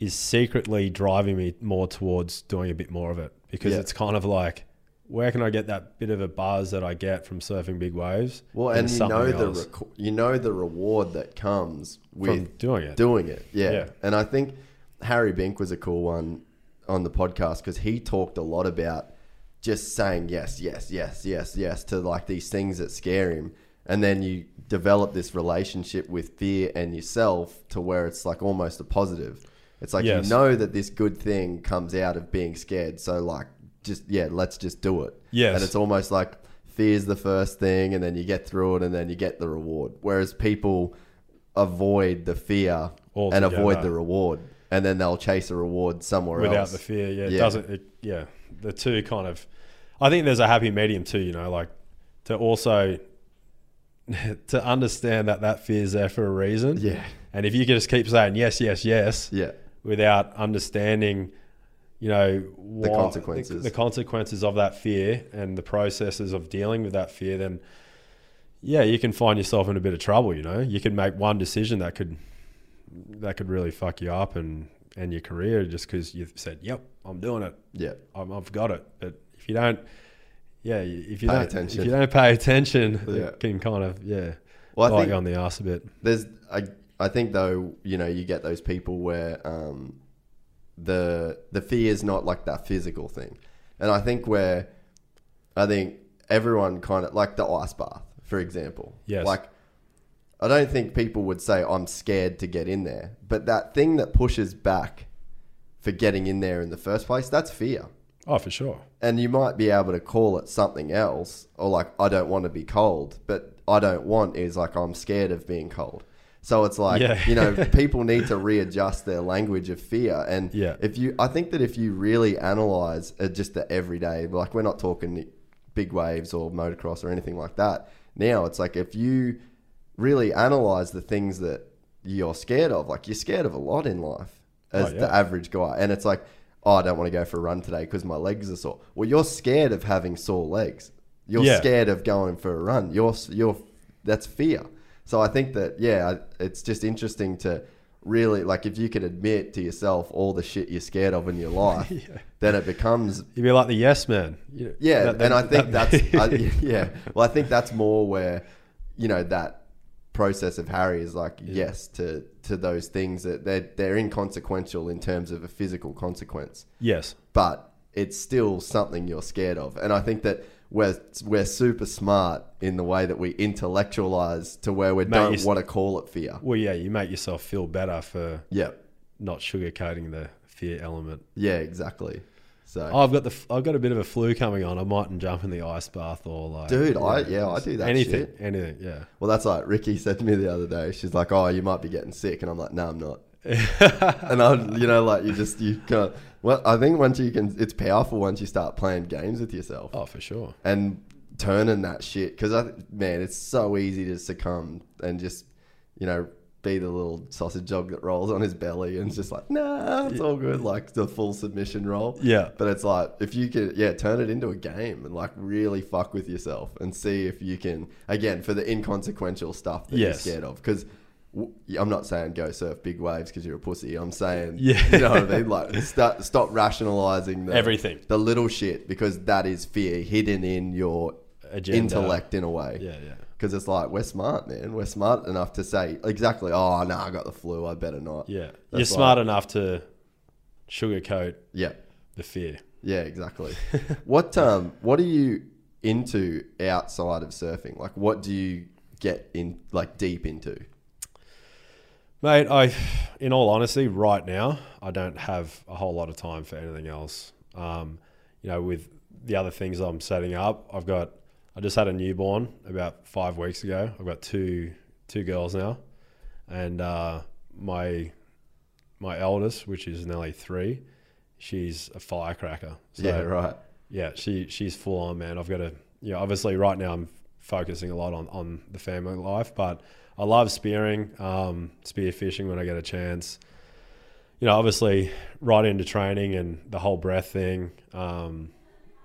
is secretly driving me more towards doing a bit more of it because Yeah. it's kind of like, where can I get that bit of a buzz that I get from surfing big waves? Well, and you know the reco- you know the reward that comes with from doing it. doing it. Yeah. Yeah. And I think Harry Bink was a cool one on the podcast because he talked a lot about just saying yes, yes, yes, yes, yes to like these things that scare him. And then you develop this relationship with fear and yourself to where it's like almost a positive. It's like Yes. you know that this good thing comes out of being scared. So like just yeah, let's just do it. Yes. And it's almost like fear's the first thing and then you get through it and then you get the reward. Whereas people avoid the fear and avoid the reward. And then they'll chase a reward somewhere without else. Without the fear. Yeah, it doesn't. It, yeah, the two kind of. I think there's a happy medium too. You know, like to also to understand that that fear is there for a reason. Yeah. and if you can just keep saying yes, yes, yes, Yeah. without understanding, you know, what, consequences. the, consequences of that fear and the processes of dealing with that fear, then yeah, you can find yourself in a bit of trouble. You know, you could make one decision that could that could really fuck you up and and your career just because you've said, "Yep, I'm doing it. Yeah. I'm, I've got it." But if you don't, yeah, if you Pay don't, attention. if you don't pay attention, Yeah. it can kind of yeah, Well, I think you on the ass a bit. there's I I think though you know you get those people where um, the the fear is not like that physical thing, and I think where I think everyone kind of like the ice bath for example. Yes. Like I don't think people would say I'm scared to get in there, but that thing that pushes back for getting in there in the first place, that's fear. Oh, for sure. and you might be able to call it something else or like i don't want to be cold but i don't want is like i'm scared of being cold so it's like Yeah. you know people need to readjust their language of fear and Yeah. if you i think that if you really analyze uh, just the everyday like we're not talking big waves or motocross or anything like that now it's like if you really analyze the things that you're scared of like you're scared of a lot in life as Oh, yeah. the average guy and it's like oh i don't want to go for a run today because my legs are sore well you're scared of having sore legs you're Yeah. scared of going for a run you're you're that's fear so i think that yeah it's just interesting to really like if you can admit to yourself all the shit you're scared of in your life then it becomes You'd be like the yes man. Yeah, that- and I think that- that's I, yeah. Well, I think that's more where you know that process of Harry is like yes to to those things that they're they're inconsequential in terms of a physical consequence, yes. but it's still something you're scared of, and I think that. We're, we're super smart in the way that we intellectualize to where we Mate, don't want to call it fear. Well, yeah, you make yourself feel better for Yeah, not sugarcoating the fear element. yeah, exactly. So, Oh, I've got the I've got a bit of a flu coming on. I mightn't jump in the ice bath or like, Dude, you I- yeah, I do that Anything, shit. anything. Yeah. Well, that's like Ricky said to me the other day. She's like, "Oh, you might be getting sick," and I'm like, "No, I'm not." and I, you know, like you just you can't. Well, I think once you can, it's powerful once you start playing games with yourself Oh, for sure. and turning that shit. Because I, man, it's so easy to succumb and just, you know, be the little sausage dog that rolls on his belly and it's just like, nah, it's all good. Like the full submission roll. Yeah. But it's like if you can, yeah, turn it into a game and like really fuck with yourself and see if you can again for the inconsequential stuff that Yes. you're scared of. Because I'm not saying go surf big waves because you're a pussy. I'm saying, Yeah. you know what I mean. Like start, stop rationalizing the, Everything. the little shit because that is fear hidden in your Agenda. intellect in a way. Yeah, yeah. Because it's like we're smart, man. We're smart enough to say exactly. Oh no, I got the flu. I better not. Yeah. That's You're like- smart enough to sugarcoat Yeah. the fear. Yeah, exactly. what um what are you into outside of surfing? Like what do you get in like deep into? Mate, I, in all honesty, right now, I don't have a whole lot of time for anything else. Um, you know, with the other things I'm setting up, I've got, I just had a newborn about five weeks ago. I've got two two girls now. and uh, my my eldest, which is nearly three, she's a firecracker. So, yeah, right. yeah, she she's full on, man. I've got to, you know, obviously right now I'm focusing a lot on, on the family life, but I love spearing, um, spear fishing when I get a chance. You know, obviously right into training and the whole breath thing. Um,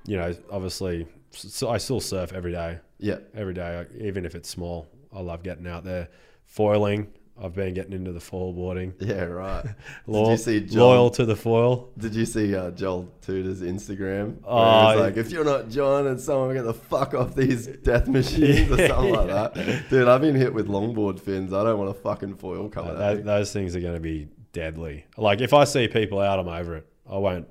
you know, obviously, so I still surf every day, Yeah. every day, even if it's small. I love getting out there, foiling. I've been getting into the foil boarding. Yeah, right. Loyal, you see John- loyal to the foil. Did you see uh, Joel Tudor's Instagram? Oh, like, if you're not John and someone get the fuck off these death machines or something like that. Dude, I've been hit with longboard fins. I don't want a fucking foil coming Uh, at those things are going to be deadly. Like if I see people out, I'm over it. I won't.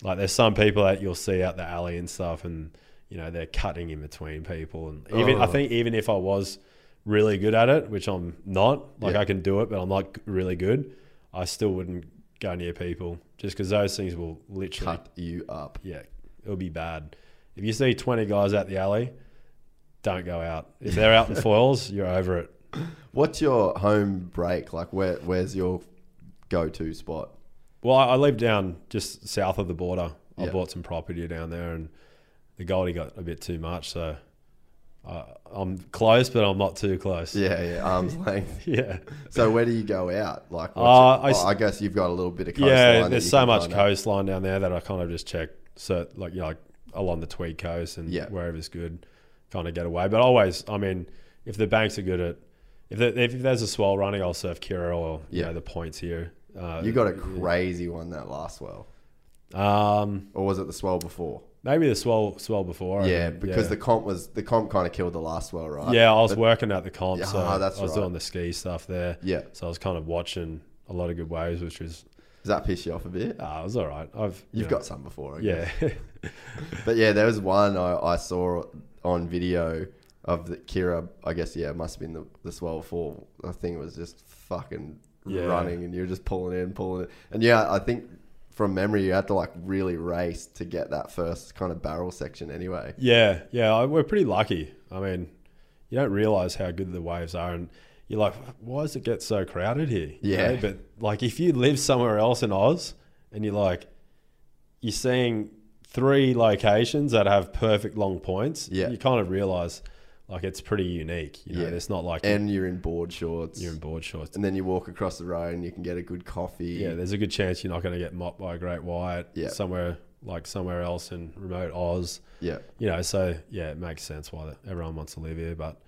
Like there's some people that you'll see out the alley and stuff, and you know they're cutting in between people. And oh. even I Oh. think even if I was really good at it, which I'm not, like Yeah. I can do it, but I'm not really good, I still wouldn't go near people just because those things will literally, Cut you up. yeah, it'll be bad. If you see 20 guys at the alley, don't go out. If they're out in foils, you're over it. What's your home break? Like, where where's your go to spot? Well, I I live down just south of the border. I Yeah. bought some property down there, and the Goldie got a bit too much, so I, I'm close, but I'm not too close. Yeah, yeah, arm's length. yeah, So where do you go out? Like, Uh, I oh, I guess you've got a little bit of coastline. yeah. There's so much coastline down there that I kind of just check, so like you know, like along the Tweed coast and Yeah. wherever's good, kind of get away. But always, I mean, if the banks are good at, if, there, if there's a swell running, I'll surf Kirra or you Yeah. know the points here. Uh, You got a crazy one that last swell, um, or was it the swell before? Maybe the swell swell before. Yeah, because yeah. the comp was the comp kind of killed the last swell, right? Yeah, I was But- working at the comp, Yeah, so ah, I was right. doing the ski stuff there. Yeah. So I was kind of watching a lot of good waves, which was Does that piss you off a bit? ah, it was all right. I've you You've know, got some before, I guess. yeah, But yeah, there was one I, I saw on video of the Kirra. I guess yeah, it must have been the, the swell four. I think it was just fucking Yeah. running, and you're just pulling in, pulling it. And yeah, I think from memory, you had to like really race to get that first kind of barrel section. Anyway, yeah, yeah. I, we're pretty lucky. I mean, you don't realize how good the waves are, and you're like, why does it get so crowded here? You Yeah. know, but like if you live somewhere else in Oz, and you're like, you're seeing three locations that have perfect long points. Yeah. you kind of realize like it's pretty unique. You know, Yeah. it's not like and you're in board shorts, you're in board shorts. and then you walk across the road and you can get a good coffee. Yeah, there's a good chance you're not going to get mopped by a great white Yeah. somewhere like somewhere else in remote Oz. yeah, You know, so yeah, it makes sense why everyone wants to live here, but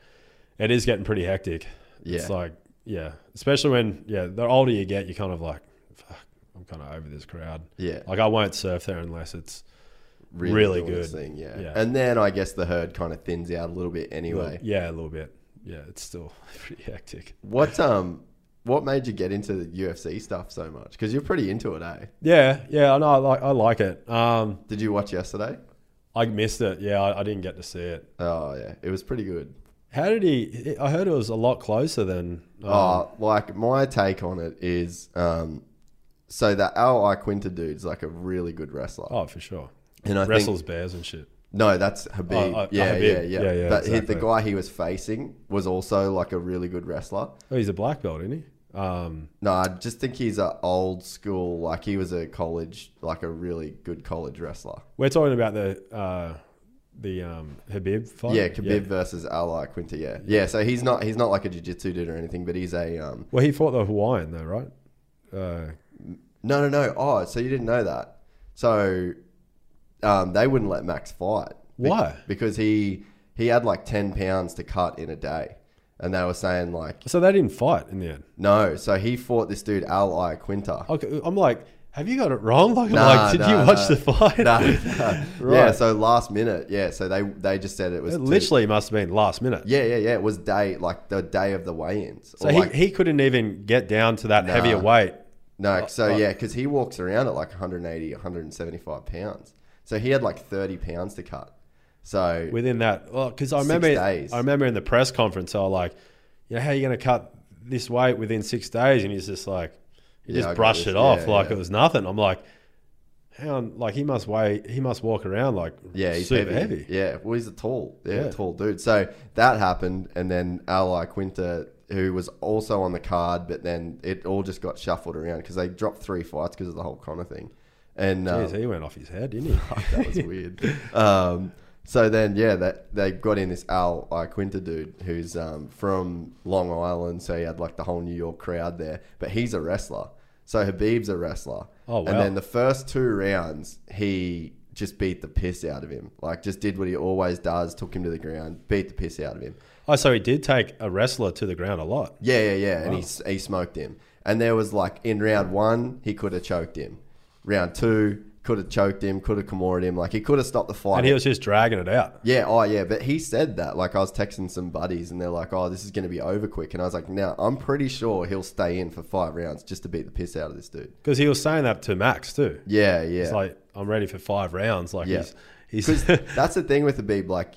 it is getting pretty hectic. yeah. It's like, yeah, especially when yeah, the older you get, you're kind of like, fuck, I'm kind of over this crowd. yeah. Like I won't surf there unless it's really its good. Thing, yeah. Yeah. And then I guess the herd kind of thins out a little bit anyway. yeah, a little bit. Yeah, it's still pretty hectic. What um, what made you get into the UFC stuff so much? Because you're pretty into it, eh? Yeah, yeah, I know. I like I like it. Um, Did you watch yesterday? I missed it. Yeah, I, I didn't get to see it. Oh yeah, it was pretty good. How did he? I heard it was a lot closer than. Um, Oh, like my take on it is, um, so that Al Iaquinta dude's like a really good wrestler, oh, for sure. And I Wrestles think bears and shit. no, that's Khabib. Oh, oh, yeah, Khabib. yeah, yeah, Yeah, yeah, But he, the guy he was facing was also like a really good wrestler. Oh, he's a black belt, isn't he? Um, No, I just think he's a old school. Like he was a college, like a really good college wrestler. we're talking about the uh, the um, Khabib fight. Yeah, Khabib versus Al Iaquinta. Yeah, yeah. So he's not he's not like a jiu-jitsu dude or anything, but he's a um. Well, he fought the Hawaiian though, right? Uh, No, no, no. Oh, so you didn't know that? So, um, they wouldn't let Max fight. Why? Because he he had like ten pounds to cut in a day, and they were saying like so they didn't fight in the end. no. So he fought this dude Al Iaquinta. Okay, I'm like, have you got it wrong? Like, Nah, like, did you watch nah. the fight? No, no. Yeah. Right. So last minute, yeah. So they they just said it was It two- literally must have been last minute. Yeah, yeah, yeah. It was day like the day of the weigh-ins. So he, like, he couldn't even get down to that Nah. heavier weight. No, so uh, yeah, because he walks around at like 180, 175 pounds. So he had like 30 pounds to cut. So within that. well, Because I remember, days. I remember in the press conference, I was like, you know, how are you going to cut this weight within six days? And he's just like, he Yeah, just got brushed it off Yeah, like yeah. it was nothing. I'm like, how like he must weigh he must walk around like Yeah, he's super heavy. heavy. Yeah, well, he's a tall, yeah, Yeah. tall dude. So that happened, and then Al Iaquinta, who was also on the card, but then it all just got shuffled around because they dropped three fights because of the whole Conor thing, and um, he went off his head, didn't he? that was weird. Um, so then, yeah, that they got in this Al Iaquinta dude who's um, from Long Island, so he had like the whole New York crowd there. But he's a wrestler, so Khabib's a wrestler. Oh, wow. And then the first two rounds, he just beat the piss out of him. Like, just did what he always does, took him to the ground, beat the piss out of him. oh, so he did take a wrestler to the ground a lot. Yeah, yeah, yeah. And he, he smoked him. And there was like in round one, he could have choked him. Round two, could have choked him, could have Kimura him. Like he could have stopped the fight. And he was just dragging it out. yeah, oh yeah. But he said that. Like I was texting some buddies and they're like, oh, this is going to be over quick. And I was like, now I'm pretty sure he'll stay in for five rounds just to beat the piss out of this dude. Because he was saying that to Max too. Yeah, yeah. It's like, I'm ready for five rounds. Like Yeah. he's he's that's the thing with the Khabib. Like,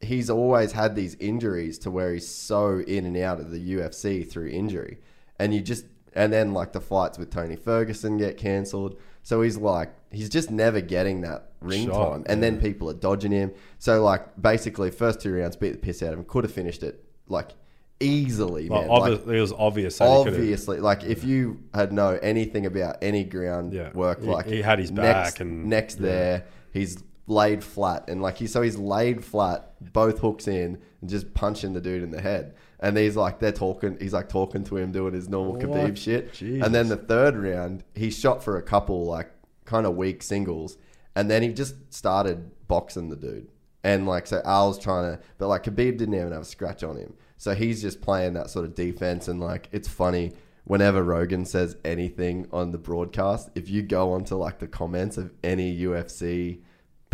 he's always had these injuries to where he's so in and out of the UFC through injury, and you just and then like the fights with Tony Ferguson get cancelled. So he's like, he's just never getting that ring Shot, time, and then people are dodging him. So like, basically, first two rounds beat the piss out of him. Could have finished it like easily, well, man. Like, it was obvious. He obviously like if you had know anything about any ground Yeah. work like he had his next, back and- next there he's laid flat and like he so he's laid flat both hooks in and just punching the dude in the head and he's like they're talking he's like talking to him doing his normal Khabib shit. And then the third round he shot for a couple like kind of weak singles. And then he just started boxing the dude. And like so Al's trying to but like Khabib didn't even have a scratch on him. So he's just playing that sort of defense. And like it's funny whenever Rogan says anything on the broadcast if you go onto like the comments of any UFC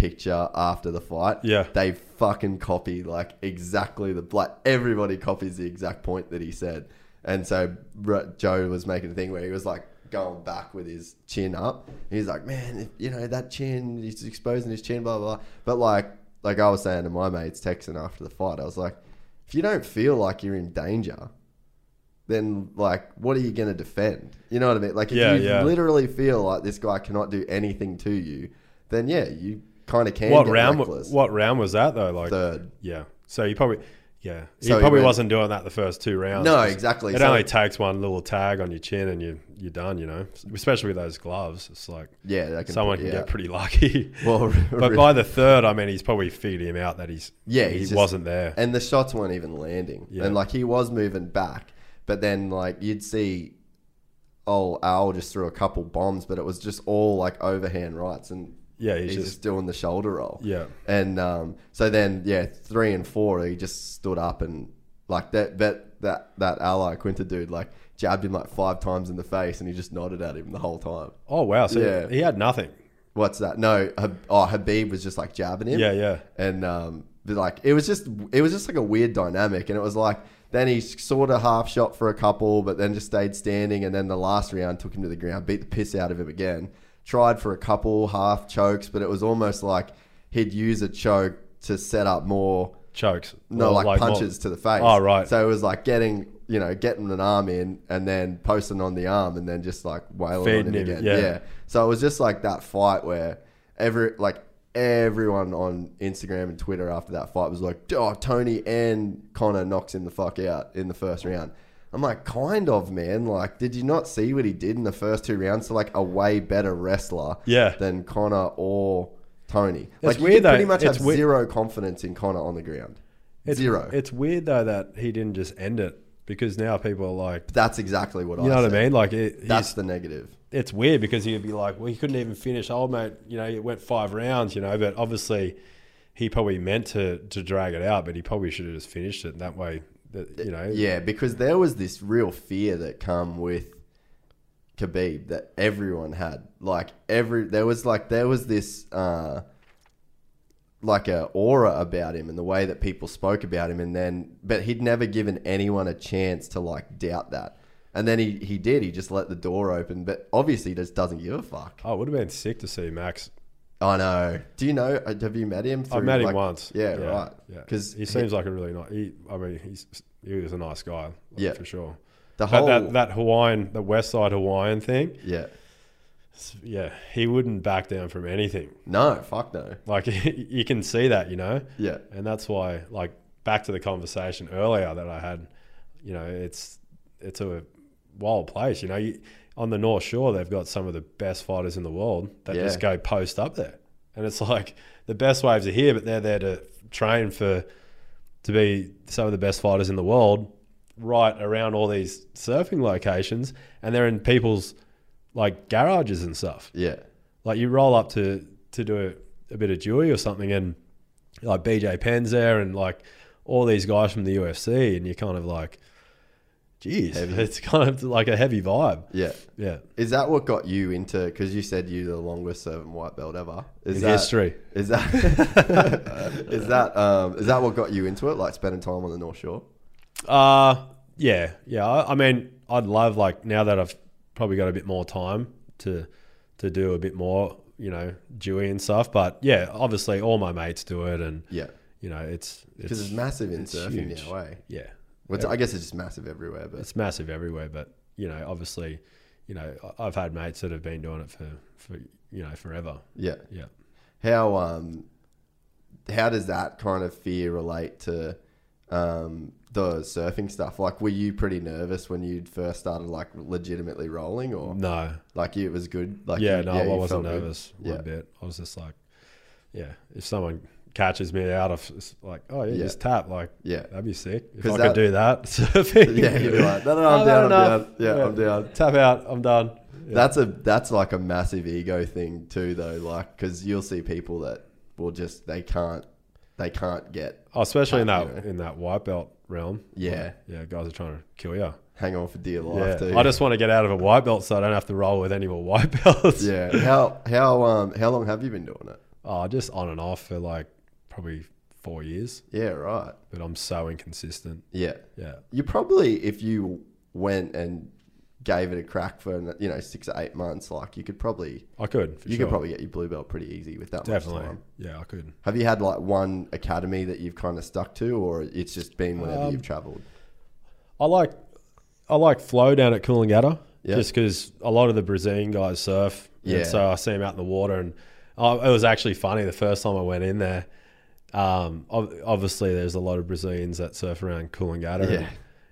picture after the fight Yeah. they fucking copy like exactly the like everybody copies the exact point that he said. And so Joe was making a thing where he was like going back with his chin up. He's like man if, you know that chin he's exposing his chin blah blah blah. But like like I was saying to my mates texting after the fight I was like if you don't feel like you're in danger then like what are you going to defend? You know what I mean? Like if Yeah, you yeah. literally feel like this guy cannot do anything to you then yeah you kind of can what get round? reckless. What round was that though? Like third Yeah. So he probably, yeah, he So he probably went- wasn't doing that the first two rounds. No, exactly. It So- only takes one little tag on your chin and you you're done. You know, especially with those gloves. It's like Yeah, that can someone put can you get pretty lucky. Well, but by the third, I mean, he's probably figured him out that he's Yeah, he just- wasn't there. and the shots weren't even landing. Yeah. And like he was moving back, but then like you'd see, oh, Al just threw a couple bombs, but it was just all like overhand rights, and Yeah, he's, he's just, just- doing the shoulder roll. Yeah. and um, so then yeah, three and four, he just stood up and like that. But that that Al Iaquinta dude like jabbed him like five times in the face, and he just nodded at him the whole time. oh wow, so Yeah. he had nothing. What's that? No, oh Khabib was just like jabbing him. Yeah, yeah. and um, like it was just it was just like a weird dynamic, and it was like then he sort of half shot for a couple, but then just stayed standing, and then the last round took him to the ground, beat the piss out of him again. Tried for a couple half chokes, but it was almost like he'd use a choke to set up more Chokes. no Or like, more- punches to the face. Oh, right. So it was like getting you know getting an arm in and then posting on the arm and then just like wailing Feeding on him, him, again. yeah. yeah. So it was just like that fight where every like everyone on Instagram and Twitter after that fight was like, "Oh, Tony and Conor knocks him the fuck out in the first round." I'm like, kind of, man. Like, did you not see what he did in the first two rounds? So, like, a way better wrestler Yeah. than Conor or Tony. It's like, you weird pretty though. much It's have weird- zero confidence in Conor on the ground. It's, zero. It's weird though that he didn't just end it because now people are like, That's exactly what I said. you know what. I mean? Like it, That's the negative. it's weird because he'd be like, well, he couldn't even finish. Old mate, you know, it went five rounds, you know, but obviously he probably meant to to drag it out, but he probably should have just finished it that way. That you know, Yeah, because there was this real fear that come with Khabib that everyone had. Like every there was like there was this uh like a aura about him and the way that people spoke about him and then but he'd never given anyone a chance to like doubt that. And then he, he did, he just let the door open, but obviously he just doesn't give a fuck. oh, it would have been sick to see Max. I know. Do you know? uh, Have you met him? I met him like- once. Yeah, right. Yeah, Because he seems like a really nice. He, I mean, he's he was a nice guy. like, Yeah. for sure. the whole that that Hawaiian, the West Side Hawaiian thing. yeah. yeah, he wouldn't back down from anything. No, fuck no. Like you can see that, you know, Yeah, and that's why, like, back to the conversation earlier that I had, you know, it's it's a wild place. You know, you, on the North Shore, they've got some of the best fighters in the world that Yeah. just go post up there, and it's like the best waves are here, but they're there to train for to be some of the best fighters in the world, right around all these surfing locations, and they're in people's like garages and stuff. yeah, Like you roll up to to do a, a bit of Dewey or something, and like BJ Penn's there, and like all these guys from the UFC, and you're kind of like, geez, Heavy. it's kind of like a heavy vibe. yeah. Yeah, Is that what got you into? Because you said you're the longest serving white belt ever. Is in that, history. Is that is that um is that what got you into it? Like spending time on the North Shore? Uh yeah, yeah. I, I mean, I'd love like now that I've probably got a bit more time to to do a bit more, you know, Dewey and stuff. But yeah, obviously all my mates do it, and Yeah, you know, it's because it's it's, massive in it's surfing huge. now. Way. yeah. Well, I guess it's just massive everywhere. But it's massive everywhere. But you know, obviously, you know, I've had mates that have been doing it for for you know forever. yeah, Yeah. how um how does that kind of fear relate to um the surfing stuff? Like, were you pretty nervous when you first started like legitimately rolling, or No. like it was good? Like, yeah, you- no, I wasn't felt good? nervous Yeah. bit. I was just like, yeah, if someone catches me out of like, oh yeah, Yeah. just tap, like Yeah, that'd be sick. if I that- could do that, surfing. yeah, you'd be like, no, no, no I'm down, I'm down. Yeah, I'm down. Tap out, I'm done. Yeah. That's a that's like a massive ego thing too, though. Like, because you'll see people that will just they can't they can't get Oh, especially in that you know. in that white belt realm. Yeah. Like, yeah, guys are trying to kill you. hang on for dear Yeah, life too. I just want to get out of a white belt so I don't have to roll with any more white belts. yeah. How how um how long have you been doing it? Oh, just on and off for like probably four years, Yeah, right. but I'm so inconsistent. Yeah, Yeah. you probably if you went and gave it a crack for you know six or eight months, like you could probably I could. You sure. could probably get your blue belt pretty easy with that definitely. Yeah, I could. Have you had like one academy that you've kind of stuck to, or it's just been whenever Um, you've travelled? I like I like flow down at Coolangatta Yeah. just because a lot of the Brazilian guys surf. Yeah. So I see them out in the water, and oh, it was actually funny the first time I went in there. Um, ob- obviously, there's a lot of Brazilians that surf around Coolangatta. Yeah. And,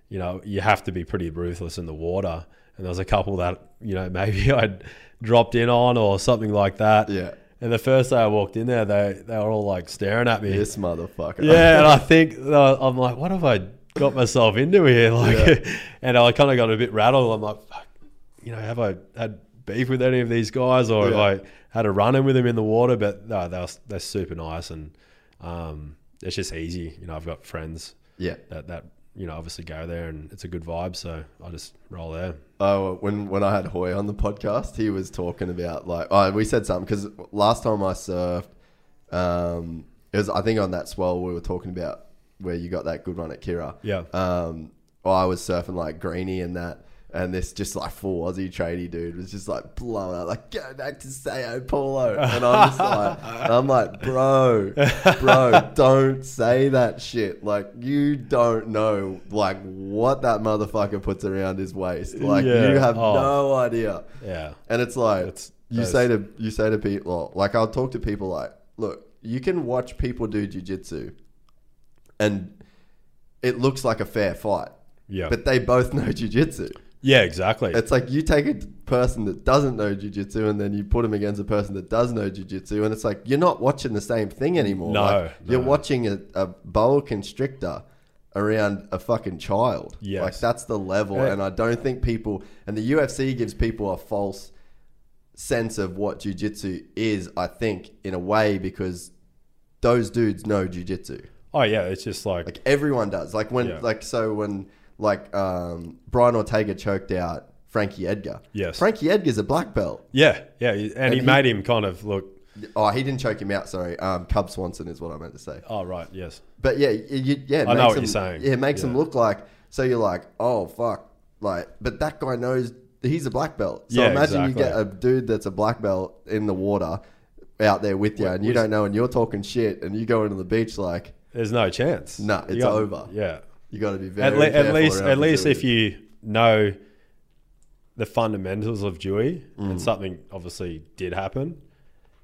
you know, you have to be pretty ruthless in the water. And there was a couple that you know maybe I'd dropped in on or something like that. Yeah, And the first day I walked in there, they they were all like staring at me. this motherfucker. Yeah, and I think uh, I'm like, what have I got myself into here? Like, and I kind of got a bit rattled. I'm like, fuck, you know, have I had beef with any of these guys, or Yeah. have I had a run in with them in the water? But no, they're they're super nice, and um, it's just easy. You know, I've got friends yeah. that that you know obviously go there, and it's a good vibe, so I just roll there. Oh, when when I had Hoy on the podcast, he was talking about like oh we said something because last time I surfed, um, it was I think on that swell we were talking about where you got that good run at Kirra. Yeah. Um, well, I was surfing like Greeny and that, and this just like full Aussie tradie dude was just like blowing up, like go back to Sao Paulo, and I'm just like, and I'm like, bro, bro, don't say that shit. Like you don't know like what that motherfucker puts around his waist. Like Yeah. you have Oh. no idea. Yeah, And it's like It's- you say to you say to people like I'll talk to people like, look, you can watch people do jujitsu, and it looks like a fair fight, yeah, but they both know jujitsu. Yeah, exactly. It's like you take a person that doesn't know jujitsu and then you put them against a person that does know jujitsu, and it's like you're not watching the same thing anymore. No, Like, you're watching a, a boa constrictor around a fucking child. Yes. Like that's the level, Yeah. and I don't think people and the UFC gives people a false sense of what jujitsu is. I think in a way because those dudes know jujitsu. oh yeah, it's just like, Like everyone does. Like when, Yeah. like so when, like um, Brian Ortega choked out Frankie Edgar. Yes. Frankie Edgar's a black belt. yeah, yeah, and, he, he- made him kind of look. Oh, he didn't choke him out. Sorry, um, Cub Swanson is what I meant to say. Oh right, yes, But yeah, you, yeah, I know makes what him- you're saying. Yeah, it makes him look like. So you're like, oh fuck, like, but that guy knows he's a black belt. So Yeah, imagine you get a dude that's a black belt in the water out there with you, and you don't know, and you're talking shit, and you go into the beach like, there's no chance. Nah, You it's over. Yeah, you got to be very at, le- at least at least if you know the fundamentals of Dewey, Mm. and something obviously did happen.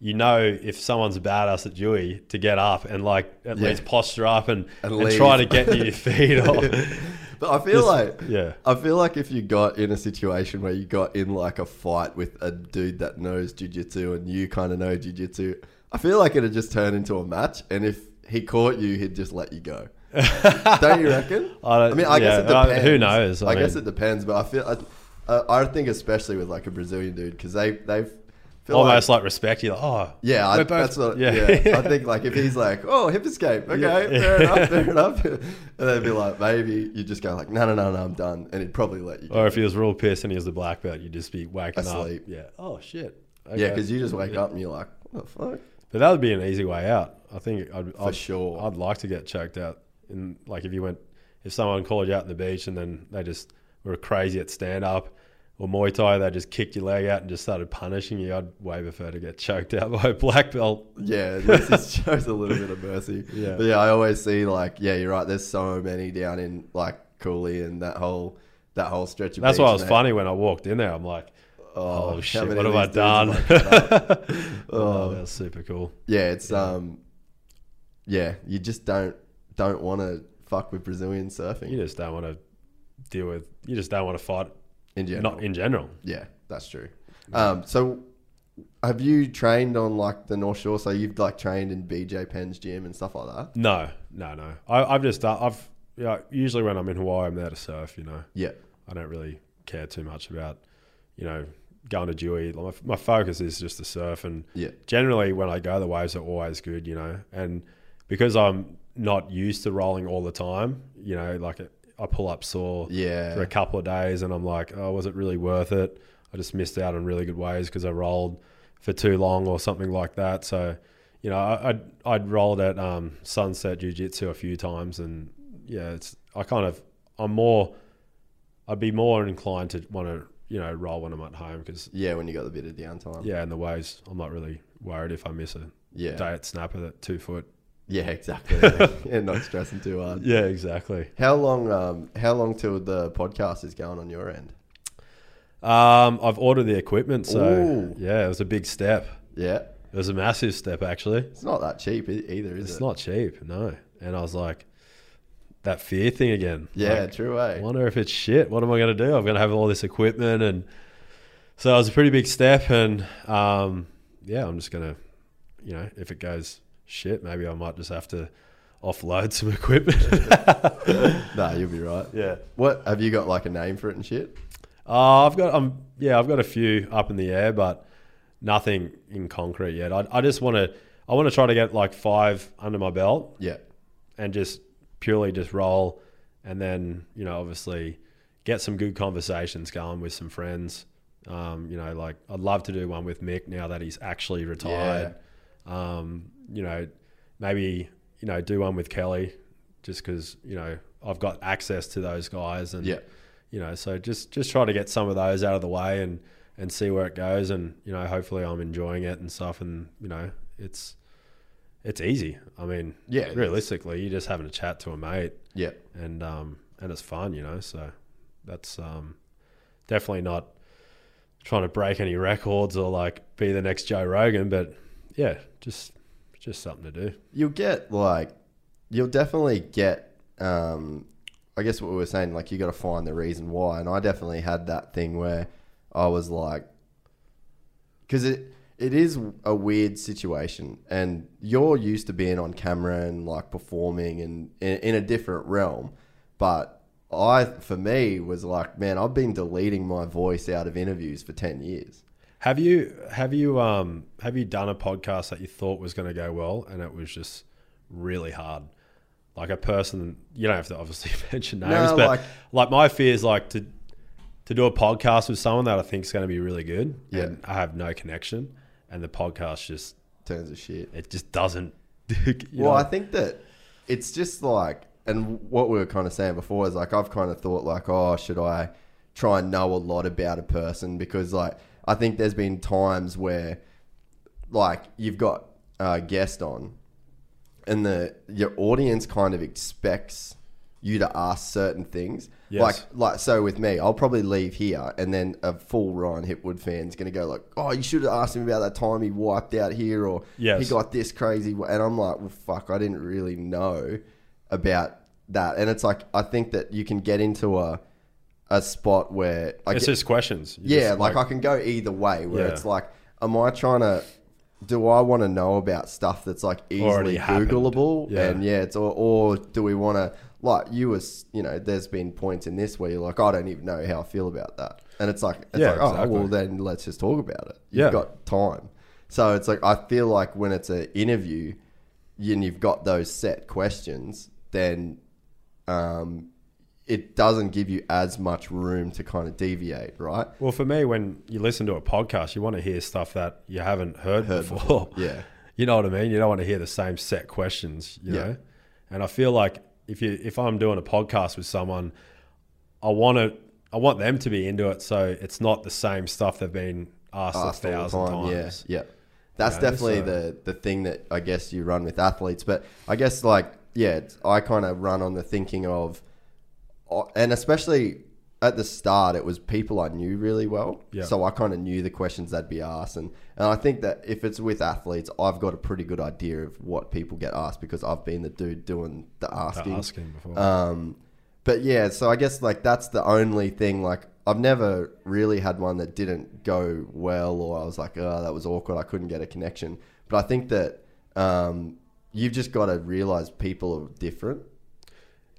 You know, if someone's badass at Dewey, to get up and like at Yeah. least posture up and, And and, try to get to your feet. Or, But I feel Just- like yeah. I feel like if you got in a situation where you got in like a fight with a dude that knows jujitsu and you kind of know jujitsu, I feel like it'd just turn into a match. And if he caught you, he'd just let you go. don't you reckon? I don't- mean, I guess it yeah, depends. who knows? I, I guess it depends, but I feel I, I think especially with like a Brazilian dude because they they've feel almost like, respect. You're like, oh, yeah, I, both- that's what. Yeah. I think like if he's like, "Oh, hip escape," okay, Yeah. fair enough, fair enough, and they'd be like, maybe you just go like, "No, no, no, no, I'm done," and he'd probably let you. Go. Or if he was real pissed and he was the black belt, you'd just be waking Asleep. up. Yeah. Oh shit. yeah, because you just wake up and you're like, "What the fuck?" But that would be an easy way out. I think I'd, For I'd, sure. I'd like to get choked out. In like if you went, if someone called you out on the beach and then they just were crazy at stand up or Muay Thai, they just kicked your leg out and just started punishing you. I'd way prefer to get choked out by a black belt. Yeah, least it shows a little bit of mercy. Yeah. but yeah, I always see like, yeah, you're right. There's so many down in like Cooley and that whole that whole stretch of. That's beach, why it was mate. funny when I walked in there. I'm like, oh, how shit, what have I done? am I cut up? oh, Oh. that was super cool. Yeah, it's um, yeah, you just don't don't want to fuck with Brazilian surfing You just don't want to deal with. You just don't want to fight. in general. Not in general. yeah, that's true. Um, so have you trained on like the North Shore? So you've like trained in BJ Penn's gym and stuff like that. No, no, no. I, I've just done. I've yeah. Usually when I'm in Hawaii, I'm there to surf. You know, Yeah, I don't really care too much about, you know, going to Dewey. Like, my, my focus is just to surf, and yeah, generally when I go, the waves are always good. You know, and because I'm not used to rolling all the time, you know, like I pull up sore yeah. for a couple of days, and I'm like, oh, was it really worth it? I just missed out on really good ways because I rolled for too long or something like that. So, you know, I, I'd I'd rolled at um, Sunset Jiu Jitsu a few times, and yeah, it's I kind of I'm more I'd be more inclined to want to you know roll when I'm at home because Yeah, when you got the bit of downtime. yeah, and the waves I'm not really worried if I miss a yeah, day at snapper at two foot. Yeah, exactly. yeah, not stressing too hard. Yeah, exactly. How long? Um, how long till the podcast is going on your end? Um, I've ordered the equipment, so Ooh. yeah, it was a big step. Yeah, It was a massive step actually. it's not that cheap e- either, is It's it? not cheap, no. And I was like, that fear thing again. Yeah, Like, true. I Eh? wonder if it's shit. What am I going to do? I'm going to have all this equipment, and so it was a pretty big step. And um, yeah, I'm just going to, you know, if it goes shit, maybe I might just have to offload some equipment. Nah, you'll be right. yeah. What have you got like a name for it and shit? Uh, I've got um yeah I've got a few up in the air, but nothing in concrete yet. I, I just want to I want to try to get like five under my belt Yeah, and just purely just roll, and then you know obviously get some good conversations going with some friends. Um, you know, like I'd love to do one with Mick now that he's actually retired. Um, you know, maybe you know do one with Kelly, just because you know I've got access to those guys and yeah, you know, so just just try to get some of those out of the way and and see where it goes, and you know, hopefully I'm enjoying it and stuff, and you know, it's it's easy. I mean, Yeah, realistically, you're just having a chat to a mate, yeah, and um and it's fun, you know. So that's um definitely not trying to break any records or like be the next Joe Rogan, but yeah, just just something to do. you'll get like you'll definitely get um i guess what we were saying like you got to find the reason why and i definitely had that thing where i was like because it it is a weird situation and you're used to being on camera and like performing and in, in a different realm but i for me was like man i've been deleting my voice out of interviews for 10 years Have you have you um have you done a podcast that you thought was going to go well and it was just really hard? Like a person, you don't have to obviously mention names, No, but like- like, my fear is like to to do a podcast with someone that I think is going to be really good, Yeah. and I have no connection, and the podcast just turns of shit it just doesn't. well, know? I think that it's just like, and what we were kind of saying before is like, I've kind of thought like, oh, should I try and know a lot about a person? Because like, I think there's been times where, like, you've got a guest on, and the your audience kind of expects you to ask certain things. Yes. Like like so with me, I'll probably leave here and then a full Ryan Hipwood fan's gonna go like, Oh, you should have asked him about that time he wiped out here or Yes. he got this crazy and I'm like, Well fuck, I didn't really know about that. And it's like I think that you can get into a a spot where I it's just questions. You yeah, just, like, I can go either way. Where Yeah. it's like, am I trying to? Do I want to know about stuff that's like easily. Googleable? Yeah. And yeah, it's or, or do we want to like you was you know? There's been points in this where you're like, I don't even know how I feel about that, and it's like, it's Yeah, like, oh exactly. well, then let's just talk about it. You've Yeah. got time, so it's like I feel like when it's an interview, and you've got those set questions, then um, it doesn't give you as much room to kind of deviate, right? Well, for me, when you listen to a podcast, you want to hear stuff that you haven't heard, Heard before. Yeah. You know what I mean? You don't want to hear the same set questions, you Yeah. know? And I feel like if you if I'm doing a podcast with someone, I want to I want them to be into it so it's not the same stuff they've been asked, asked a thousand time. times. Yeah, yeah. That's You know, definitely so- the the thing that I guess you run with athletes. But I guess like yeah, I kind of run on the thinking of, and especially at the start, it was people I knew really well. Yeah. So I kind of knew the questions that'd be asked, and and I think that if it's with athletes, I've got a pretty good idea of what people get asked because I've been the dude doing the asking. asking before. Um, but yeah, so I guess like that's the only thing. Like I've never really had one that didn't go well, or I was like, oh, that was awkward. I couldn't get a connection. But I think that um, you've just got to realize people are different,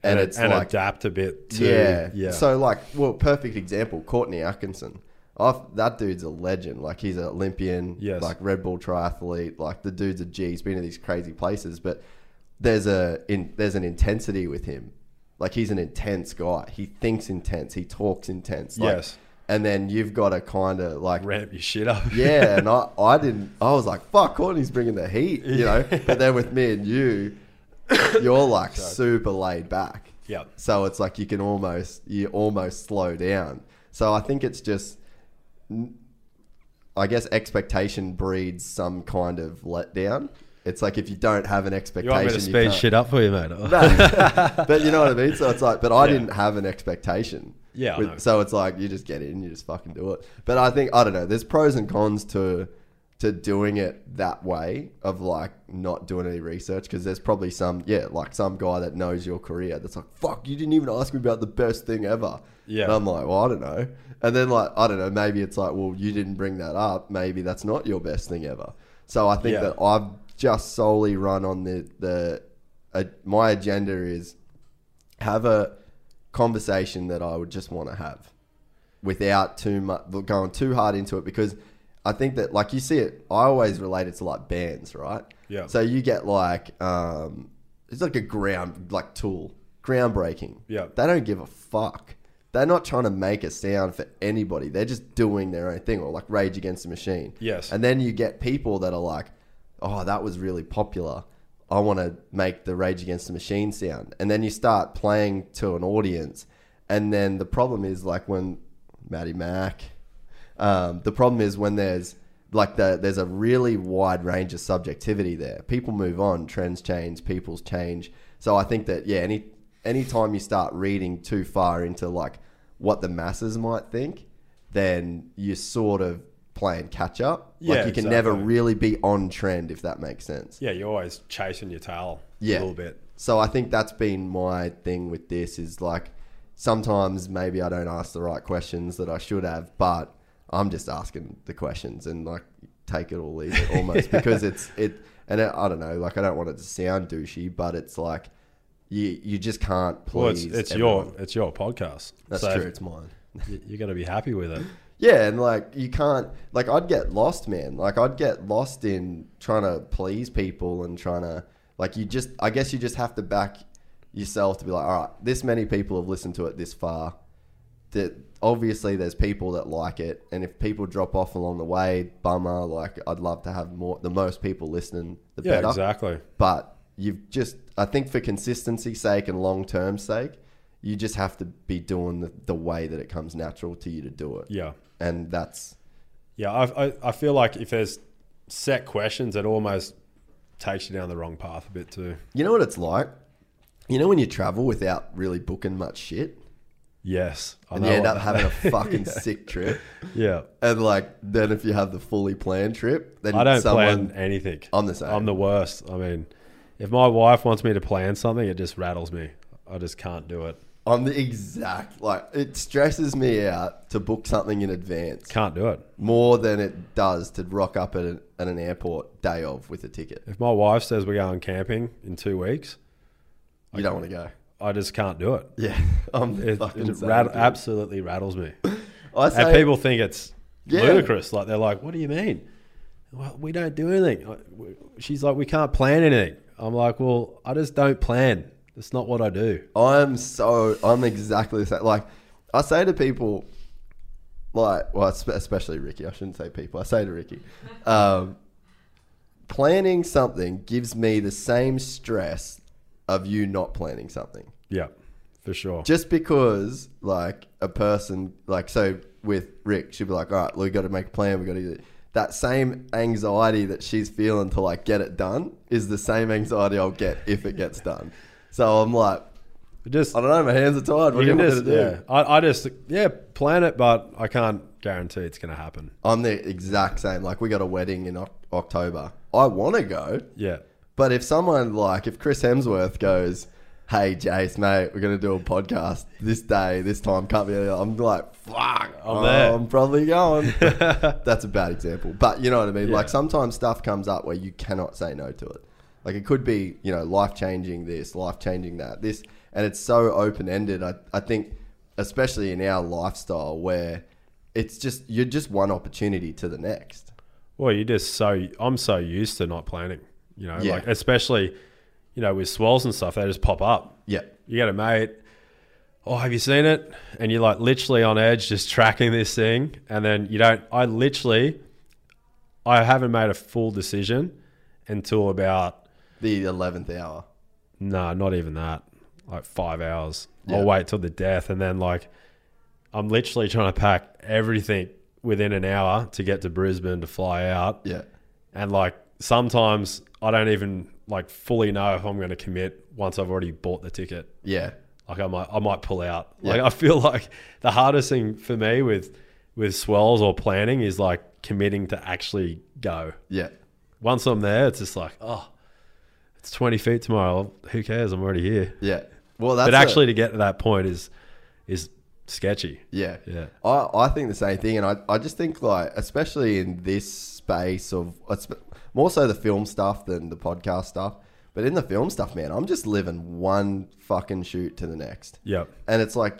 and, it's and like adapt a bit to yeah, yeah. So like, well, perfect example, Courtney Atkinson. I've, that dude's a legend. Like he's an Olympian, Yes. like Red Bull triathlete. Like the dude's a G. He's been to these crazy places, but there's a in, there's an intensity with him. Like he's an intense guy. He thinks intense. He talks intense. Like, Yes. And then you've got to kind of like ramp your shit up. yeah, and I, I didn't. I was like, "Fuck, Courtney's bringing the heat," you know. But then with me and you, you're like super laid back. Yeah. So it's like you can almost you almost slow down. So I think it's just, I guess expectation breeds some kind of letdown. It's like if you don't have an expectation, You want me to speed shit up for you, mate? but you know what I mean. So it's like, but I Yeah. didn't have an expectation. Yeah, With- so it's like you just get in, you just fucking do it. But I think I don't know. There's pros and cons to to doing it that way of like not doing any research because there's probably some yeah like some guy that knows your career that's like fuck you didn't even ask me about the best thing ever. Yeah. And I'm like well I don't know. And then like I don't know maybe it's like well you didn't bring that up maybe that's not your best thing ever. So I think Yeah. that I've just solely run on the the uh, my agenda is have a conversation that I would just want to have without too much going too hard into it because I think that like you see it I always relate it to like bands right Yeah. so you get like um it's like a ground like tool groundbreaking Yeah. they don't give a fuck they're not trying to make a sound for anybody they're just doing their own thing or like Rage Against the Machine Yes. and then you get people that are like oh that was really popular I want to make the Rage Against the Machine sound. And then you start playing to an audience. And then the problem is like when Maddie Mac, um, the problem is when there's like the, there's a really wide range of subjectivity there. People move on, trends change, people's change. So I think that, yeah, any, anytime you start reading too far into like what the masses might think, then you're sort of playing catch up. Yeah, like you can never really be on trend if that makes sense. yeah, you're always chasing your tail Yeah. a little bit. So I think that's been my thing with this is like sometimes maybe I don't ask the right questions that I should have, but I'm just asking the questions and like take it or leave it almost because it's it and it, I don't know like I don't want it to sound douchey, but it's like you you just can't Well, it's please. it's your it's your podcast. That's So true. It's mine. You're gonna be happy with it. Yeah, and like you can't like I'd get lost, man. Like I'd get lost in trying to please people and trying to like you just I guess you just have to back yourself to be like, all right, this many people have listened to it this far. That obviously there's people that like it, and if people drop off along the way, bummer. Like I'd love to have more, the most people listening, the Yeah, better. exactly. But you've just, I think for consistency's sake and long term sake, you just have to be doing the, the way that it comes natural to you to do it Yeah, and that's yeah. I, I I feel like if there's set questions, it almost takes you down the wrong path a bit too. you know what it's like You know when you travel without really booking much shit, Yes, I and you end up having a fucking sick trip, yeah. and like then if you have the fully planned trip, then I don't someone. plan anything. I'm the same. I'm the worst. I mean, if my wife wants me to plan something, it just rattles me. I just can't do it. I'm the exact like it stresses me out to book something in advance Can't do it. more than it does to rock up at, an at an airport day of with a ticket. If my wife says we're going camping in two weeks, You don't want to go. I just can't do it. Yeah, I'm It, it rat- absolutely rattles me. I say, and people think it's Yeah. ludicrous. Like they're like, "What do you mean? Well, we don't do anything." She's like, "We can't plan anything." I'm like, "Well, I just don't plan. It's not what I do." I'm so I'm exactly the same. Like I say to people, like well, especially Ricky. I shouldn't say people. I say to Ricky, um, planning something gives me the same stress of you not planning something. Yeah, for sure. Just because like a person like so with Rick, she'd be like, all right, we got to make a plan. We got to do it. That same anxiety that she's feeling to like get it done is the same anxiety I'll get if it gets done. So I'm like, just I don't know. My hands are tied. What do you you just to do? yeah. I, I just yeah plan it, but I can't guarantee it's going to happen. I'm the exact same. Like we got a wedding in Oc- October. I want to go, Yeah, but if someone like if Chris Hemsworth goes, "Hey Jace, mate, we're gonna do a podcast this day, this time, can't be," I'm like, "Fuck, I'm there." I'm probably going." That's a bad example, but you know what I mean. Like sometimes stuff comes up where you cannot say no to it. Like it could be, you know, life changing this, life changing that, this, and it's so open ended. I, I think, especially in our lifestyle, where it's just you're just one opportunity to the next. Well, you're just so I'm so used to not planning. You know, Yeah. like especially you know with swells and stuff, they just pop up. Yeah, You get a mate. Oh, have you seen it? And you're like literally on edge, just tracking this thing, and then you don't. I literally, I haven't made a full decision until about the eleventh hour. no, not even that. Like five hours. I'll wait till the death, and then like I'm literally trying to pack everything within an hour to get to Brisbane to fly out. Yeah, And like sometimes I don't even like fully know if I'm going to commit once I've already bought the ticket. yeah, Like I might I might pull out. Yeah. Like I feel like the hardest thing for me with with swells or planning is like committing to actually go. yeah, Once I'm there, it's just like oh, it's 20 feet tomorrow. Who cares? I'm already here. yeah. Well, that's but a- actually, to get to that point is is sketchy. Yeah. Yeah. I, I think the same thing. And I, I just think, like, especially in this space of more so the film stuff than the podcast stuff. But in the film stuff, man, I'm just living one fucking shoot to the next. Yep. And it's like,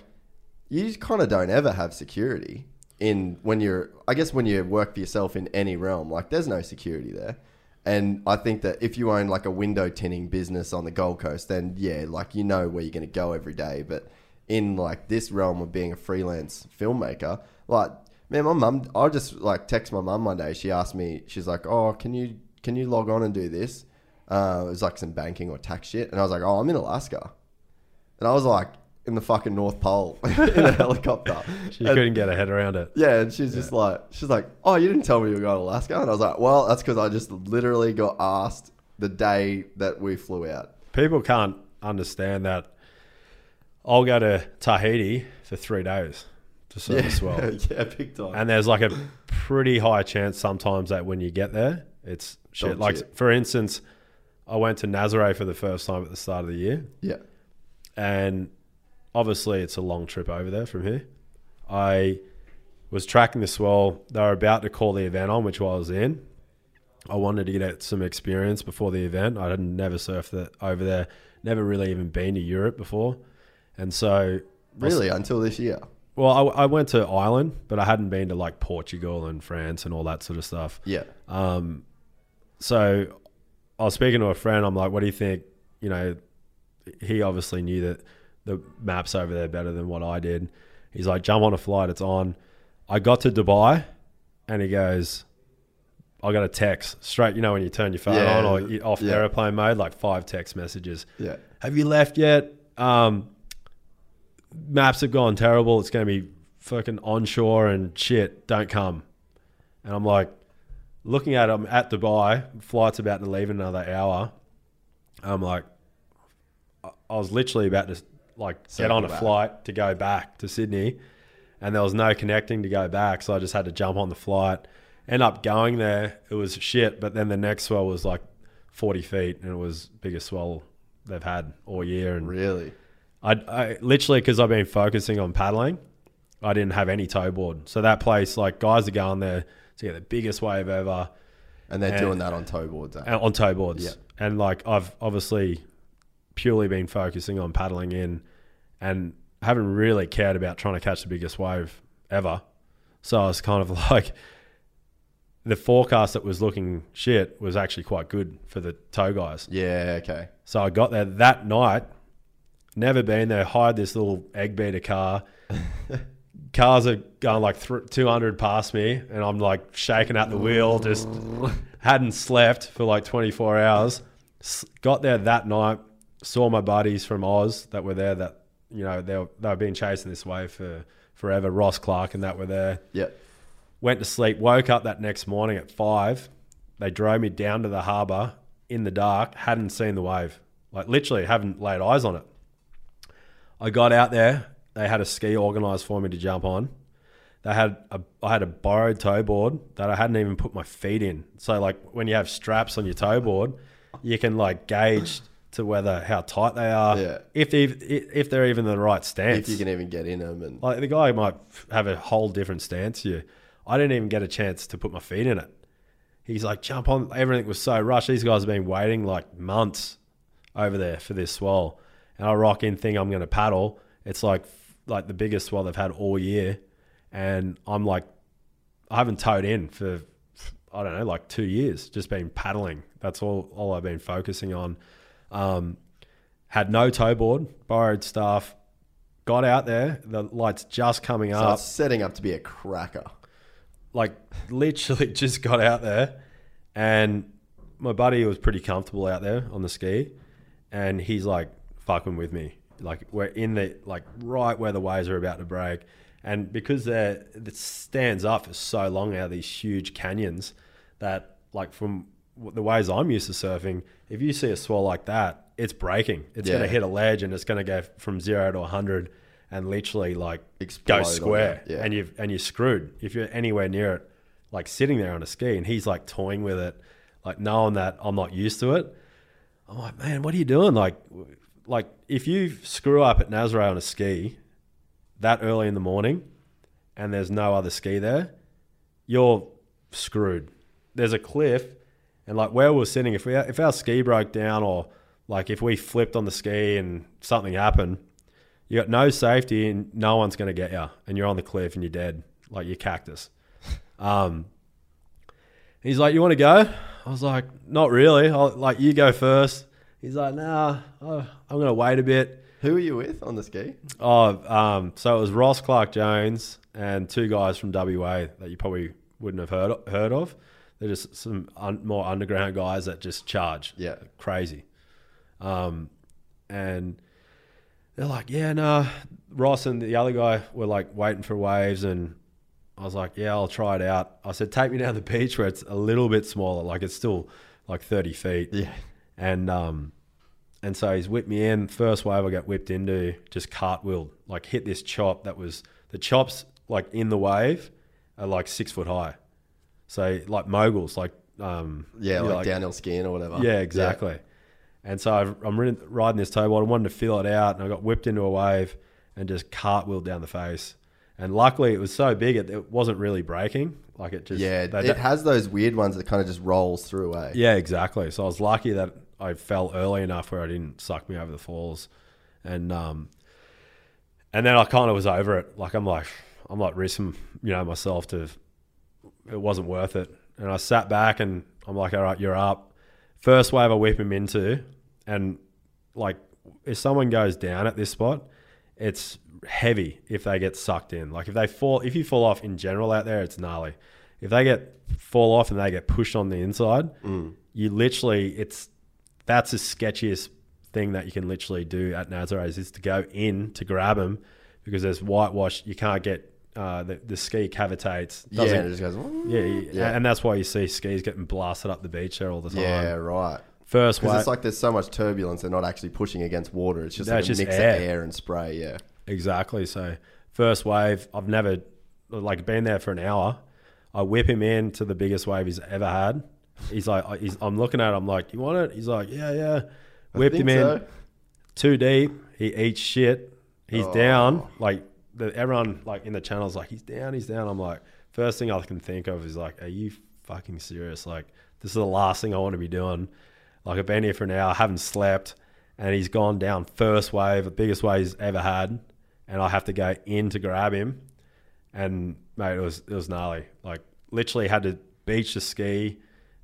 you kind of don't ever have security in when you're, I guess, when you work for yourself in any realm. Like, there's no security there. And I think that if you own like a window tinting business on the Gold Coast, then yeah, like you know where you're going to go every day. But in like this realm of being a freelance filmmaker, like man, my mum, I just like text my mum one day. She asked me, she's like, "Oh, can you can you log on and do this?" Uh, it was like some banking or tax shit, and I was like, "Oh, I'm in Alaska," and I was like in the fucking North Pole in a helicopter. She And- couldn't get her head around it. yeah, and she's just like, she's like, oh, you didn't tell me you were going to Alaska, and I was like, well, that's because I just literally got asked the day that we flew out. People can't understand that. I'll go to Tahiti for three days to surf a swell. yeah, big time. And there's like a pretty high chance sometimes that when you get there, it's shit. Dog like, for instance, I went to Nazare for the first time at the start of the year. yeah, And obviously, it's a long trip over there from here. I was tracking the swell. They were about to call the event on, which I was in. I wanted to get some experience before the event. I had never surfed it over there, never really even been to Europe before. And so, really, until this year. well, I, I went to Ireland, but I hadn't been to like Portugal and France and all that sort of stuff. Yeah, Um, so I was speaking to a friend. I'm like, what do you think? You know, he obviously knew that the maps over there better than what I did. He's like, jump on a flight. It's on. I got to Dubai and he goes, I got a text straight. You know, when you turn your phone Yeah, on or off yeah. airplane mode, like five text messages. yeah, Have you left yet? Um, maps have gone terrible. It's going to be fucking onshore and shit. Don't come. And I'm like, looking at them at Dubai. Flight's about to leave in another hour. I'm like, I was literally about to like get on a back. flight to go back to Sydney, and there was no connecting to go back, so I just had to jump on the flight. End up going there, it was shit. But then the next swell was like forty feet, and it was biggest swell they've had all year. And Really? I, I literally because I've been focusing on paddling, I didn't have any tow board. So that place, like guys are going there to get the biggest wave ever And they're And- doing that on tow boards. eh? on tow boards. Yeah. And like I've obviously purely been focusing on paddling in and haven't really cared about trying to catch the biggest wave ever. So I was kind of like the forecast that was looking shit was actually quite good for the tow guys. Yeah, okay. So I got there that night, never been there, hired this little egg beater car. Cars are going like th- 200 past me, and I'm like shaking at the wheel, just hadn't slept for like 24 hours. S- got there that night, saw my buddies from Oz that were there that, you know, they were, they've been chasing this wave for forever. Ross Clarke and that were there Yeah. went to sleep, woke up that next morning at five. They drove me down to the harbour in the dark, hadn't seen the wave. Like literally haven't laid eyes on it. I got out there, they had a ski organised for me to jump on. They had a I had a borrowed tow board that I hadn't even put my feet in. So like when you have straps on your tow board, you can like gauge to whether how tight they are, Yeah. if they if they're even the right stance. If you can even get in them and Like the guy might have a whole different stance to you. I didn't even get a chance to put my feet in it. He's like, jump on. Everything was so rushed. These guys have been waiting like months over there for this swell. And I rock in, think I'm going to paddle. It's like like the biggest swell they've had all year. And I'm like, I haven't towed in for, I don't know, like two years, just been paddling. That's all, all I've been focusing on. Um, had no tow board, borrowed stuff, got out there. The light's just coming so up setting up to be a cracker. like literally just got out there and my buddy was pretty comfortable out there on the ski and he's like fucking with me like we're in the like right where the waves are about to break. And because they're it stands up for so long out of these huge canyons that like from the ways I'm used to surfing if you see a swell like that it's breaking. It's going to hit a ledge and it's going to go from 0 to 100 and literally like Explode go square. Yeah. and you and you're screwed. If you're anywhere near it like sitting there on a ski and he's like toying with it like knowing that i'm not used to it i'm like man what are you doing? Like like if you screw up at nazare on a ski that early in the morning and there's no other ski there you're screwed. There's a cliff and like where we're sitting if we if our ski broke down or like if we flipped on the ski and something happened you got no safety and no one's going to get you and you're on the cliff and you're dead like you're cactus. Um he's like you want to go? I was like not really. I'll, like you go first he's like nah oh, i'm going to wait a bit Who are you with on the ski? oh um so it was Ross Clarke-Jones and two guys from wa that you probably wouldn't have heard heard of they're just some un- more underground guys that just charge Yeah. crazy um and they're like, yeah, no. Ross and the other guy were like waiting for waves, and I was like, yeah, I'll try it out. I said, take me down the beach where it's a little bit smaller, like it's still like thirty feet, Yeah. And um, and so he's whipped me in. First wave I got whipped into, just cartwheeled, like hit this chop that was the chops like in the wave are like six foot high, so like moguls, like um, Yeah, know, like, downhill skiing or whatever. yeah, exactly. And so I've, I'm riding, riding this towboat. I wanted to feel it out, and I got whipped into a wave and just cartwheeled down the face. And luckily, it was so big, it, it wasn't really breaking. Like it just Yeah, it has those weird ones that kind of just rolls through, eh? yeah, exactly. So I was lucky that I fell early enough where I didn't suck me over the falls, and um, and then I kind of was over it. Like I'm like I'm like risking you know myself to it wasn't worth it, and I sat back and I'm like, all right, you're up. First wave I whip him into, and like if someone goes down at this spot, it's heavy if they get sucked in. Like if they fall, if you fall off in general out there, it's gnarly. If they get fall off and they get pushed on the inside, you literally it's that's the sketchiest thing that you can literally do at Nazare's is to go in to grab them because there's whitewash. You can't get uh, the the ski cavitates. Yeah, and it just goes. yeah, Yeah. and that's why you see skis getting blasted up the beach there all the time. Yeah, right. first Because wave. it's like there's so much turbulence, they're not actually pushing against water. It's just No, like it's a just mix air. of air and spray. Yeah. Exactly. So first wave, I've never like been there for an hour. I whip him in to the biggest wave he's ever had. He's like, I- he's, I'm looking at him like, you want it? He's like, yeah, yeah. I Whipped him think in so. too deep. He eats shit. He's Oh. down. Like the, everyone like in the channel's like, he's down. He's down. I'm like, first thing I can think of is like, are you fucking serious? Like this is the last thing I want to be doing. Like I've been here for an hour, haven't slept, and he's gone down first wave, the biggest wave he's ever had, and I have to go in to grab him, and mate, it was it was gnarly. Like literally had to beach the ski,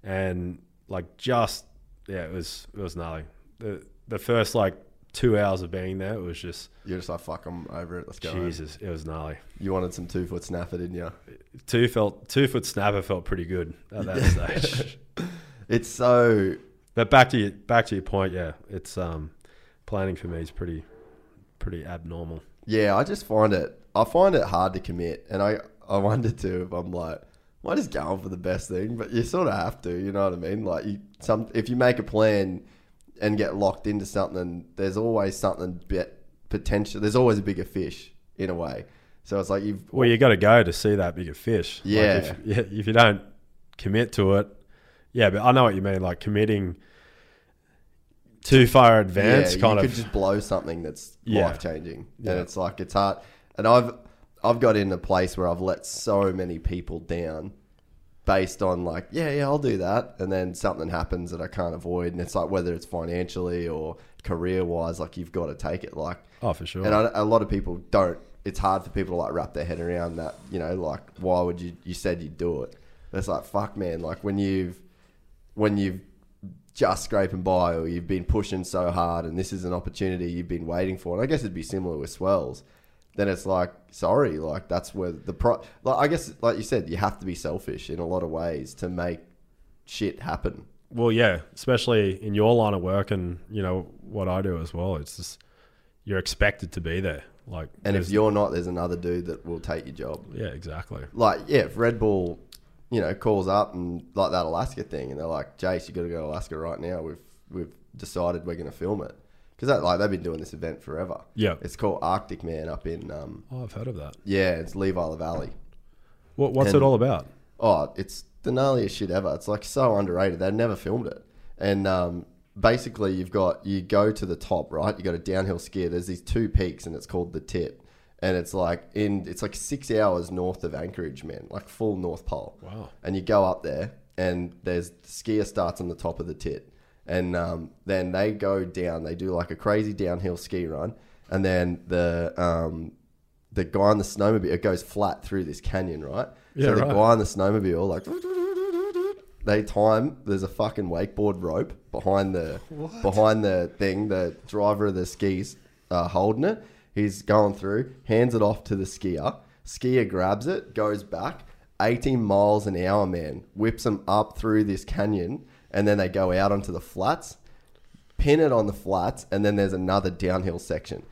and like just yeah, it was it was gnarly. The the first like two hours of being there, it was just You're just like, fuck, I'm over it. Let's go. home." Jesus, it was gnarly. You wanted some two foot snapper, didn't you? Two felt two foot snapper felt pretty good at that stage. It's so But back to your back to your point, yeah, it's um planning for me is pretty pretty abnormal. Yeah, I just find it. I find it hard to commit, and I I wonder too if I'm like, I just going for the best thing? But you sort of have to, you know what I mean? Like you some if you make a plan and get locked into something, there's always something bit potential. There's always a bigger fish in a way. So it's like you've Well, you got to go to see that bigger fish. Like, Yeah. if. If you don't commit to it, yeah. But I know what you mean. Like committing too far advanced, yeah, kind you of. could just blow something that's Yeah. life changing, Yeah. and it's like it's hard. And I've I've got in a place where I've let so many people down, based on like, yeah, yeah, I'll do that, and then something happens that I can't avoid, and it's like whether it's financially or career wise, like you've got to take it. Like, oh, for sure. and I, a lot of people don't. It's hard for people to like wrap their head around that. You know, like why would you? You said you'd do it. It's like fuck, man. Like when you've when you've just scraping by or you've been pushing so hard and this is an opportunity you've been waiting for. And I guess it'd be similar with swells. Then it's like, sorry, like that's where the pro. Like I guess, like you said, you have to be selfish in a lot of ways to make shit happen. well, yeah, especially in your line of work and you know what I do as well. It's just you're expected to be there. Like, And if you're not, there's another dude that will take your job. yeah, exactly. Like, yeah, if Red Bull, you know, calls up and like that Alaska thing, and they're like, Jace, you got to go to Alaska right now. We've we've decided we're going to film it because that like they've been doing this event forever. Yeah. It's called Arctic Man up in um Oh, I've heard of that. yeah, it's Levi Valley. What, what's And- it all about? Oh, it's the gnarliest shit ever. It's like so underrated. They've never filmed it. And um, basically, you've got you go to the top, right? You got a downhill ski. There's these two peaks, and it's called the Tip. And it's like in it's like six hours north of Anchorage, man, like full North Pole. Wow. And you go up there, and there's the skier starts on the top of the tit, and um, then they go down. They do like a crazy downhill ski run, and then the um, the guy on the snowmobile it goes flat through this canyon, right? Yeah, so the right. guy on the snowmobile like they time there's a fucking wakeboard rope behind the behind the thing. The driver of the skis uh, holding it. He's going through hands it off to the skier. Skier grabs it goes back. 18 miles an hour man. Whips them up through this canyon and then they go out onto the flats pin it on the flats and then there's another downhill section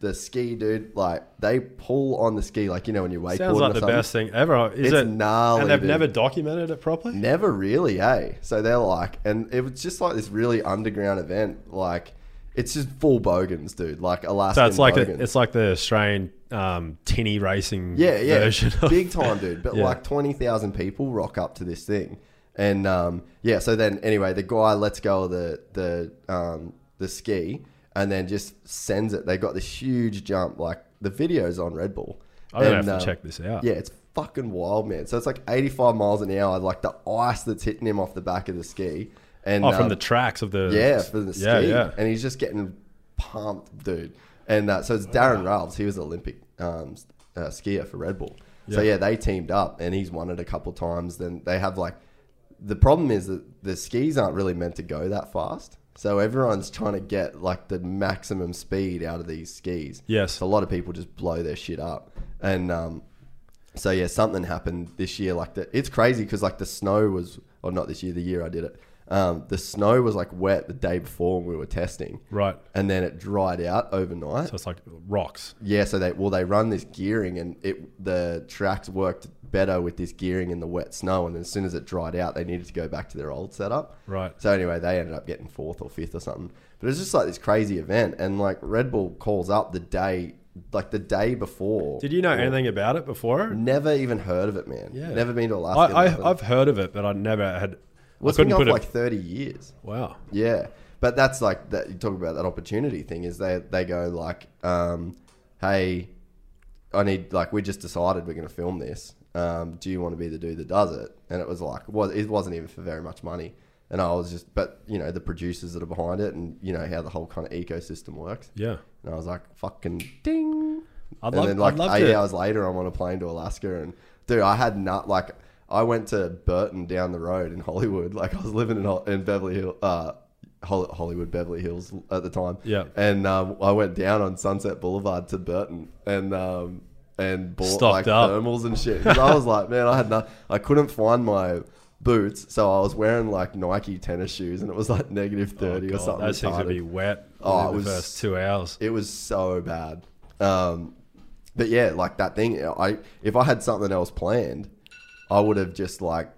the ski dude like they pull on the ski like you know when you're wakeboarding Sounds like or the something. best thing ever. Is It's it gnarly, And they've dude. never documented it properly. Never really, eh? So they're like, and it was just like this really underground event. Like, it's just full bogans, dude. Like Alaska. So it's like a, it's like the Australian um, tinny racing yeah, yeah, version. Of, big time, dude. But Yeah. like twenty thousand people rock up to this thing, and um, yeah. So then, anyway, the guy lets go of the the um, the ski, and then just sends it. They got this huge jump. Like the video's on Red Bull. I'm gonna have to um, check this out. Yeah, it's fucking wild, man. So it's like 85 miles an hour, like the ice that's hitting him off the back of the ski. And Oh, from um, the tracks of the yeah, for the ski. Yeah, yeah. And he's just getting pumped, dude. And uh, so it's Daron Rahlves. He was Olympic um, uh, skier for Red Bull. So Yeah. yeah, they teamed up, and he's won it a couple times. Then they have like the problem is that the skis aren't really meant to go that fast. So everyone's trying to get like the maximum speed out of these skis. Yes. So a lot of people just blow their shit up, and um, so yeah, something happened this year. Like the, it's crazy because like the snow was, or not this year, the year I did it. Um, the snow was like wet the day before when we were testing, Right. and then it dried out overnight. So it's like rocks. Yeah, so they well they run this gearing and it the tracks worked better with this gearing in the wet snow. And as soon as it dried out, they needed to go back to their old setup. Right. So anyway, they ended up getting fourth or fifth or something. But it's just like this crazy event, and like Red Bull calls up the day, like the day before. Did you know anything about it before? Never even heard of it, man. Yeah. Never been to Alaska. I, I, I've heard of it, but I never had. well, it's been couldn't going put for like thirty years. wow. Yeah, but that's like that. You talk about that opportunity thing. Is they they go like, um, hey, I need like we just decided we're going to film this. Um, do you want to be the dude that does it? And it was like, well, it wasn't even for very much money. And I was just, but you know, the producers that are behind it, and you know how the whole kind of ecosystem works. Yeah. And I was like, fucking ding. I'd and love- then like eight to- hours later, I'm on a plane to Alaska, and dude, I had not like I went to Burton down the road in Hollywood. Like I was living in in Beverly Hills, uh, Hollywood, Beverly Hills at the time. Yeah. and um, I went down on Sunset Boulevard to Burton, and um, and bought Stocked like up. thermals and shit. 'Cause I was like, man, I had no, I couldn't find my boots, so I was wearing like Nike tennis shoes, and it was like negative thirty Oh, or God, something. Those things would retarded. be wet. Oh, Oh, it the was- first two hours. It was so bad. Um, but yeah, like that thing. I if I had something else planned, I would have just like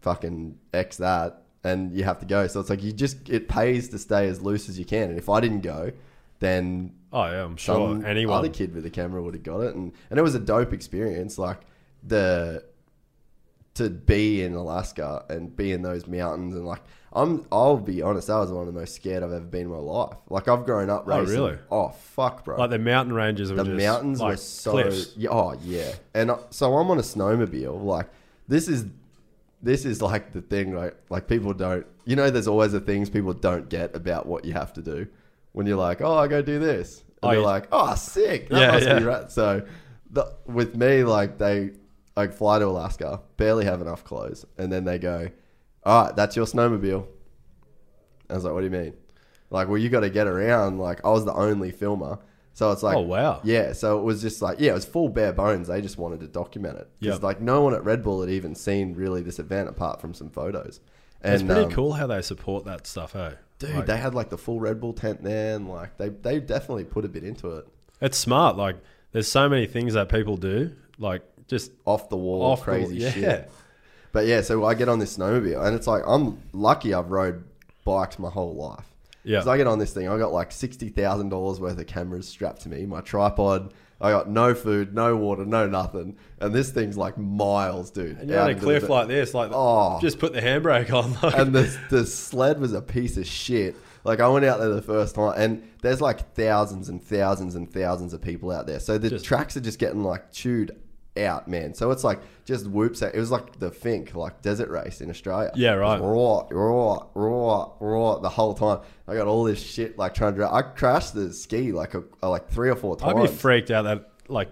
fucking x that, and you have to go. So it's like you just it pays to stay as loose as you can. And if I didn't go, then Oh yeah, I'm sure anyone. other kid with a camera would have got it, and and it was a dope experience. Like the to be in Alaska and be in those mountains and like I'm I'll be honest, that was one of the most scared I've ever been in my life. Like I've grown up Oh, really? Oh fuck, bro. like the mountain ranges the mountains like were so cliffs. oh yeah. And I- so I'm on a snowmobile. Like this is this is like the thing like like people don't you know there's always the things people don't get about what you have to do when you're like oh I go do this. And Oh, they're like oh sick. That Yeah, must be right so the, with me like they like fly to Alaska barely have enough clothes and then they go all right that's your snowmobile. I was like what do you mean? Like well you got to get around. Like I was the only filmer. So it's like Oh, wow. yeah so it was just like yeah it was full bare bones. They just wanted to document it. Because Yep. like no one at Red Bull had even seen really this event apart from some photos. And It's pretty um, cool how they support that stuff, eh? Dude Like, they had like the full Red Bull tent there and like they they definitely put a bit into it it's smart. Like there's so many things that people do, like just off the wall off the- crazy yeah. shit but yeah so I get on this snowmobile and it's like I'm lucky I've rode bikes my whole life Yeah. So I get on this thing. I got like sixty thousand dollars worth of cameras strapped to me, my tripod. I got no food, no water, no nothing, and this thing's like miles, dude. And you're on a cliff like this, like Oh. just put the handbrake on. Like, and the the sled was a piece of shit. Like I went out there the first time, and there's like thousands and thousands and thousands of people out there. So the Just- tracks are just getting like chewed out, man. So it's like just whoops. Out. It was like the Finke, like desert race in Australia. Yeah, right. Raw, raw, raw, raw. The whole time, I got all this shit like trying to. Drive. I crashed the ski like a, like three or four times. I'd be freaked out that like,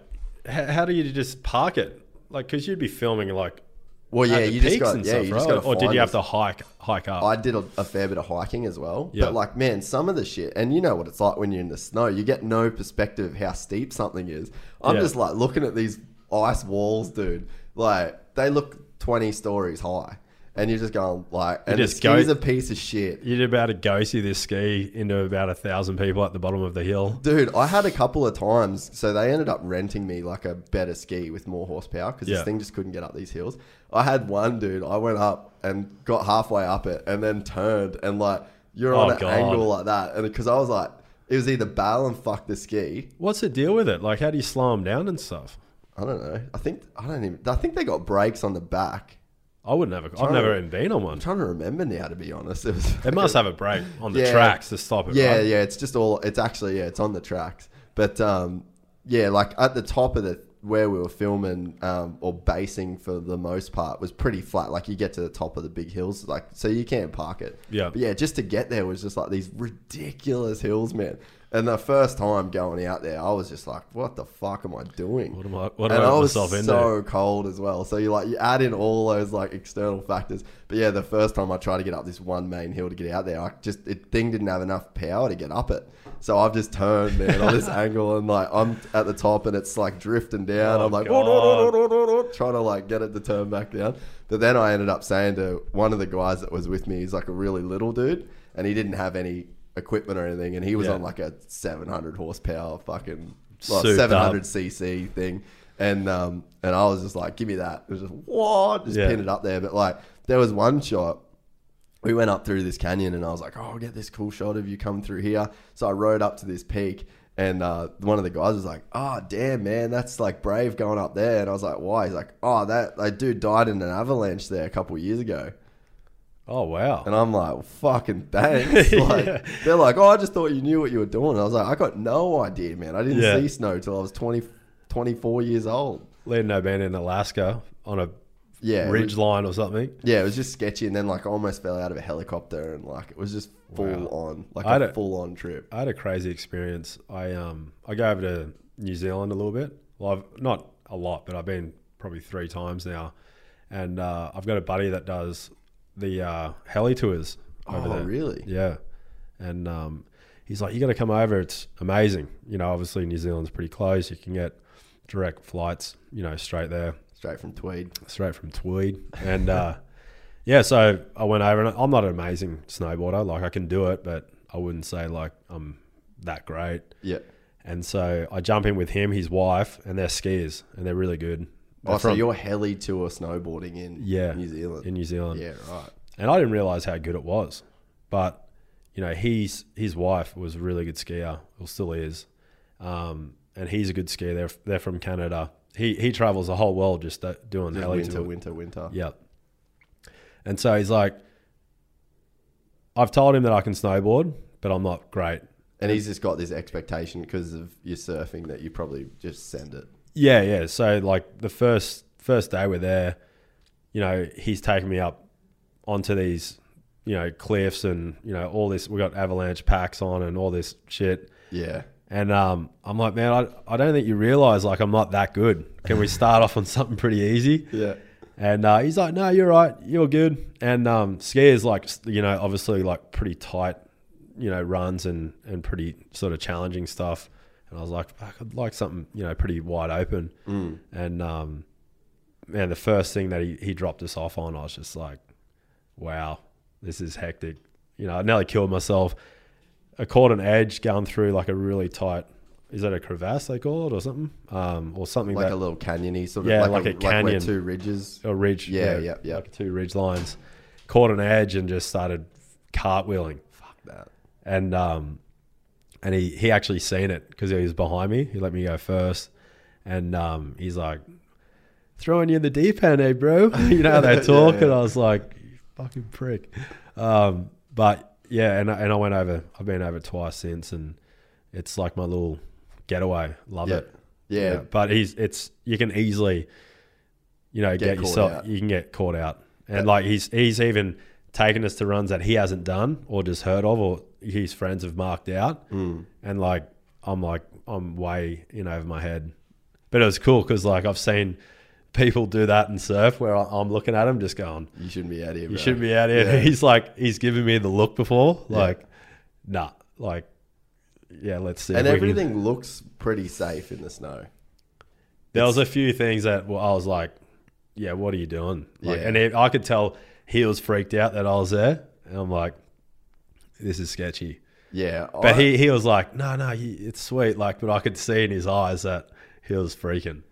h- how do you just park it? Like, because you'd be filming like, well, yeah, you just got yeah, stuff, you right? just got or did you have to hike hike up? I did a, a fair bit of hiking as well. Yeah. But like, man, some of the shit, and you know what it's like when you're in the snow, you get no perspective of how steep something is. I'm just like looking at these ice walls, dude. Like they look 20 stories high, and you're just going like, and just the ski's go- a piece of shit. You'd about to go see this ski into about a thousand people at the bottom of the hill. Dude, I had a couple of times, so they ended up renting me like a better ski with more horsepower because Yeah. this thing just couldn't get up these hills. I had one dude, I went up and got halfway up it and then turned and like you're Oh, on an God. angle like that, and because I was like, it was either bail and fuck the ski. What's the deal with it? Like, how do you slow them down and stuff? I don't know. I think I don't even. I think they got brakes on the back. I would never. I've never to- even been on one. I'm trying to remember now, to be honest. It was. They must have a brake on the Yeah. tracks to stop it. Yeah, right? yeah. It's just all. It's actually yeah. It's on the tracks, but um, yeah, like at the top of the where we were filming um, or basing for the most part was pretty flat. Like you get to the top of the big hills, like so you can't park it. Yeah. but yeah. Just to get there was just like these ridiculous hills, man. And the first time going out there, I was just like, "What the fuck am I doing?" What am I? What am and I I was myself so cold as well. So you like you add in all those like external factors. But yeah, the first time I tried to get up this one main hill to get out there, I just it thing didn't have enough power to get up it. So I've just turned man on this angle and like I'm at the top and it's like drifting down. Oh, I'm like God. Oh, trying to like get it to turn back down. But then I ended up saying to one of the guys that was with me, he's like a really little dude, and he didn't have any equipment or anything, and he was Yeah. on like a 700 horsepower fucking well, Souped 700 cc thing. and um, and I was just like, give me that. It was just what, just Yeah. pin it up there. But like, there was one shot. We went up through this canyon, and I was like, oh, I'll get this cool shot of you come through here. So I rode up to this peak. And uh, one of the guys was like, "Oh, damn, man, that's like brave going up there." And I was like, "Why?" He's like, "Oh, that that dude died in an avalanche there a couple of years ago." Oh wow. And I'm like, well, fucking thanks. Like, Yeah. They're like, oh, I just thought you knew what you were doing. I was like, I got no idea, man. I didn't Yeah. see snow till I was 20, 24 years old. Lee and I been in Alaska on a Yeah. ridge was- line or something. yeah, it was just sketchy. And then, like, I almost fell out of a helicopter. And, like, it was just full Wow. on, like I a full on trip. I had a crazy experience. I um I go over to New Zealand a little bit. Well, I've not a lot, but I've been probably three times now, and uh, I've got a buddy that does the uh, heli tours over Oh, there. really? Yeah, and um, he's like, "You got to come over. It's amazing." You know, obviously New Zealand's pretty close. You can get direct flights. You know, straight there, Straight from Tweed. straight from Tweed, and uh, yeah. So I went over, and I'm not an amazing snowboarder. Like I can do it, but I wouldn't say like I'm that great. Yeah. And so I jump in with him, his wife, and they're skiers, and they're really good. They're Oh, so from- you're heli tour snowboarding in Yeah. New Zealand. in New Zealand, yeah, right. and I didn't realize how good it was. But you know, he's his wife was a really good skier, or still is, um, and he's a good skier. They're they're from Canada. He he travels the whole world just uh, doing Just heli winter, tour. winter, winter. Yep. And so he's like, I've told him that I can snowboard, but I'm not great. And he's just got this expectation because of your surfing that you probably just send it. Yeah, yeah. So like the first first day we're there, you know, he's taking me up onto these, you know, cliffs and you know all this. We got avalanche packs on and all this shit. Yeah. And um, I'm like, man, I, I don't think you realize like I'm not that good. Can we start off on something pretty easy? Yeah. And uh, he's like, no, you're right, you're good. And um, skiers like, you know, obviously like pretty tight, you know, runs and and pretty sort of challenging stuff. And I was like, fuck, I'd like something, you know, pretty wide open. And um, man, the first thing that he, he dropped us off on, I was just like, wow, this is hectic. You know, I nearly killed myself. I caught an edge going through like a really tight. Is that a crevasse they call it or something? Um, or something Like that a little canyony sort of Yeah, like, like a, a like canyon. two ridges. a ridge. Yeah, yeah, yeah. Like two ridge lines. Caught an edge and just started cartwheeling. Fuck that. And um, and he he actually seen it because he was behind me. He let me go first, and um, he's like throwing you in the deep end, eh, bro? you know how they talk, Yeah, and I was like, fucking prick. Um, but yeah, and I- and I went over. I've been over twice since, and it's like my little getaway. Love Yeah. it. Yeah. but he's it's you can easily, you know, Get get, yourself. out. You can get caught out, and like he's he's even taken us to runs that he hasn't done or just heard of, or his friends have marked out, Mm. and like I'm like I'm way in over my head, but it was cool because like I've seen people do that in surf where I'm looking at him just going, You shouldn't be out here. you shouldn't be out here. Yeah. He's like he's given me the look before, Yeah. like nah, like yeah, let's see. And we can- everything looks pretty safe in the snow. There was a few things that well, I was like, "Yeah, what are you doing?" Like, Yeah. and I could tell he was freaked out that I was there, and I'm like, "This is sketchy." Yeah. But I- he he was like, "No, no, you- it's sweet." Like, but I could see in his eyes that he was freaking.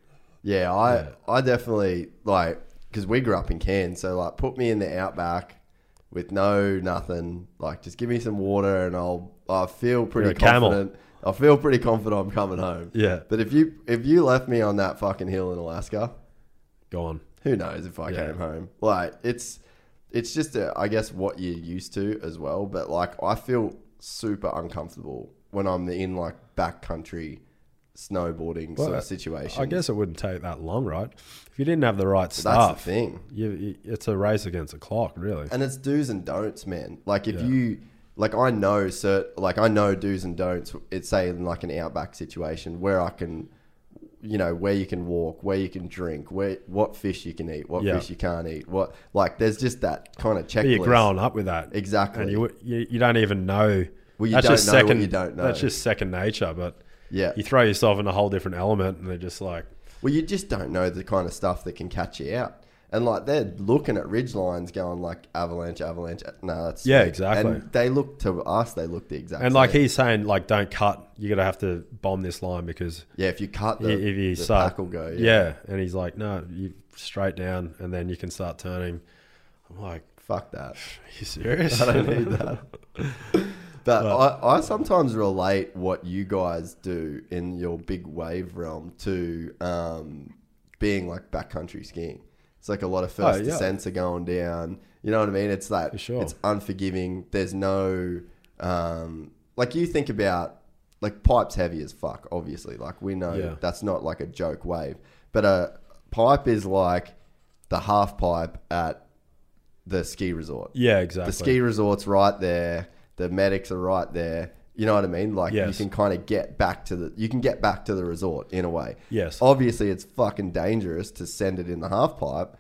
Yeah, I Yeah. I definitely like because we grew up in Cairns, so like put me in the outback with no nothing. Like just give me some water and I'll I feel pretty a camel. confident. I feel pretty confident I'm coming home. Yeah, But if you if you left me on that fucking hill in Alaska, go on. who knows if I Yeah. came home? Like it's it's just a, I guess what you're used to as well. But like I feel super uncomfortable when I'm in like backcountry snowboarding sort of situation. I guess it wouldn't take that long, right? If you didn't have the right that's stuff, the thing. You, you, it's a race against the clock, really. and it's do's and don'ts, man. Like if Yeah. you like, I know cert, like I know do's and don'ts. It's say in like an outback situation where I can, you know, where you can walk, where you can drink, where what fish you can eat, what Yeah. fish you can't eat, what like. There's just that kind of checklist. But you're growing up with that, exactly. and you, you you don't even know. Well, you that's don't just know second. you don't know. That's just second nature, but. yeah. you throw yourself in a whole different element and they're just like Well, you just don't know the kind of stuff that can catch you out. And like they're looking at ridge lines, going like avalanche, avalanche. No, that's Yeah, exactly. And they look to us, they look the exact. And like same. he's saying, like don't cut. You're gonna have to bomb this line because yeah, if you cut the, if you the start, pack will go. yeah. And he's like, no, you straight down, and then you can start turning. I'm like, fuck that. are you serious? I don't need that. But I, I sometimes relate what you guys do in your big wave realm to um, being like backcountry skiing. It's like a lot of first Oh, yeah. descents are going down. You know what I mean? It's For sure. it's unforgiving. There's no um, like you think about like pipes heavy as fuck. Obviously, like we know Yeah. that's not like a joke wave, but a pipe is like the half pipe at the ski resort. yeah, exactly. The ski resort's right there. The medics are right there. You know what I mean? Like Yes. you can kind of get back to the you can get back to the resort in a way. Yes. Obviously, it's fucking dangerous to send it in the half pipe,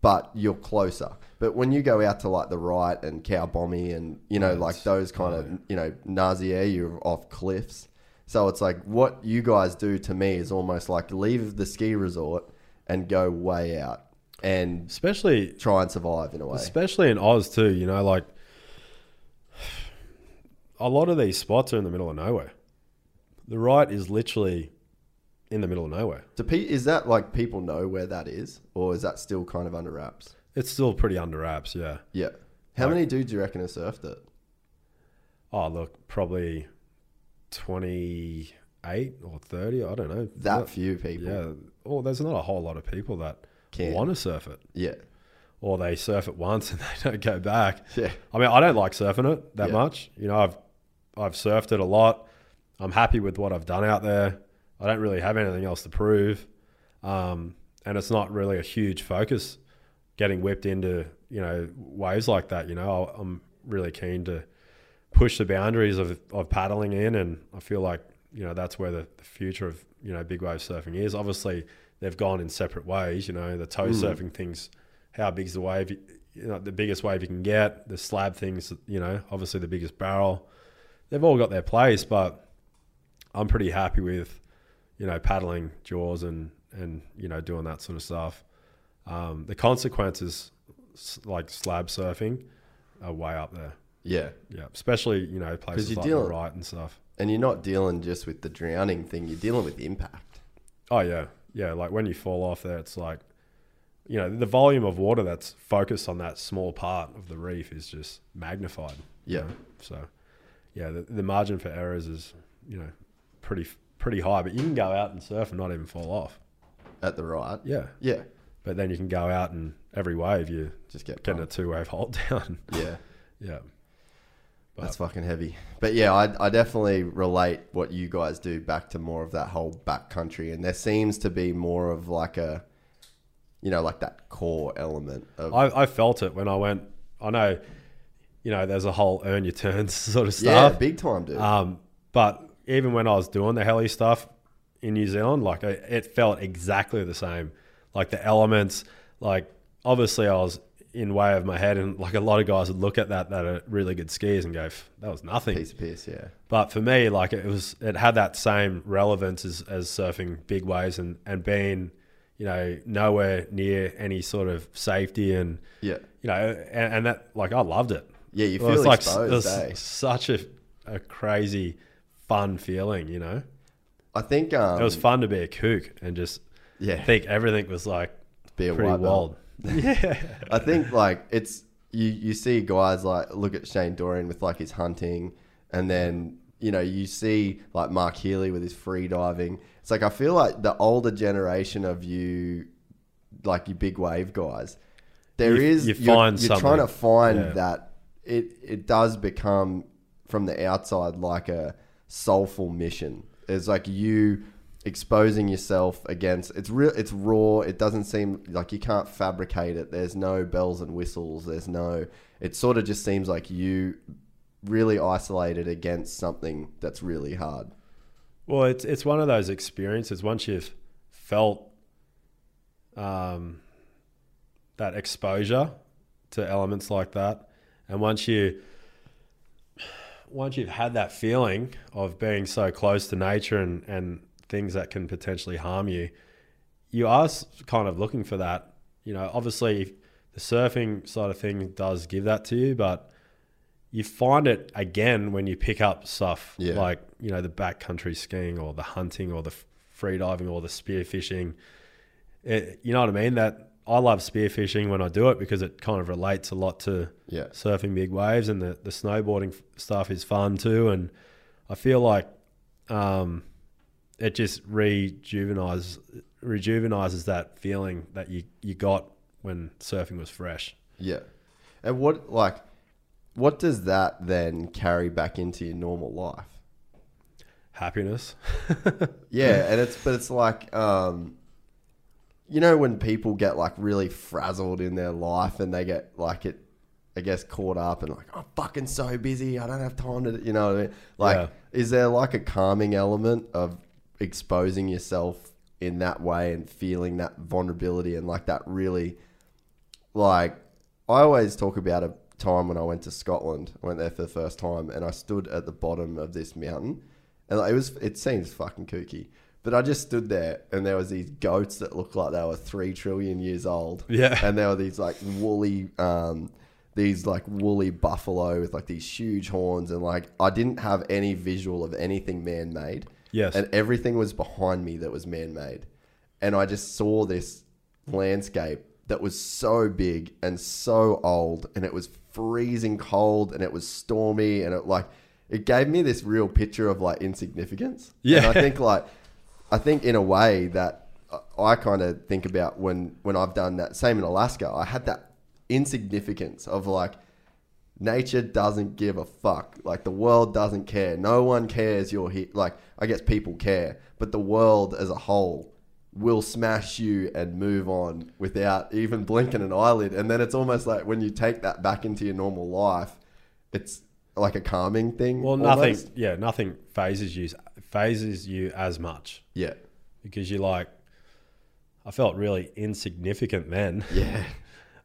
but you're closer. But when you go out to like the right and Cow Bombie and you know like those kind of oh, you know Nazare, you're off cliffs. So it's like what you guys do to me is almost like leave the ski resort and go way out and especially try and survive in a way. especially in Oz too. You know, like a lot of these spots are in the middle of nowhere. The right is literally in the middle of nowhere. Do pe- is that like people know where that is, or is that still kind of under wraps? It's still pretty under wraps, yeah. Yeah. How many dudes do you reckon have surfed it? Oh, look, probably twenty eight or thirty. I don't know. That Not- few people. Yeah. Oh, there's not a whole lot of people that Can. want to surf it, Yeah. or they surf it once and they don't go back. Yeah. I mean, I don't like surfing it that Yeah. much. You know, I've I've surfed it a lot. I'm happy with what I've done out there. I don't really have anything else to prove, um, and it's not really a huge focus getting whipped into you know waves like that. You know, I'm really keen to push the boundaries of, of paddling in, and I feel like you know that's where the, the future of you know big wave surfing is. Obviously, they've gone in separate ways. You know, the tow surfing things. How big's the wave? You know, the biggest wave you can get. The slab things. You know, obviously the biggest barrel. They've all got their place, but I'm pretty happy with you know paddling jaws and and you know doing that sort of stuff. Um, the consequences, like slab surfing, are way up there. Yeah. Yeah, especially you know places like dealing- the right and stuff. And you're not dealing just with the drowning thing, you're dealing with impact. Oh yeah, yeah. Like when you fall off there, it's like, you know, the volume of water that's focused on that small part of the reef is just magnified. you Yeah. know? So, yeah, the, the margin for errors is, you know, pretty pretty high. But you can go out and surf and not even fall off. At the right. Yeah, Yeah. but then you can go out and every wave you Just get getting a two wave hold down. Yeah. yeah. That's fucking heavy. But yeah, I, I definitely relate what you guys do back to more of that whole backcountry. And there seems to be more of like a, you know, like that core element of. I, I felt it when I went. I know, you know, there's a whole earn your turns sort of stuff. yeah, big time, dude. Um, but even when I was doing the heli stuff in New Zealand, like I, it felt exactly the same. Like the elements, like obviously I was in way of my head, and like a lot of guys would look at that that are really good skiers and go, "That was nothing." piece of piss, yeah. But for me, like it was, it had that same relevance as, as surfing big waves and, and being, you know, nowhere near any sort of safety and, Yeah. you know, and, and that, like, I loved it. Yeah, you feel was like exposed, eh? such a, a crazy, fun feeling, you know? I think um, It was fun to be a kook and just yeah, think everything was like be a pretty wild. yeah. I think like it's you you see guys like look at Shane Dorian with like his hunting, and then you know you see like Mark Healey with his free diving. It's like I feel like the older generation of you, like you big wave guys, there You- is you you're, you're trying to find Yeah. that it it does become from the outside like a soulful mission. It's like you exposing yourself against it's real it's raw it doesn't seem like you can't fabricate it there's no bells and whistles there's no it sort of just seems like you really isolated against something that's really hard Well, it's it's one of those experiences. Once you've felt um, that exposure to elements like that, and once you once you've had that feeling of being so close to nature and, and things that can potentially harm you, you are kind of looking for that you know, obviously the surfing side of things does give that to you, but you find it again when you pick up stuff Yeah. like you know the backcountry skiing or the hunting or the free diving or the spearfishing. It, you know what I mean? That I love spearfishing when I do it because it kind of relates a lot to Yeah. surfing big waves, and the the snowboarding stuff is fun too. And I feel like um, it just rejuvenizes rejuvenizes that feeling that you you got when surfing was fresh. Yeah. And what like what does that then carry back into your normal life? Happiness. Yeah, and it's but it's like um you know when people get like really frazzled in their life and they get like it I guess caught up and like I'm fucking so busy, I don't have time to you know what I mean? Like Yeah. is there like a calming element of exposing yourself in that way and feeling that vulnerability and like that really like I always talk about a time when I went to Scotland. I went there for the first time and I stood at the bottom of this mountain and it was it seems fucking kooky. But I just stood there and there was these goats that looked like they were three trillion years old. Yeah. And there were these like woolly um these like woolly buffalo with like these huge horns and like I didn't have any visual of anything man made. Yes. And everything was behind me that was man made. And I just saw this landscape that was so big and so old and it was freezing cold and it was stormy and it like it gave me this real picture of like insignificance. Yeah. And I think like I think in a way that I kind of think about when when I've done that same in Alaska, I had that insignificance of like nature doesn't give a fuck. Like the world doesn't care. No one cares you're here. Like I guess people care, but the world as a whole will smash you and move on without even blinking an eyelid. And then it's almost like when you take that back into your normal life, it's like a calming thing. well, nothing. Yeah, nothing phases you fazes you as much Yeah. because you're like, I felt really insignificant then. Yeah.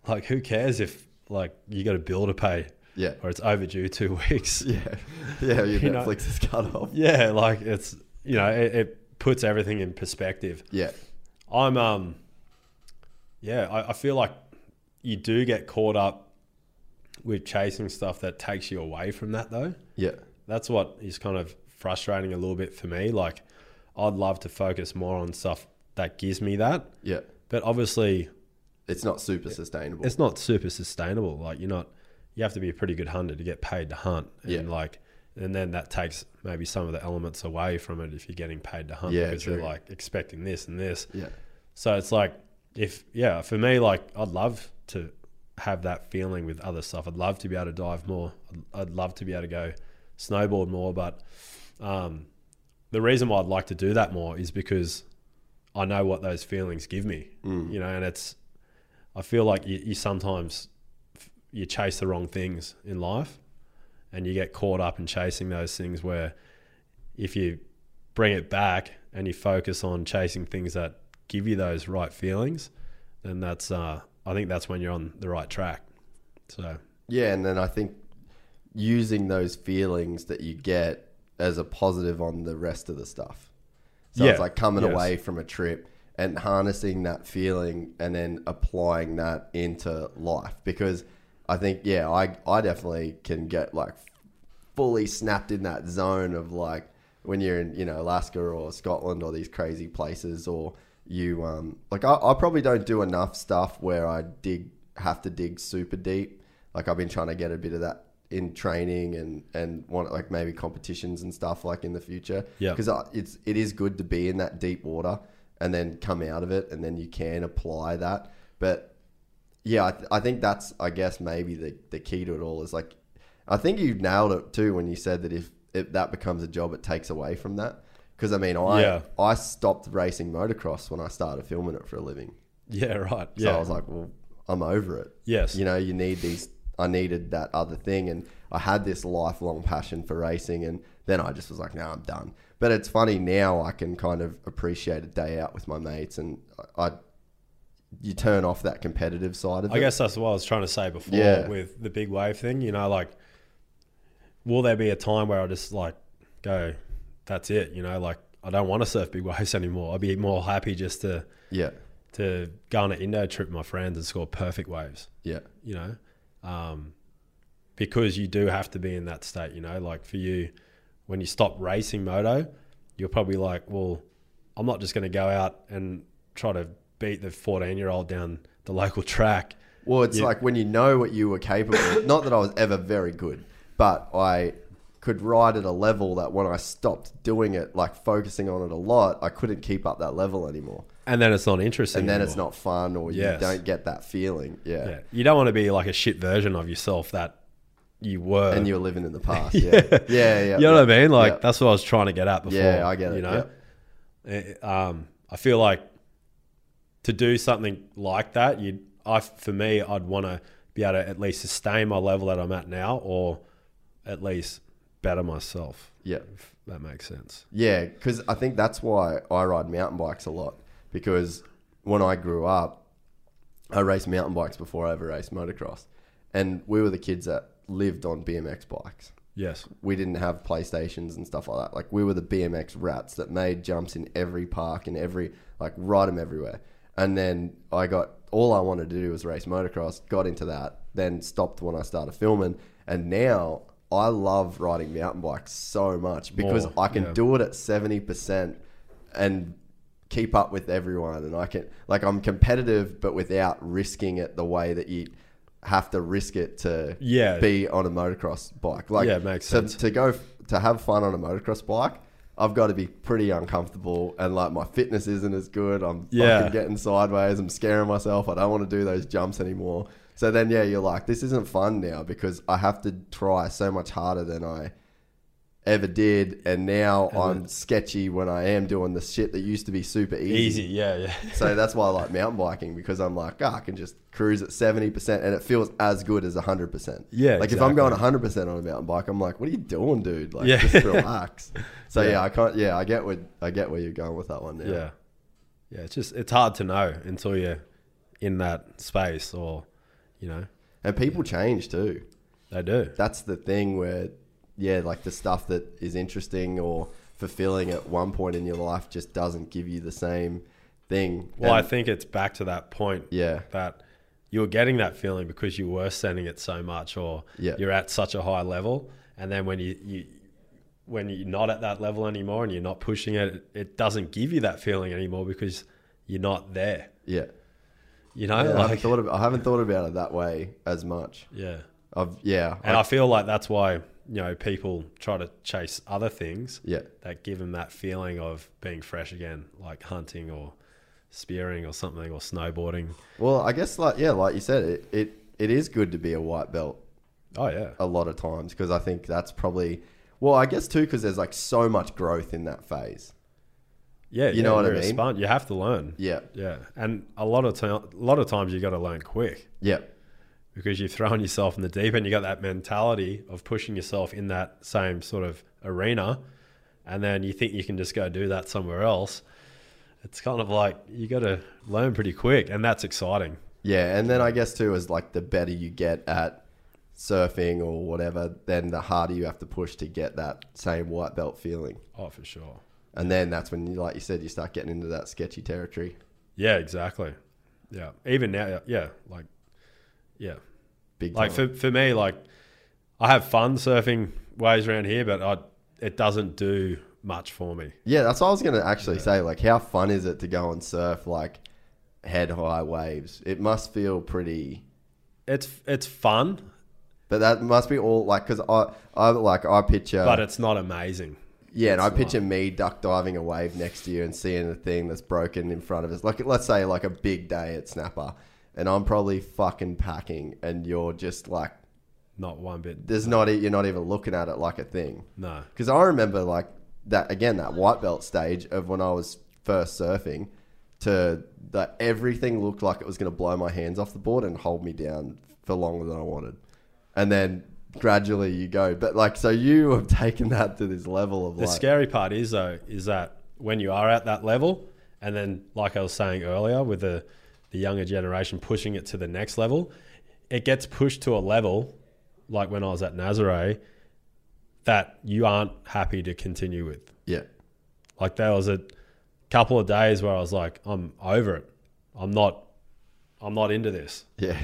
like, who cares if like you got a bill to pay Yeah. or it's overdue two weeks? Yeah. Yeah. Your You know- Netflix is cut off. Yeah, like it's you know it, it puts everything in perspective. Yeah. I'm um yeah, I, I feel like you do get caught up with chasing stuff that takes you away from that though. Yeah. That's what is kind of frustrating a little bit for me. Like I'd love to focus more on stuff that gives me that. Yeah. But obviously It's not super sustainable. it's not super sustainable. Like you're not you have to be a pretty good hunter to get paid to hunt. And Yeah. like and then that takes maybe some of the elements away from it if you're getting paid to hunt Yeah, because true. you're like expecting this and this. yeah. So it's like if yeah, for me, like I'd love to have that feeling with other stuff. I'd love to be able to dive more. I'd, I'd love to be able to go snowboard more. But um, the reason why I'd like to do that more is because I know what those feelings give me. You know, and it's I feel like you, you sometimes you chase the wrong things in life, and you get caught up in chasing those things where if you bring it back and you focus on chasing things that give you those right feelings, then that's uh, I think that's when you're on the right track. So Yeah, and then I think using those feelings that you get as a positive on the rest of the stuff. So Yeah, it's like coming yes. away from a trip and harnessing that feeling and then applying that into life because I think yeah, I I definitely can get like fully snapped in that zone of like when you're in you know Alaska or Scotland or these crazy places or you um like I, I probably don't do enough stuff where I dig have to dig super deep like I've been trying to get a bit of that in training and and want like maybe competitions and stuff like in the future Yeah. because it's it is good to be in that deep water and then come out of it and then you can apply that but yeah, I, th- I think that's I guess maybe the, the key to it all is like I think you nailed it too when you said that if, if that becomes a job, it takes away from that. Because I mean, I Yeah. I stopped racing motocross when I started filming it for a living. yeah, right. So yeah, I was like, well, I'm over it. yes, You know, you need these. I needed that other thing, and I had this lifelong passion for racing, and then I just was like, no, I'm done. But it's funny now. I can kind of appreciate a day out with my mates, and I, I you turn off that competitive side of it. I guess that's what I was trying to say before Yeah. with the big wave thing. You know, like, will there be a time where I just like go, that's it? You know, like I don't want to surf big waves anymore. I'd be more happy just to Yeah, to go on an Indo trip with my friends and score perfect waves. Yeah. You know, um, because you do have to be in that state. You know, like for you, when you stop racing moto, you're probably like, well, I'm not just going to go out and try to beat the 14 year old down the local track. Well, it's You- like when you know what you were capable. of. Not that I was ever very good, but I could ride at a level that when I stopped doing it, like focusing on it a lot, I couldn't keep up that level anymore. And then it's not interesting. And then it's not fun, or Yes. you don't get that feeling. Yeah. Yeah. You don't want to be like a shit version of yourself that you were. And you're living in the past. Yeah. Yeah. Yeah. you know what I mean? Like that's what I was trying to get at before. Yeah, I get it. You know, Eh, um, I feel like to do something like that, you, I for me, I'd want to be able to at least sustain my level that I'm at now, or at least better myself. Yeah. If that makes sense. Yeah, because I think that's why I ride mountain bikes a lot. Because when I grew up, I raced mountain bikes before I ever raced motocross, and we were the kids that lived on BMX bikes. Yes. We didn't have PlayStations and stuff like that. Like we were the BMX rats that made jumps in every park and every like ride them everywhere. And then I got all I wanted to do was race motocross. Got into that, then stopped when I started filming, and now I love riding mountain bikes so much because More, I can yeah. do it at seventy percent and keep up with everyone. And I can like I'm competitive, but without risking it the way that you have to risk it to Yeah. be on a motocross bike. Like Yeah, it makes to, sense. to go to have fun on a motocross bike. I've got to be pretty uncomfortable, and like my fitness isn't as good. I'm Yeah. fucking getting sideways. I'm scaring myself. I don't want to do those jumps anymore. So then, yeah, you're like, this isn't fun now because I have to try so much harder than I ever did, and now I'm sketchy when I am doing the shit that used to be super Easy. Easy, Yeah. Yeah. so that's why I like mountain biking because I'm like, oh, I can just cruise at 70% and it feels as good as 100%. Yeah, Like if I'm exactly. going 100% on a mountain bike, I'm like, what are you doing, dude? Like, Yeah. just relax. So yeah. Yeah. I can't, yeah, I get what, I get where you're going with that one now. Yeah. Yeah. It's just, it's hard to know until you're in that space or, you know, And people change too. they do. That's the thing where, yeah, like the stuff that is interesting or fulfilling at one point in your life just doesn't give you the same thing. Well, I think it's back to that point yeah, that you were getting that feeling because you were sending it so much or Yeah. you're at such a high level. And then when you, you, when you're not at that level anymore and you're not pushing it, it doesn't give you that feeling anymore because you're not there. yeah. You know, Yeah, I, haven't thought of, I haven't thought about it that way as much. yeah. I've, yeah. And I- I feel like that's why, you know, people try to chase other things yeah. that give them that feeling of being fresh again, like hunting or spearing or something or snowboarding. Well, I guess like yeah, like you said, it it, it is good to be a white belt Oh yeah. a lot of times because I think that's probably well, I guess too because there's like so much growth in that phase. Yeah, You yeah, know what I mean? sponge. You have to learn. Yeah, Yeah, and a lot of time, a lot of times you got to learn quick yeah, because you've thrown yourself in the deep end. You got that mentality of pushing yourself in that same sort of arena, and then you think you can just go do that somewhere else. It's kind of like you got to learn pretty quick, and that's exciting. yeah. And then I guess too is like the better you get at surfing or whatever, then the harder you have to push to get that same white belt feeling. Oh, for sure. And then that's when you, like you said, you start getting into that sketchy territory. Yeah, exactly. Yeah, even now, yeah, like, yeah, Big like time. for for me, like, I have fun surfing waves around here, but I it doesn't do much for me. Yeah, that's what I was going to actually say. Like, how fun is it to go and surf like head high waves? It must feel pretty. It's it's fun, But that must be all like because I I like I picture but it's not amazing. yeah, and I it's picture me duck diving a wave next to you and seeing the thing that's broken in front of us. Like let's say like a big day at Snapper, and I'm probably fucking packing, and you're just like Not one bit. there's not you're not even looking at it like a thing. No. Because I remember like that again that white belt stage of when I was first surfing, to that everything looked like it was going to blow my hands off the board and hold me down for longer than I wanted, and then gradually you go. But like so you have taken that to this level of The like scary part is though is that when you are at that level, and then like I was saying earlier, with the the younger generation pushing it to the next level, it gets pushed to a level, like when I was at Nazare, that you aren't happy to continue with. yeah Like there was a couple of days where I was like, I'm over it. I'm not, I'm not into this, Yeah.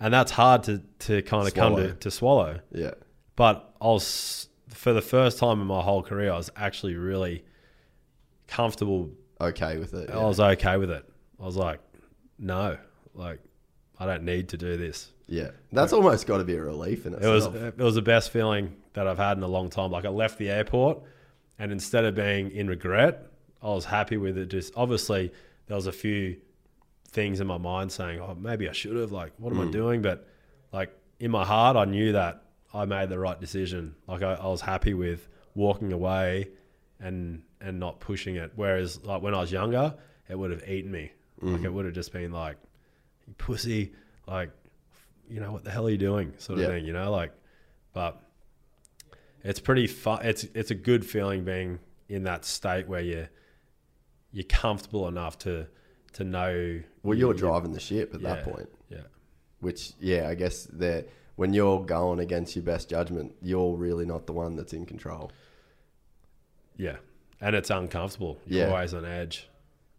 and that's hard to to kind of come to to swallow. Yeah. But I was for the first time in my whole career, I was actually really comfortable. Okay with it. I was okay with it. I was like, no, like I don't need to do this. yeah. That's almost got to be a relief in itself. It was it was the best feeling that I've had in a long time. Like I left the airport, and instead of being in regret, I was happy with it. Just obviously there was a few things in my mind saying, "Oh, maybe I should have." Like, what am I mm. doing? But like in my heart, I knew that I made the right decision. Like I, I was happy with walking away and and not pushing it. Whereas like when I was younger, it would have eaten me. Like it mm-hmm. would have just been like, "You pussy," like you know what the hell are you doing, sort of Yeah. thing. You know, like, but it's pretty fun. It's it's a good feeling being in that state where you're, you're comfortable enough to to know. well, you're you- driving the ship at that point. Yeah, Which, yeah, I guess that when you're going against your best judgment, you're really not the one that's in control. yeah, and it's uncomfortable. You're Yeah. always on edge.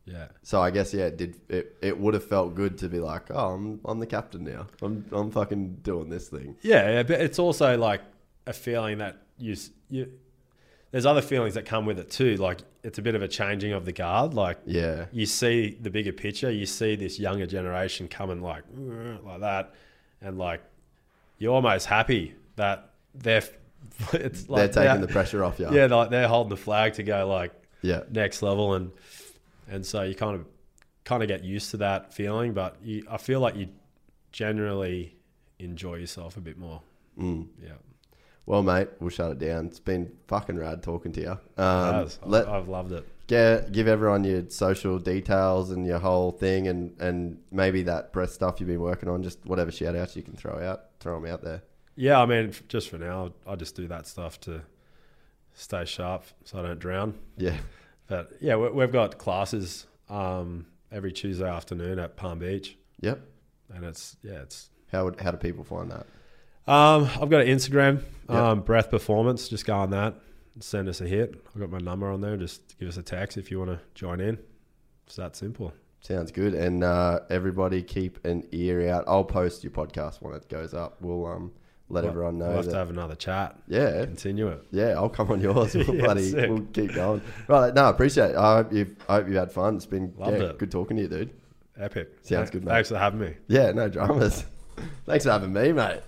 Yeah, So I guess yeah, it did it, it would have felt good to be like, oh, I'm I'm the captain now. I'm I'm fucking doing this thing. yeah, yeah, but it's also like a feeling that you you. There's other feelings that come with it too. Like it's a bit of a changing of the guard. Like Yeah, you see the bigger picture. You see this younger generation coming like like that, and like you're almost happy that they're it's like they're taking the pressure off you. yeah like they're holding the flag to go like yeah, next level and and so you kind of kind of get used to that feeling. But you, I feel like you generally enjoy yourself a bit more. Mm. Yeah, Well, mate, we'll shut it down. It's been fucking rad talking to you. Um, I've, let I've loved it. get, give everyone your social details and your whole thing, and and maybe that press stuff you've been working on. Just whatever shout outs you can throw out, throw them out there. Yeah, I mean, just for now, I just do that stuff to stay sharp so I don't drown. Yeah, But yeah, we- we've got classes um, every Tuesday afternoon at Palm Beach, yep. and it's yeah, it's. How would how do people find that? Um, I've got an Instagram, Yep. um, Breath Performance. Just go on that, and send us a hit. I've got my number on there. Just give us a text if you want to join in. It's that simple. Sounds good. And uh, everybody keep an ear out. I'll post your podcast when it goes up. We'll um let We'll- everyone know We'll have that. to have another chat. yeah, Continue it. yeah. I'll come on yours. We'll, Yeah, bloody, sick. we'll keep going. Right. No, I appreciate it. I hope you've I hope you had fun. It's been yeah, it. good talking to you, dude. Epic. Sounds Th- good, mate. Thanks for having me. Yeah, no dramas. Thanks for having me, mate.